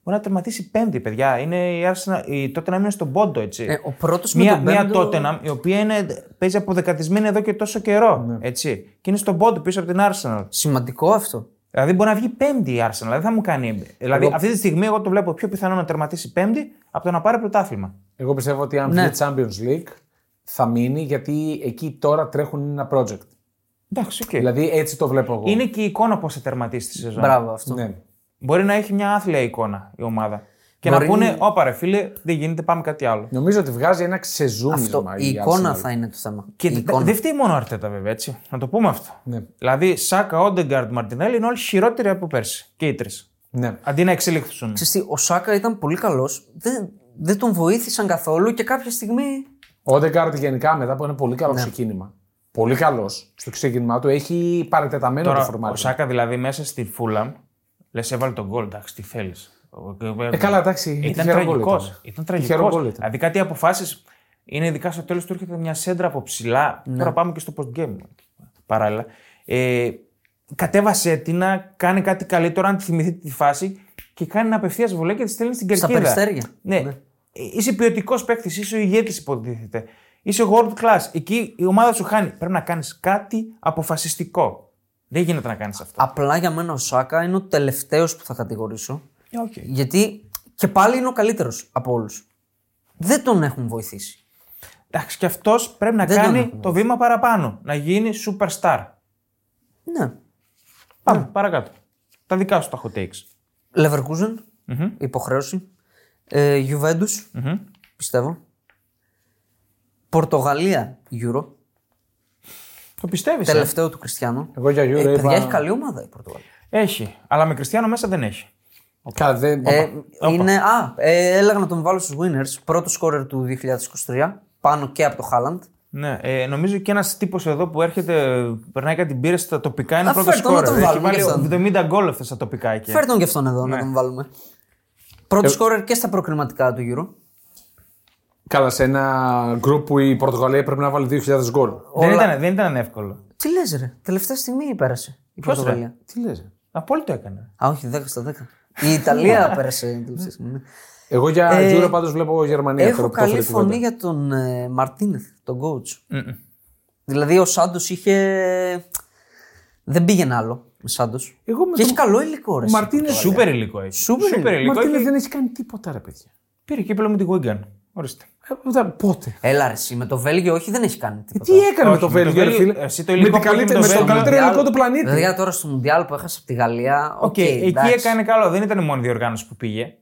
Μπορεί να τερματίσει πέμπτη, παιδιά. Είναι η, Arsenal, η Tottenham είναι στον πόντο, έτσι. Ε, ο πρώτος με μια, τον μια πέμπτο- Tottenham η οποία είναι, παίζει αποδεκατισμένη εδώ και τόσο καιρό. Ναι. Έτσι. Και είναι στον πόντο πίσω από την Arsenal. Σημαντικό αυτό. Δηλαδή μπορεί να βγει πέμπτη η Arsenal. Δηλαδή θα μου κάνει. Δηλαδή Εγώ- αυτή τη στιγμή εγώ το βλέπω πιο πιθανό να τερματίσει πέμπτη από το να πάρει πρωτάθλημα. Εγώ πιστεύω ότι αν Ναι. βγει Champions League θα μείνει γιατί εκεί τώρα τρέχουν ένα project. Εντάξει, οκ. Δηλαδή έτσι το βλέπω εγώ. Είναι και η εικόνα πώς θα τερματίσει τη σεζόν. Μπράβο αυτό. Ναι. Μπορεί να έχει μια άθλια εικόνα η ομάδα. Και Μπορεί- να πούνε, Όπα ρε φίλε, δεν γίνεται, πάμε κάτι άλλο. Νομίζω ότι βγάζει ένα ξεζούμισμα. Αυτό, η εικόνα Arsenal. θα είναι το θέμα. Και η δε- εικόνα. δεν φταίει μόνο ο Αρτέτα, βέβαια, έτσι. Να το πούμε αυτό. Ναι. Δηλαδή, Σάκα, Όντεγκαρντ, Μαρτινέλι είναι όλοι χειρότεροι από πέρσι. Και οι τρεις. Ναι. Αντί να εξελιχθούν. Ξέρεις τι, ο Σάκα ήταν πολύ καλός. Δεν, δεν τον βοήθησαν καθόλου και κάποια στιγμή. Ο Όντεγκαρντ γενικά μετά από ένα πολύ καλό Ναι. ξεκίνημα. Πολύ καλός στο ξεκίνημά του. Έχει παρατεταμένο το Τώρα, ο φορμάρισμα. Σάκα δηλαδή μέσα στη Φούλαμ, λες, έβαλε το γκολ, εντάξει, τι θέλεις. Ε, καλά, εντάξει, Ήταν τυχερό γκολ τραγικός. ήταν. Ήταν Τυχερό γκολ τραγικό. ήταν. Δηλαδή κάτι αποφάσεις είναι ειδικά στο τέλος του έρχεται μια σέντρα από ψηλά. Ναι. Τώρα πάμε και στο post game παράλληλα. Ε, κατέβασε την να κάνει κάτι καλύτερο, αν τη θυμηθείτε τη φάση και κάνει ένα απευθείας βολέ και τη στέλνει στην Στα κερκίδα. περιστέρια. Ναι. Ναι. Ε, Είσαι ποιοτικός παίκτης, είσαι ο ηγέτης, υποτίθεται. Είσαι world class. Εκεί η ομάδα σου χάνει. Πρέπει να κάνεις κάτι αποφασιστικό. Δεν γίνεται να κάνεις αυτό. Απλά για μένα ο Σάκα είναι ο τελευταίος που θα κατηγορήσω. Ε, οκ. Γιατί και πάλι είναι ο καλύτερος από όλους. Δεν τον έχουν βοηθήσει. Εντάξει, και αυτός πρέπει να Δεν τον κάνει έχουμε το βήμα παραπάνω. Να γίνει superstar. Ναι. Πάμε παρακάτω. Τα δικά σου τα hot takes. Leverkusen, υποχρέωση. Ε, Juventus, πιστεύω. Πορτογαλία, Euro. Το πιστεύεις. Τελευταίο του Κριστιανού. Εγώ για Euro Ε, παιδιά, είπα- έχει καλή ομάδα η Πορτογαλία. Έχει. Αλλά με Κριστιανό μέσα δεν έχει. Καλά, δεν- Ε, είναι, α, ε, έλεγα να τον βάλω στους winners. Πρώτο σκόρερ του 2023. Πάνω και από το Χάλαντ. Ναι, ε, νομίζω και ένας τύπος εδώ που έρχεται, περνάει κάτι μπύρες στα τοπικά είναι Α, πρώτος φέρ' τον να σκόρερ. τον Έχει βάλουμε βάλει και αυτόν. 70 γκολ αυτά στα τοπικά εκεί. Φέρ τον και αυτόν εδώ Ναι. να τον βάλουμε. Πρώτο σκόρερ και στα προκριματικά του Euro. Καλά, σε ένα γκρουπ που η Πορτογαλία πρέπει να βάλει 2.000 γκολ. Δεν ήταν, δεν ήταν εύκολο. Τι λες ρε, τελευταία στιγμή πέρασε η Ποιος, Πορτογαλία. Τι λες. Απόλυτο έκανε. Α, όχι, 10 στα 10. Η Ιταλία πέρασε τελευταία στιγμή. Εγώ για Ε, Euro πάντως βλέπω Γερμανία. Έχω θέλω που το καλή έφερε τη φωνή κουβέντα. για τον ε, Μαρτίνεθ, τον coach. Δηλαδή ο Σάντος είχε. Δεν πήγαινε άλλο με Σάντος. Εγώ με Και έχει τον- καλό υλικό. Ρε, Ο Μαρτίνες- Σούπερ υλικό έχει. Σούπερ υλικό. υλικό. Μαρτίνες έχει. δεν έχει κάνει τίποτα, ρε παιδιά. Πήρε κύπελο με τη Wigan. Ορίστε. Ε, δεν- Πότε; Έλα ρε, εσύ, με το Βέλγιο όχι δεν έχει κάνει τίποτα. Τι έκανε με Όχι, το με το Βέλγιο, ρε Βέλγιο, φίλε; εσύ το με, υλικό την που έχεις καλύτερη- με με το τον Βέλγιο. καλύτερο υλικό του Δηλαδή πλανήτη. τώρα στο Μουντιάλ που έχασε από τη Γαλλία. Οκ, Οκ, εκεί εντάξει. έκανε καλό. Δεν ήταν η μόνη διοργάνωση που πήγε.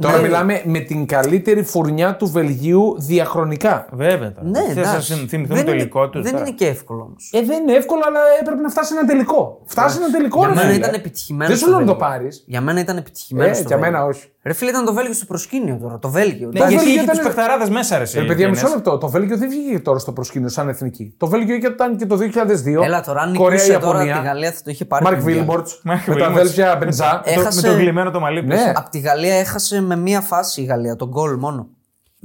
Τώρα Ναι. μιλάμε με την καλύτερη φουρνιά του Βελγίου διαχρονικά. Βέβαια. Τώρα. Ναι, Θες να εντάξει. συν- θυμηθούμε Δεν το είναι- υλικό τους. Δεν είναι και εύκολο όμως. Ε, δεν είναι εύκολο, αλλά έπρεπε να φτάσει σε ένα τελικό. Φτάσει σε ένα τελικό, Για ρε μένα φίλε. ήταν επιτυχημένο. Δεν σου στο λέω να το Βέλγιο. πάρεις. Για μένα ήταν επιτυχημένο. Ε, στο για Βέλγιο. μένα όχι. Ρε φίλε, ήταν το Βέλγιο στο προσκήνιο τώρα. Το Βέλγιο. Ναι, Το γιατί Βέλγιο είχε ήταν- τους παιχταράδες μέσα, ρε. Ε, παιδιά, μισό λεπτό. Το Βέλγιο δεν βγήκε τώρα στο προσκήνιο σαν εθνική. Το Βέλγιο ήταν και το 2002. Έλα τώρα, αν Κορέα, νικούσε τώρα Ιαπωνία. τη Γαλλία θα το είχε πάρει. Μαρκ το Μουντιάλ. Βίλμπορτ. Μαρκ Με τα Βίλμπορτς. αδέλφια Μπεντζά. Ε, έχασε- Με το γλυμμένο το μαλλί Ναι. πίσω. Από τη Γαλλία έχασε με μία φάση η Γαλλία, τον γκολ μόνο.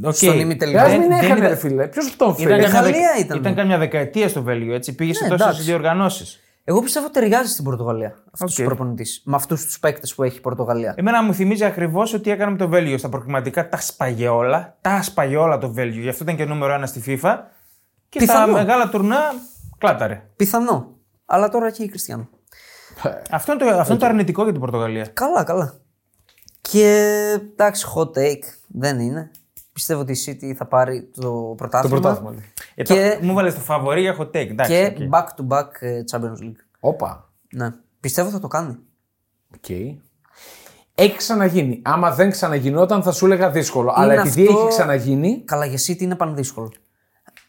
Οκ. Στον ημιτελικό. Ε, ας Δεν- μην δεν έκανε, ήταν- ρε φίλε. Ποιος τον Ήταν, φέρει; καμιά, Γαλλία δεκα- ήταν. ήταν καμιά δεκαετία στο Βέλγιο. Έτσι. Πήγε σε Ναι, τόσες εντάξει. διοργανώσεις. Εγώ πιστεύω ταιριάζει στην Πορτογαλία αυτός Οκ. ο προπονητής. Με αυτούς τους παίκτες που έχει η Πορτογαλία. Εμένα μου θυμίζει ακριβώς ότι έκανε με το Βέλγιο στα προκριματικά. Τα σπάγε όλα. Τα σπάγε όλα το Βέλγιο. Γι' αυτό ήταν και νούμερο ένα στη FIFA. Και Πιθανό. στα μεγάλα τουρνουά κλάταρε. Πιθανό. Αλλά τώρα έχει Κριστιανό. Αυτό είναι, το, αυτό είναι το αρνητικό για την Πορτογαλία. Καλά, καλά. Και εντάξει, hot take δεν είναι. Πιστεύω ότι η City θα πάρει το Το πρωτάθλημα. πρωτάθλημα. λέει. Ε, Και- το- Μου βάλες το φαβορή για hot take. Εντάξει, Και οκ. back to back ε, Champions League. Όπα. Ναι. Πιστεύω θα το κάνει. Οκ. Έχει ξαναγίνει. Άμα δεν ξαναγινόταν, θα σου έλεγα δύσκολο. Αλλά Είναι επειδή αυτό- έχει ξαναγίνει. Καλά, για City είναι πανδύσκολο.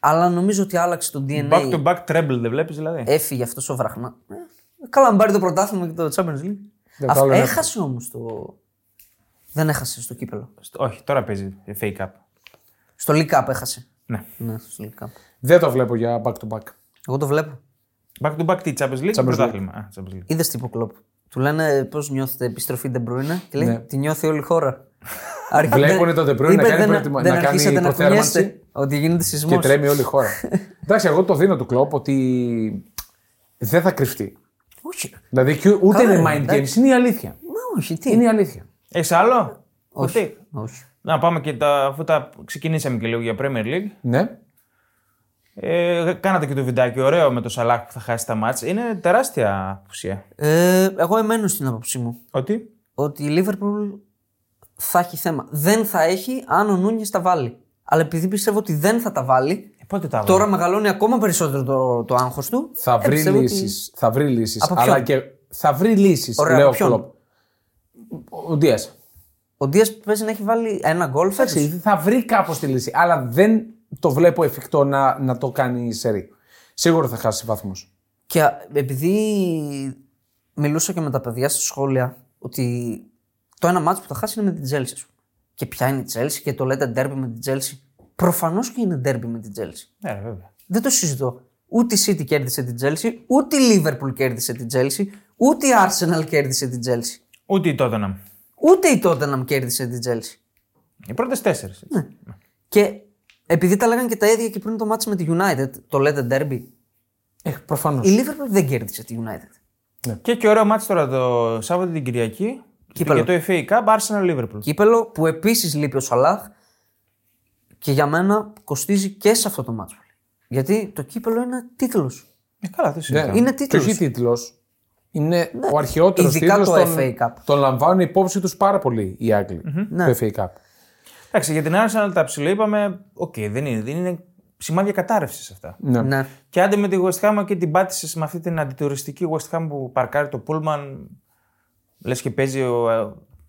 Αλλά νομίζω ότι άλλαξε το DNA. Back to back treble δεν βλέπεις δηλαδή; Έφυγε αυτό ο βραχνά. Ε, καλά, να πάρει το πρωτάθλημα και το Champions League. Δεν Αυτό- το άλλο έχασε όμως το. Δεν έχασε στο κύπελο. Στο- Όχι, τώρα παίζει fake up. Στο League Cup έχασε. Ναι. Ναι, στο League Cup. Δεν το βλέπω για back to back. Εγώ το βλέπω. Back to back τι, Champions League ή Champions πρωτάθλημα; Α, Champions League. Είδες τύπο κλοπ. Του λένε πώς νιώθετε επιστροφή De Bruyne; Και λέει Ναι. τη νιώθει όλη η χώρα. Άρχι- Βλέπουνε δεν- το De Bruyne να είπε, κάνει δεν, προετοιμα- δεν να κάνει αρχίσατε να προθέρμανση. κουνιέστε ότι γίνεται Και σεισμός. τρέμει όλη η χώρα. Εντάξει, εγώ το δίνω του κλοπ ότι δεν θα κρυφτεί. Όχι. Δηλαδή και ούτε Καλά, είναι ρε, mind εντάξει. games, είναι η αλήθεια. Μα όχι, τι. Είναι η αλήθεια. Έχεις άλλο; όχι. Όχι. όχι. Να πάμε και τα, αφού τα ξεκινήσαμε και λίγο για Premier League. Ναι. Ε, κάνατε και το βιντεάκι ωραίο με το Σαλάχ που θα χάσει τα μάτς. Είναι τεράστια απουσία. Ε, εγώ εμένω στην άποψή μου Ότι; ότι η Liverpool θα έχει θέμα. Δεν θα έχει αν ο Νούνιες τα βάλει. Αλλά επειδή πιστεύω ότι δεν θα τα βάλει, Ε, πότε τα τώρα μεγαλώνει ακόμα περισσότερο το, το άγχος του. Θα Ε, βρει πιστεύω ότι- λύσει. Θα βρει λύσεις. Από Αλλά ποιον; και θα βρει λύσεις. Ωραία, Λέω από ποιον; κλοπ. Ο Ντία. Ο Δίας παίζει να έχει βάλει ένα γκολ φέτος. Θα βρει κάπως τη λύση. Αλλά δεν το βλέπω εφικτό να, να το κάνει η σερή. Σίγουρα θα χάσει βαθμούς. Και α, επειδή μιλούσα και με τα παιδιά στα σχόλια ότι το ένα ματς που θα χάσει είναι με την Τσέλσι. Και ποια είναι η Τσέλσι και το λέτε ντέρμπι με την Τσέλσι. Προφανώς και είναι ντέρμπι με την Τσέλσι. Ναι, ρε, βέβαια. Δεν το συζητώ. Ούτε η City κέρδισε την Τσέλσι, ούτε η Liverpool κέρδισε την Τσέλσι, ούτε η Arsenal κέρδισε την Τσέλσι. Ούτε η Tottenham. Ούτε η Tottenham κέρδισε την Τσέλσι. Οι πρώτες τέσσερις. Και επειδή τα λέγανε και τα ίδια και πριν το ματς με τη United, το λέτε derby, Ε, προφανώς. η Liverpool δεν κέρδισε τη United. Και και ωραίο ματς τώρα το Σάββατο την Κυριακή. Κύπελλο. Για το FA Cup Arsenal Liverpool. Κύπελλο που επίσης λείπει ο Σαλάχ και για μένα κοστίζει και σε αυτό το ματς. Γιατί το κύπελλο είναι τίτλος. Ε, καλά, δεν συζητάμε. Είναι Και τίτλος. όχι τίτλος. Είναι ο αρχαιότερος Ειδικά τίτλος. το τον, FA Cup. τον λαμβάνουν υπόψη τους πάρα πολύ οι Άγγλοι Ναι. Το FA Cup. Εντάξει, για την Arsenal τα ψηλό είπαμε, οκ, δεν είναι. Δεν είναι σημάδια κατάρρευσης αυτά. Ναι. Ναι. Και άντε με τη West Ham και την πάτησες με αυτή την αντιτουριστική West Ham που παρκάρει το Pullman. Λες και παίζει ο.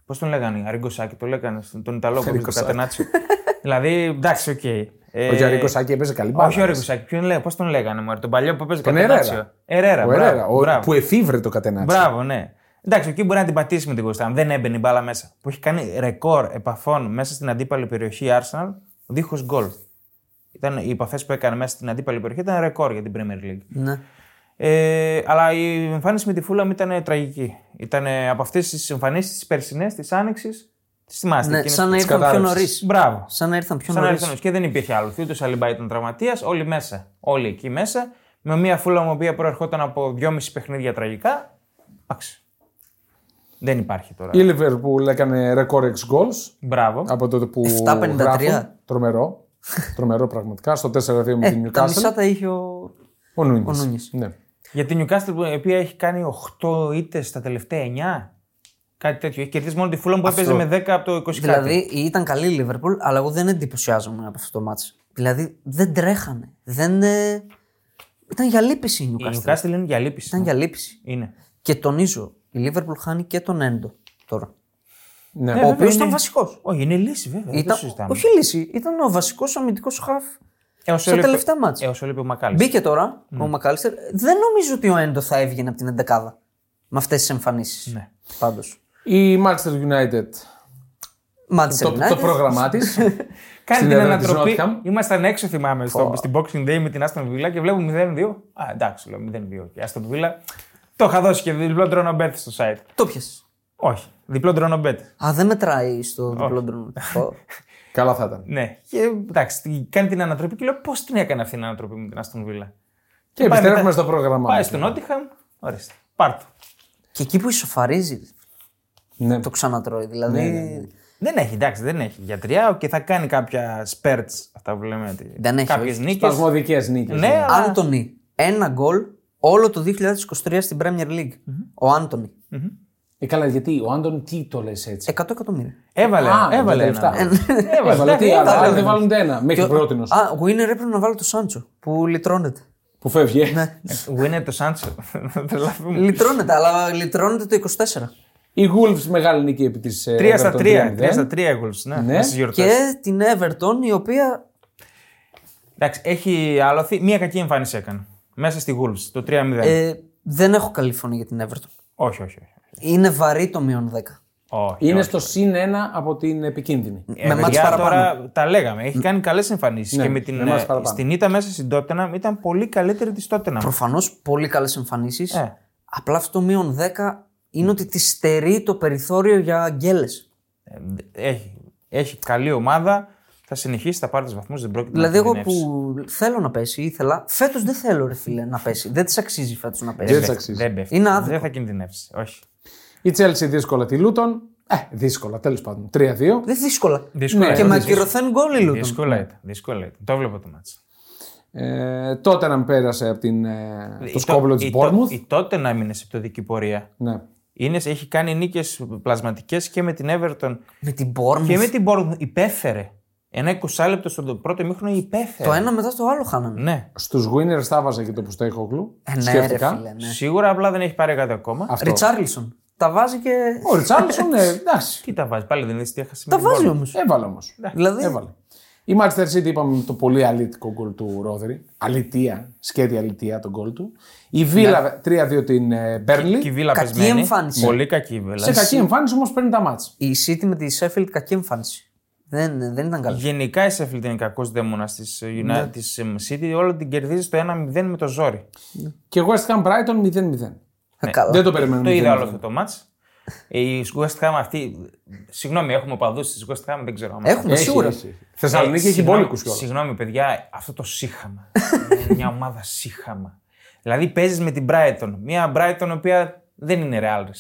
Πώς τον λέγανε, Αρίγκο Σάκη, το λέγανε, τον Ιταλό που έπαιζε το Σάκη. Κατενάτσιο. δηλαδή, εντάξει, οκ. Ε, Ο Γιάννη Σάκη έπαιζε καλή μπάλα. Όχι ο Αρίγκο Σάκη, ποιον λέει, πώς τον λέγανε, μωρέ, τον παλιό που έπαιζε Τον Κατενάτσιο. Ερέρα. Ερέρα, Ο Ερέρα, μπράβο, ο- μπράβο. που εφήβρε το κατενάτσι. Μπράβο, ναι. Εντάξει, εκεί μπορεί να την πατήσει με την Κωνσταντ. Δεν έμπαινε η μπάλα μέσα. Που έχει κάνει ρεκόρ επαφών μέσα στην αντίπαλη περιοχή η Arsenal δίχως γκολ. Ήταν, οι επαφές που έκανε μέσα στην αντίπαλη περιοχή ήταν ρεκόρ για την Premier League. Ναι. Ε, αλλά η εμφάνιση με τη Φούλαμ ήταν τραγική. Ήταν από αυτές τις εμφανίσεις τι περσινές, της Άνοιξης. Τις θυμάστε. Ναι, εκείνες σαν να που- ήρθαν πιο κατάρρευσης. νωρίς. Μπράβο. Σαν να ήρθαν πιο Σαν να νωρίς. ήρθαν και δεν υπήρχε άλλο. Ούτε ο Σαλιμπά ήταν τραυματίας, όλοι μέσα. Όλοι εκεί μέσα. Με μια φούλα η οποία προερχόταν από δυόμιση παιχνίδια τραγικά. Εντάξει. Δεν υπάρχει τώρα. Η Liverpool έκανε ρεκόρ 6 goals Μπράβο. από τότε που 7.53. γράφουν. Τρομερό. Τρομερό πραγματικά. Στο 4-2 με την Ε, τα μισά Newcastle. τα είχε ο. Ο Νούνιες. ο Νούνιες. Ναι. Για την Newcastle που- η οποία έχει κάνει 8 ήττες στα τελευταία 9. Κάτι τέτοιο. Έχει κερδίσει μόνο τη Fulham που έπαιζε με 10 από το 20 Δηλαδή κάτι. ήταν καλή η Liverpool, αλλά εγώ δεν εντυπωσιάζομαι από αυτό το μάτς. Δηλαδή δεν τρέχανε. Δεν, ε, Ήταν για λύπηση η Η Newcastle. Newcastle είναι για λύπηση. Ήταν για λύπηση. Είναι. Και τονίζω, η Liverpool χάνει και τον Έντο τώρα. Ναι. Ε, ο βέβαια, οποίος ήταν είναι- βασικός. Όχι, είναι λύση βέβαια. δεν το Ήταν, συζητάμε. όχι λύση, ήταν ο βασικός αμυντικός χαφ Έως στα έλειπε- τελευταία μάτια. έως έλειπε ο Μακάλιστερ. Μπήκε τώρα ο Μακάλιστερ. Δεν νομίζω ότι ο Έντο θα έβγαινε από την 11 με αυτές τις εμφανίσεις. Ναι. Πάντως. Η Manchester United. Manchester Το, το United. πρόγραμμά της. Κάνει Στην την έδρα της ανατροπή. Nottingham. Ήμασταν έξω, θυμάμαι, στο, στην Boxing Day με την Aston Villa και βλέπω 0-2. Α, εντάξει, λέω 0-2. Και Aston Villa. Το είχα δώσει και διπλό ντρονο bet στο site. Το πιασε. Όχι, διπλό ντρονο bet. Α, δεν μετράει στο διπλό ντρόνο. Ω. Καλά θα ήταν. Ναι. Και εντάξει, τι- κάνει την ανατροπή και λέω πώς την έκανε αυτή την ανατροπή με την Aston Villa; Και πάει επιστρέφουμε μετά- στο πρόγραμμά Πάει μας. στο Νότιχαμ, ορίστε. Πάρτο. Και εκεί που ισοφαρίζει, Ναι. το ξανατρώει. Δηλαδή. Δεν έχει, εντάξει, δεν έχει γιατριά και θα κάνει κάποια σπέρτς, αυτά που λέμε. Δεν έχει, Κάποιες όχι. νίκες. Σπασμωδικές νίκες. Ναι, αλλά. Άντωνη, ένα γκολ όλο το 2023 στην Premier League. Ο Άντωνη. Ε, καλά, γιατί ο Άντων τι το λες έτσι; 100 εκατομμύρια. Έβαλε, Α, έβαλε τα ένα. λεφτά. Έβαλε, Έβαλε τι εντάξει, άλλο, έβαλε άλλοι δεν ένα. βάλουν ένα μέχρι πρώτη. Α, Winner έπρεπε να βάλω το Σάντσο που λυτρώνεται. Που φεύγει. ε. Ναι. Winner το Σάντσο. Θα τρελαθούμε. λυτρώνεται, αλλά λυτρώνεται το 24. Η Wolves μεγάλη νίκη επί της. 3 στα 3. 3 στα 3 Wolves, ναι. Ναι. μέσα στις γιορτές. Και την Everton η οποία Εντάξει, έχει άλοθη. Μία κακή εμφάνιση έκανε. Μέσα στη Wolves, το 3-0. ε, δεν έχω καλή φωνή για την Everton. όχι, όχι, όχι. Είναι βαρύ το μείον 10. όχι Είναι όχι. στο συν 1 από την επικίνδυνη. Ε, με μάτς παιδιά, παραπάνω. Τώρα τα λέγαμε. Έχει κάνει καλές εμφανίσεις. Ναι, και με την, με μάτς ε, παραπάνω. στην ήττα μέσα στην Tottenham ήταν πολύ καλύτερη της Tottenham. Προφανώς πολύ καλές εμφανίσεις. Ε. Απλά αυτό το μείον 10 είναι ότι τη στερεί το περιθώριο για γκέλες. Ε, Έχει, έχει καλή ομάδα. Θα συνεχίσει, θα πάρει τους βαθμούς. Δεν πρόκειται Δηλαδή, να εγώ κινδυνεύσει. που θέλω να πέσει, ήθελα. Φέτος δεν θέλω, ρε φίλε, να πέσει. Δεν της αξίζει φέτος να Δεν πέσει. της αξίζει. Δεν πέφτει. Είναι άδικο. Δεν θα κινδυνεύσει. Όχι. Η Chelsea δύσκολα τη Λούτον. Ε, δύσκολα τέλος πάντων. 3-2. Δεν δύσκολα. Δύσκολα Ναι, Και ήταν. με δύσκολα. ακυρωθέν γκολ η Λούτον. Δύσκολα ήταν. Δύσκολα ήταν. Το βλέπω το μάτσο. Ε, τότε να πέρασε από την, ε, το Η σκόπελο Το- της η Το- Bournemouth. Η τότε να μείνει σε πτωδική πορεία. Ναι. Είναι, έχει κάνει νίκες πλασματικές και με την Everton Με την Bournemouth. και με την Bournemouth. Υπέφερε. Ένα 20 λεπτό στο πρώτο μήχρονο υπέφερε. Το ένα μετά το άλλο χάνανε. Ναι. Στους winners τα βάζα και το που Στέιχογλου. Ε, ναι, ρε Σκέφτηκα. φίλε, ναι. Σίγουρα απλά δεν έχει πάρει κάτι ακόμα. Αυτό. Ριτσάρλισον. Τα βάζει και. Ο Ριτσάρλσον, ε, εντάξει. Τι τα βάζει, πάλι δεν είδες τι έχασε. με Τα την βάζει Bournemouth. όμως. Έβαλε όμως. Δηλαδή. Έβαλε. Η Manchester City είπαμε το πολύ αλήτικο γκολ του Ρόδερη. Αλητία, σκέτη αλητία τον γκολ του. Η Βίλα 3-2 την ε, Και η Μπέρνλι. Βίλα Κακή πεσμένη. εμφάνιση. Πολύ κακή η Βίλα. Σε κακή εμφάνιση όμως παίρνει τα μάτς. Η City με τη Sheffield κακή εμφάνιση. Δεν, δεν ήταν καλή. Γενικά η Sheffield είναι κακός δαίμονας της Ναι. της City. Όλο την κερδίζει στο 1-0 με το ζόρι. Και West Ham Brighton 0-0. Ε, καλά. Δεν το περιμένουμε. Το είδα 0-0. όλο αυτό το match. Η West Ham αυτή. Συγγνώμη, έχουμε παδού της West Ham, δεν ξέρω. αν Έχουμε Έχει, σίγουρα. έχει. Θεσσαλονίκη έχει συγγνώμη- μπόλικους κιόλας. Συγγνώμη, παιδιά, αυτό το σύχαμα. είναι μια ομάδα σύχαμα. Δηλαδή παίζεις με την Brighton. Μια Brighton η οποία δεν είναι real. ρε.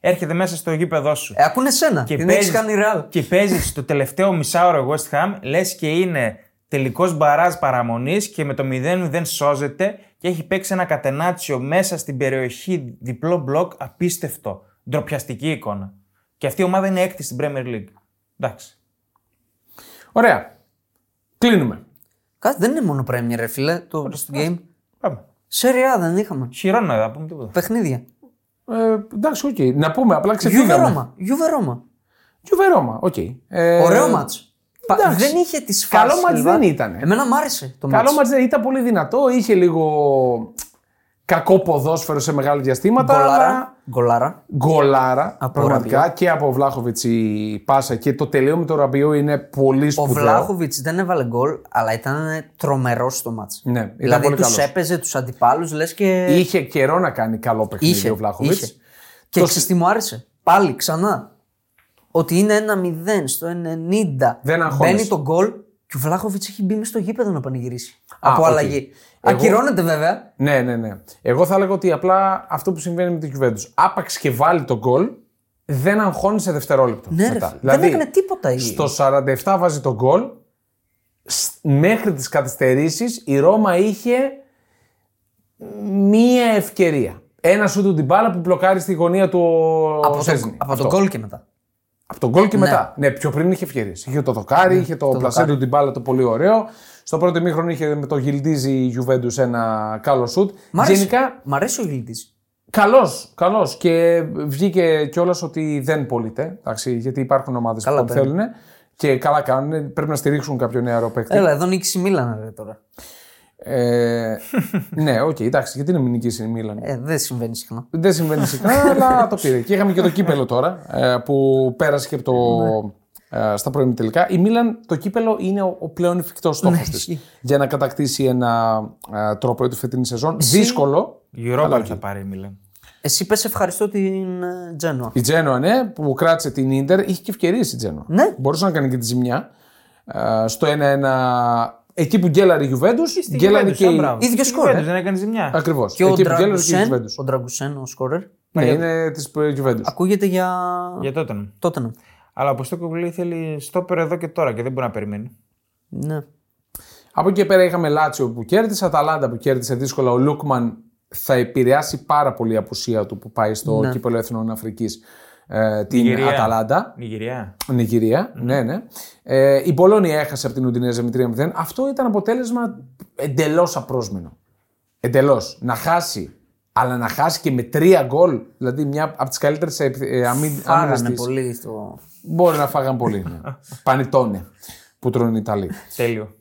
Έρχεται μέσα στο γήπεδό σου. Ε, ακούνε σένα. και την έχεις κάνει ρεάλ. και παίζεις το τελευταίο μισάωρο West Ham, λες και είναι τελικός μπαράζ παραμονής και με το 0-0 σώζεται και έχει παίξει ένα κατενάτσιο μέσα στην περιοχή διπλό μπλοκ απίστευτο. Ντροπιαστική εικόνα. Και αυτή η ομάδα είναι έκτη στην Premier League. Εντάξει. Ωραία. Κλείνουμε. Κάτι δεν είναι μόνο Premier, ρε φίλε, το post game. Πάμε. Serie A δεν είχαμε. Χιρόνα, θα πούμε τίποτα. Παιχνίδια. Ε, εντάξει, οκ. Να πούμε, απλά Γιούβε ξεφύγαμε. Ρώμα. Γιούβε Ρώμα. Γιούβε Ρώμα, οκ. Ε, Ωραίο ματς. Πα- εντάξει. Δεν είχε τις Καλό φάσεις. ματς Λίγα. δεν ήτανε. Εμένα μ' άρεσε το Καλό ματς. ματς δεν ήταν πολύ δυνατό. Είχε λίγο κακό ποδόσφαιρο σε μεγάλα διαστήματα. Γκολάρα. αλλά- Γκολάρα. Γκολάρα. Από πραγματικά Ραμπιό. και από Βλάχοβιτς η πάσα και το τελείωμα το Ραμπιό είναι πολύ Ο σπουδαίο. Βλάχοβιτς δεν έβαλε γκολ, αλλά ήταν τρομερό στο ματς. Ναι, ήταν δηλαδή πολύ τους καλός. έπαιζε τους αντιπάλους, λες και. Είχε καιρό να κάνει καλό παιχνίδι Είχε, ο Βλάχοβιτς. είχε. Και ξέρεις τι μου άρεσε; Πάλι ξανά. Ότι είναι ένα 0 στο 90. Δεν αγχώνεσαι. Μπαίνει το γκολ και ο Βλάχοβιτς έχει μπει μες στο γήπεδο να πανηγυρίσει. Α, από οκ. αλλαγή. Εγώ- Ακυρώνεται βέβαια. Ναι, ναι, ναι. Εγώ θα έλεγα ότι απλά αυτό που συμβαίνει με την Juventus. Άπαξ και βάλει το γκολ, δεν αγχώνεσαι δευτερόλεπτο. Ναι, ρε, μετά. φίλε. δεν έκανε τίποτα η- Στο 47 βάζει το γκολ. σ- Μέχρι τις καθυστερήσεις η Ρώμα είχε μία ευκαιρία. Ένα σου του την μπάλα που μπλοκάρει στη γωνία του ο Από, το, Σέζνη. από Αυτό. τον γκολ και μετά. Από τον γκολ και μετά. Ναι, πιο πριν είχε ευκαιρίε. Είχε το δοκάρι, είχε το, το πλασέ δοκάρι. του την μπάλα το πολύ ωραίο. Στο πρώτο μήχρονο είχε με το Γιλντίζι η Juventus ένα καλό σουτ. Μ' αρέσει, Γενικά μ' αρέσει ο Γιλτής. Καλός, καλός. Και βγήκε κιόλας ότι δεν πωλείται. Εντάξει, γιατί υπάρχουν ομάδες Καλά που τον παίρνει. θέλουν και καλά κάνουν. Πρέπει να στηρίξουν κάποιο νεαρό παίκτη. Έλα, εδώ νίκησε η Μίλαν ρε, τώρα. Ε, ναι, οκ, εντάξει, γιατί να μην νικήσει η Μίλαν; Ε, δεν συμβαίνει συχνά. Δεν συμβαίνει συχνά, αλλά το πήρε. Και είχαμε και το κύπελο τώρα ε, που πέρασε και από το, ε, στα πρώιμη τελικά. Η Μίλαν, το κύπελο είναι ο, ο πλέον εφικτός στόχος Ναι, της ισχύει. για να κατακτήσει ένα ε, τρόπο τη φετινή σεζόν. Δύσκολο. Η Europa θα πάρει η Μίλαν. Εσύ πες ευχαριστώ την ε, Τζένοα. Η Τζένοα, ναι, που κράτησε την Ίντερ, είχε και ευκαιρίες η Τζένοα. Ναι. Μπορούσε να κάνει και τη ζημιά. Ε, στο 1-1, εκεί που γκέλαρε η Γιουβέντους, γκέλαρε και η. Ίδιο Στη σκορ, Juventus ε. Δεν έκανε ζημιά. Ακριβώς. Και ο Εκεί που γκέλαρε και η Ντραγκουσέν, Γιουβέντους. ο Ντραγκουσέν, ο σκόρερ, Ναι, είναι της Γιουβέντους. ακούγεται για Για τότε. ναι. τότε. να. Αλλά ο Ποστόκογλου θέλει στόπερ εδώ και τώρα και δεν μπορεί να περιμένει. Ναι. Από εκεί και πέρα είχαμε Λάτσιο που κέρδισε, Αταλάντα που κέρδισε δύσκολα. Ο Λούκμαν θα επηρεάσει πάρα πολύ η απουσία του που πάει στο Ναι. κύπελο Εθνών Αφρικής. Ε, την Νιγηρία. Αταλάντα. Νιγηρία. Νιγηρία, ναι, ναι. Ε, η Πολώνια έχασε από την Ουντινέζα με 3-0. Αυτό ήταν αποτέλεσμα εντελώς απρόσμενο. Εντελώς. Να χάσει, αλλά να χάσει και με τρία γκολ. Δηλαδή μια από τις καλύτερες άμυνε Φάγανε της. πολύ στο. Μπορεί να φάγαν πολύ. Ναι. Πανιτόνε που τρώνε οι Ιταλοί. Τέλειο.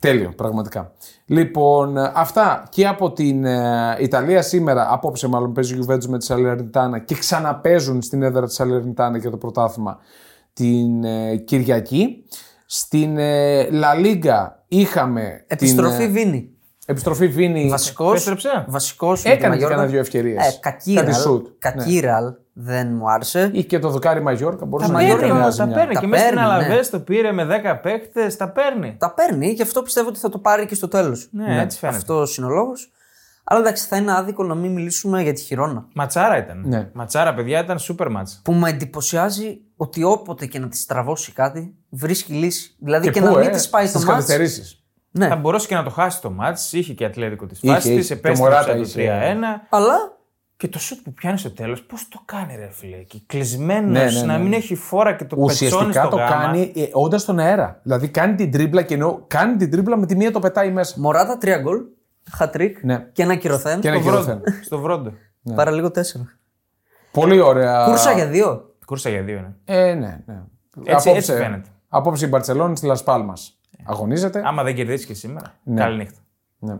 Τέλειο, πραγματικά. Λοιπόν, ε, αυτά και από την ε, Ιταλία σήμερα. Απόψε, μάλλον παίζει η Juventus με τη Σαλερνιτάνα και ξαναπέζουν στην έδρα της Σαλερνιτάνα για το πρωτάθλημα την ε, Κυριακή. Στην ε, La Liga είχαμε. Επιστροφή την, ε, Βίνη. επιστροφή Βίνη. Βασικός. Επέστρεψε. Βασικός με Έκανε τη και Μαγιόρκα. κανένα δύο ευκαιρίες. Ε, κακή Κάτι ραλ. σουτ. Κακή ραλ. Δεν μου άρεσε. Είχε και το δοκάρι Μαγιόρκα. Μπορούσε Τα να Μαγιόρκα γίνει παίρνει, μια όμως, τα ζημιά. παίρνει. Τα Και μέσα στην παίρνει, Αλαβέ το πήρε με 10 παίχτες, τα παίρνει. Τα παίρνει, γι' αυτό πιστεύω ότι θα το πάρει και στο τέλος. Ναι, έτσι φαίνεται. Αυτό είναι ο λόγος. Αλλά εντάξει, θα είναι άδικο να μην μιλήσουμε για τη χειρόνα. Ματσάρα ήταν. Ναι. Ματσάρα, παιδιά, ήταν σούπερ μάτς. Που με εντυπωσιάζει ότι όποτε και να τη στραβώσει κάτι, βρίσκει λύση. Δηλαδή και, πού, να μην ε, της πάει στο στις μάτς. καθυστερήσεις. Ναι, Θα μπορούσε και να το χάσει το μάτς. Είχε και ατλέτικο της Είχε, φάσης είχε. της. Και ο Επέστρεψε Μωράτα το είχε. 3-1. αλλά Και το σουτ που πιάνεις στο τέλος, πώς το κάνει, ρε φίλε. Και κλεισμένος, Ναι, ναι, ναι, να μην ναι. έχει φόρα και το πετσόνι Ουσιαστικά στο το γάμα. κάνει ε, όντας στον αέρα. Δηλαδή κάνει την τρίπλα και ενώ κάνει την τρίπλα με τη μία το πετάει μέσα. Μωράτα τρία γκολ, χατρίκ Ναι. και ένα κυρωθέν. Και ένα Στο κυρωθέν. βρόντο. στο βρόντο. Παρά λίγο τέσσερα. Πολύ ωραία. Κούρσα για δύο. Κούρσα για δύο, ναι. Ε, ναι, ναι. Έτσι- έτσι φαίνεται. Απόψε η Μπαρσελόνα στη Λας Πάλμας. Αγωνίζεται. Άμα δεν κερδίσεις και σήμερα. Ναι. Καλή νύχτα. Ναι.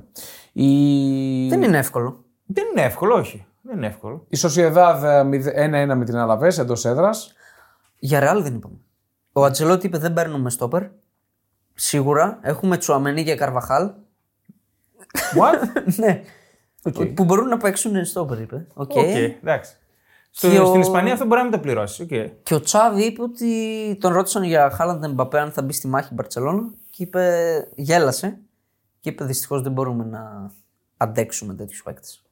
Η... Δεν είναι εύκολο. Δεν είναι εύκολο, όχι. Δεν είναι εύκολο. η Σοσιεδάδ ε, 1-1 με την Αλαβές εντός έδρας. Για Ρεάλ δεν είπαμε. Ο Αντσελότι είπε δεν παίρνουμε στόπερ. Σίγουρα έχουμε Τσουαμενί και Καρβαχάλ. What? ναι. Που μπορούν να παίξουν στόπερ, είπε. Οκ. Οκ, εντάξει. Στο, Και ο- Στην Ισπανία αυτό μπορεί να μην το πληρώσεις. Οκ. Και ο Τσάβη είπε ότι τον ρώτησαν για Χάαλαντ Εμπαπέ αν θα μπει στη μάχη Μπαρσελόνα και είπε, γέλασε και είπε δυστυχώς δεν μπορούμε να αντέξουμε τέτοιους παίκτες.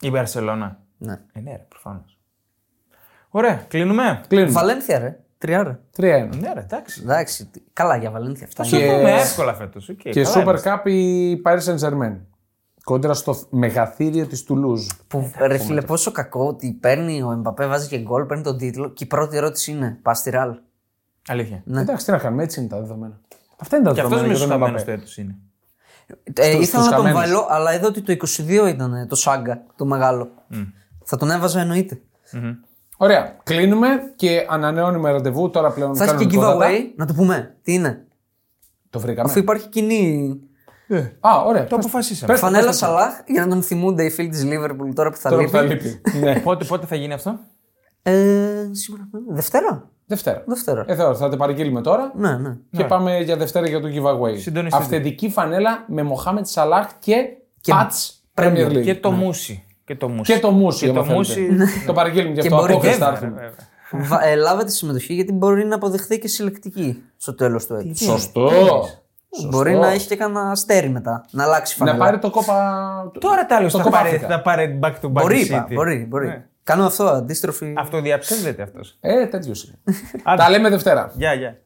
Η Μπαρσελόνα. Ναι. Ε, ναι, ρε, προφανώς. Ωραία, κλείνουμε. Κλείνουμε. Βαλένθια, ρε. Τριάρα. 3-1. Ναι, ρε, εντάξει. Εντάξει, τι- καλά για Βαλένθια αυτά. Θα είναι. σου πούμε εύκολα φέτος. Και Super Cup η Paris Saint Germain. Κόντρα στο μεγαθύριο της Τουλούζ. Που, ρε φίλε, πόσο κακό ότι παίρνει ο Εμπαπέ, βάζει και γκολ, παίρνει τον τίτλο και η πρώτη ερώτηση είναι: Πας στη Ραλ. Αλήθεια. Ναι. Εντάξει, τι να κάνουμε, έτσι είναι τα δεδομένα. Αυτά είναι τα Και αυτός δεδομένα. με για τον σουσταμένο Mbappé. στο έτο είναι. Ε, Στους- ήθελα στους να τον χαμένους. βάλω, αλλά είδα ότι το 22 ήταν το Σάγκα, το μεγάλο. Θα τον έβαζα εννοείται. Ωραία. Κλείνουμε και ανανεώνουμε ραντεβού τώρα πλέον. Θα έχει και κανονικότατα. giveaway. Να το πούμε. Τι είναι; Το βρήκαμε. Αφού υπάρχει κοινή Α, ωραία. Το Πες- αποφασίσαμε. πες το, φανέλα πες το. Σαλάχ για να τον θυμούνται οι φίλοι της Λίβερπουλ τώρα που θα Τώρα που θα λείπει. λείπει. ναι. Πότε, πότε θα γίνει αυτό; Ε, σήμερα. Δευτέρα. Δευτέρα. Δευτέρα. Ε, θα, θα το παραγγείλουμε τώρα Ναι, ναι. και πάμε για Δευτέρα για το giveaway. Συντονιστείτε. Αυθεντική φανέλα με Μοχάμετ Σαλάχ και, Και Patch Premier League. Και το μουσι. Και το μουσι. Και το μουσι. Και το άμα μουσι. θέλετε. το παραγγείλουμε και Και αυτό. μπορεί- Απόκριση θα Βέβαια, έρθουμε. βέβαια. Βα- ε, λάβετε συμμετοχή γιατί μπορεί να αποδειχθεί και συλλεκτική στο τέλος του έτους. Σωστό. Μπορεί να έχει και κανένα αστέρι μετά. Να αλλάξει Να φανέλα. πάρει το κόπα. Τώρα τέλο Το θα Copa πάρει, Africa. θα πάρει back to back Μπορεί, City. είπα, μπορεί, μπορεί. Ναι. Κάνω αυτό, αντίστροφη. Αυτό διαψεύδεται αυτός. Ε, τέτοιος είναι. Τα λέμε Δευτέρα. Γεια, γεια.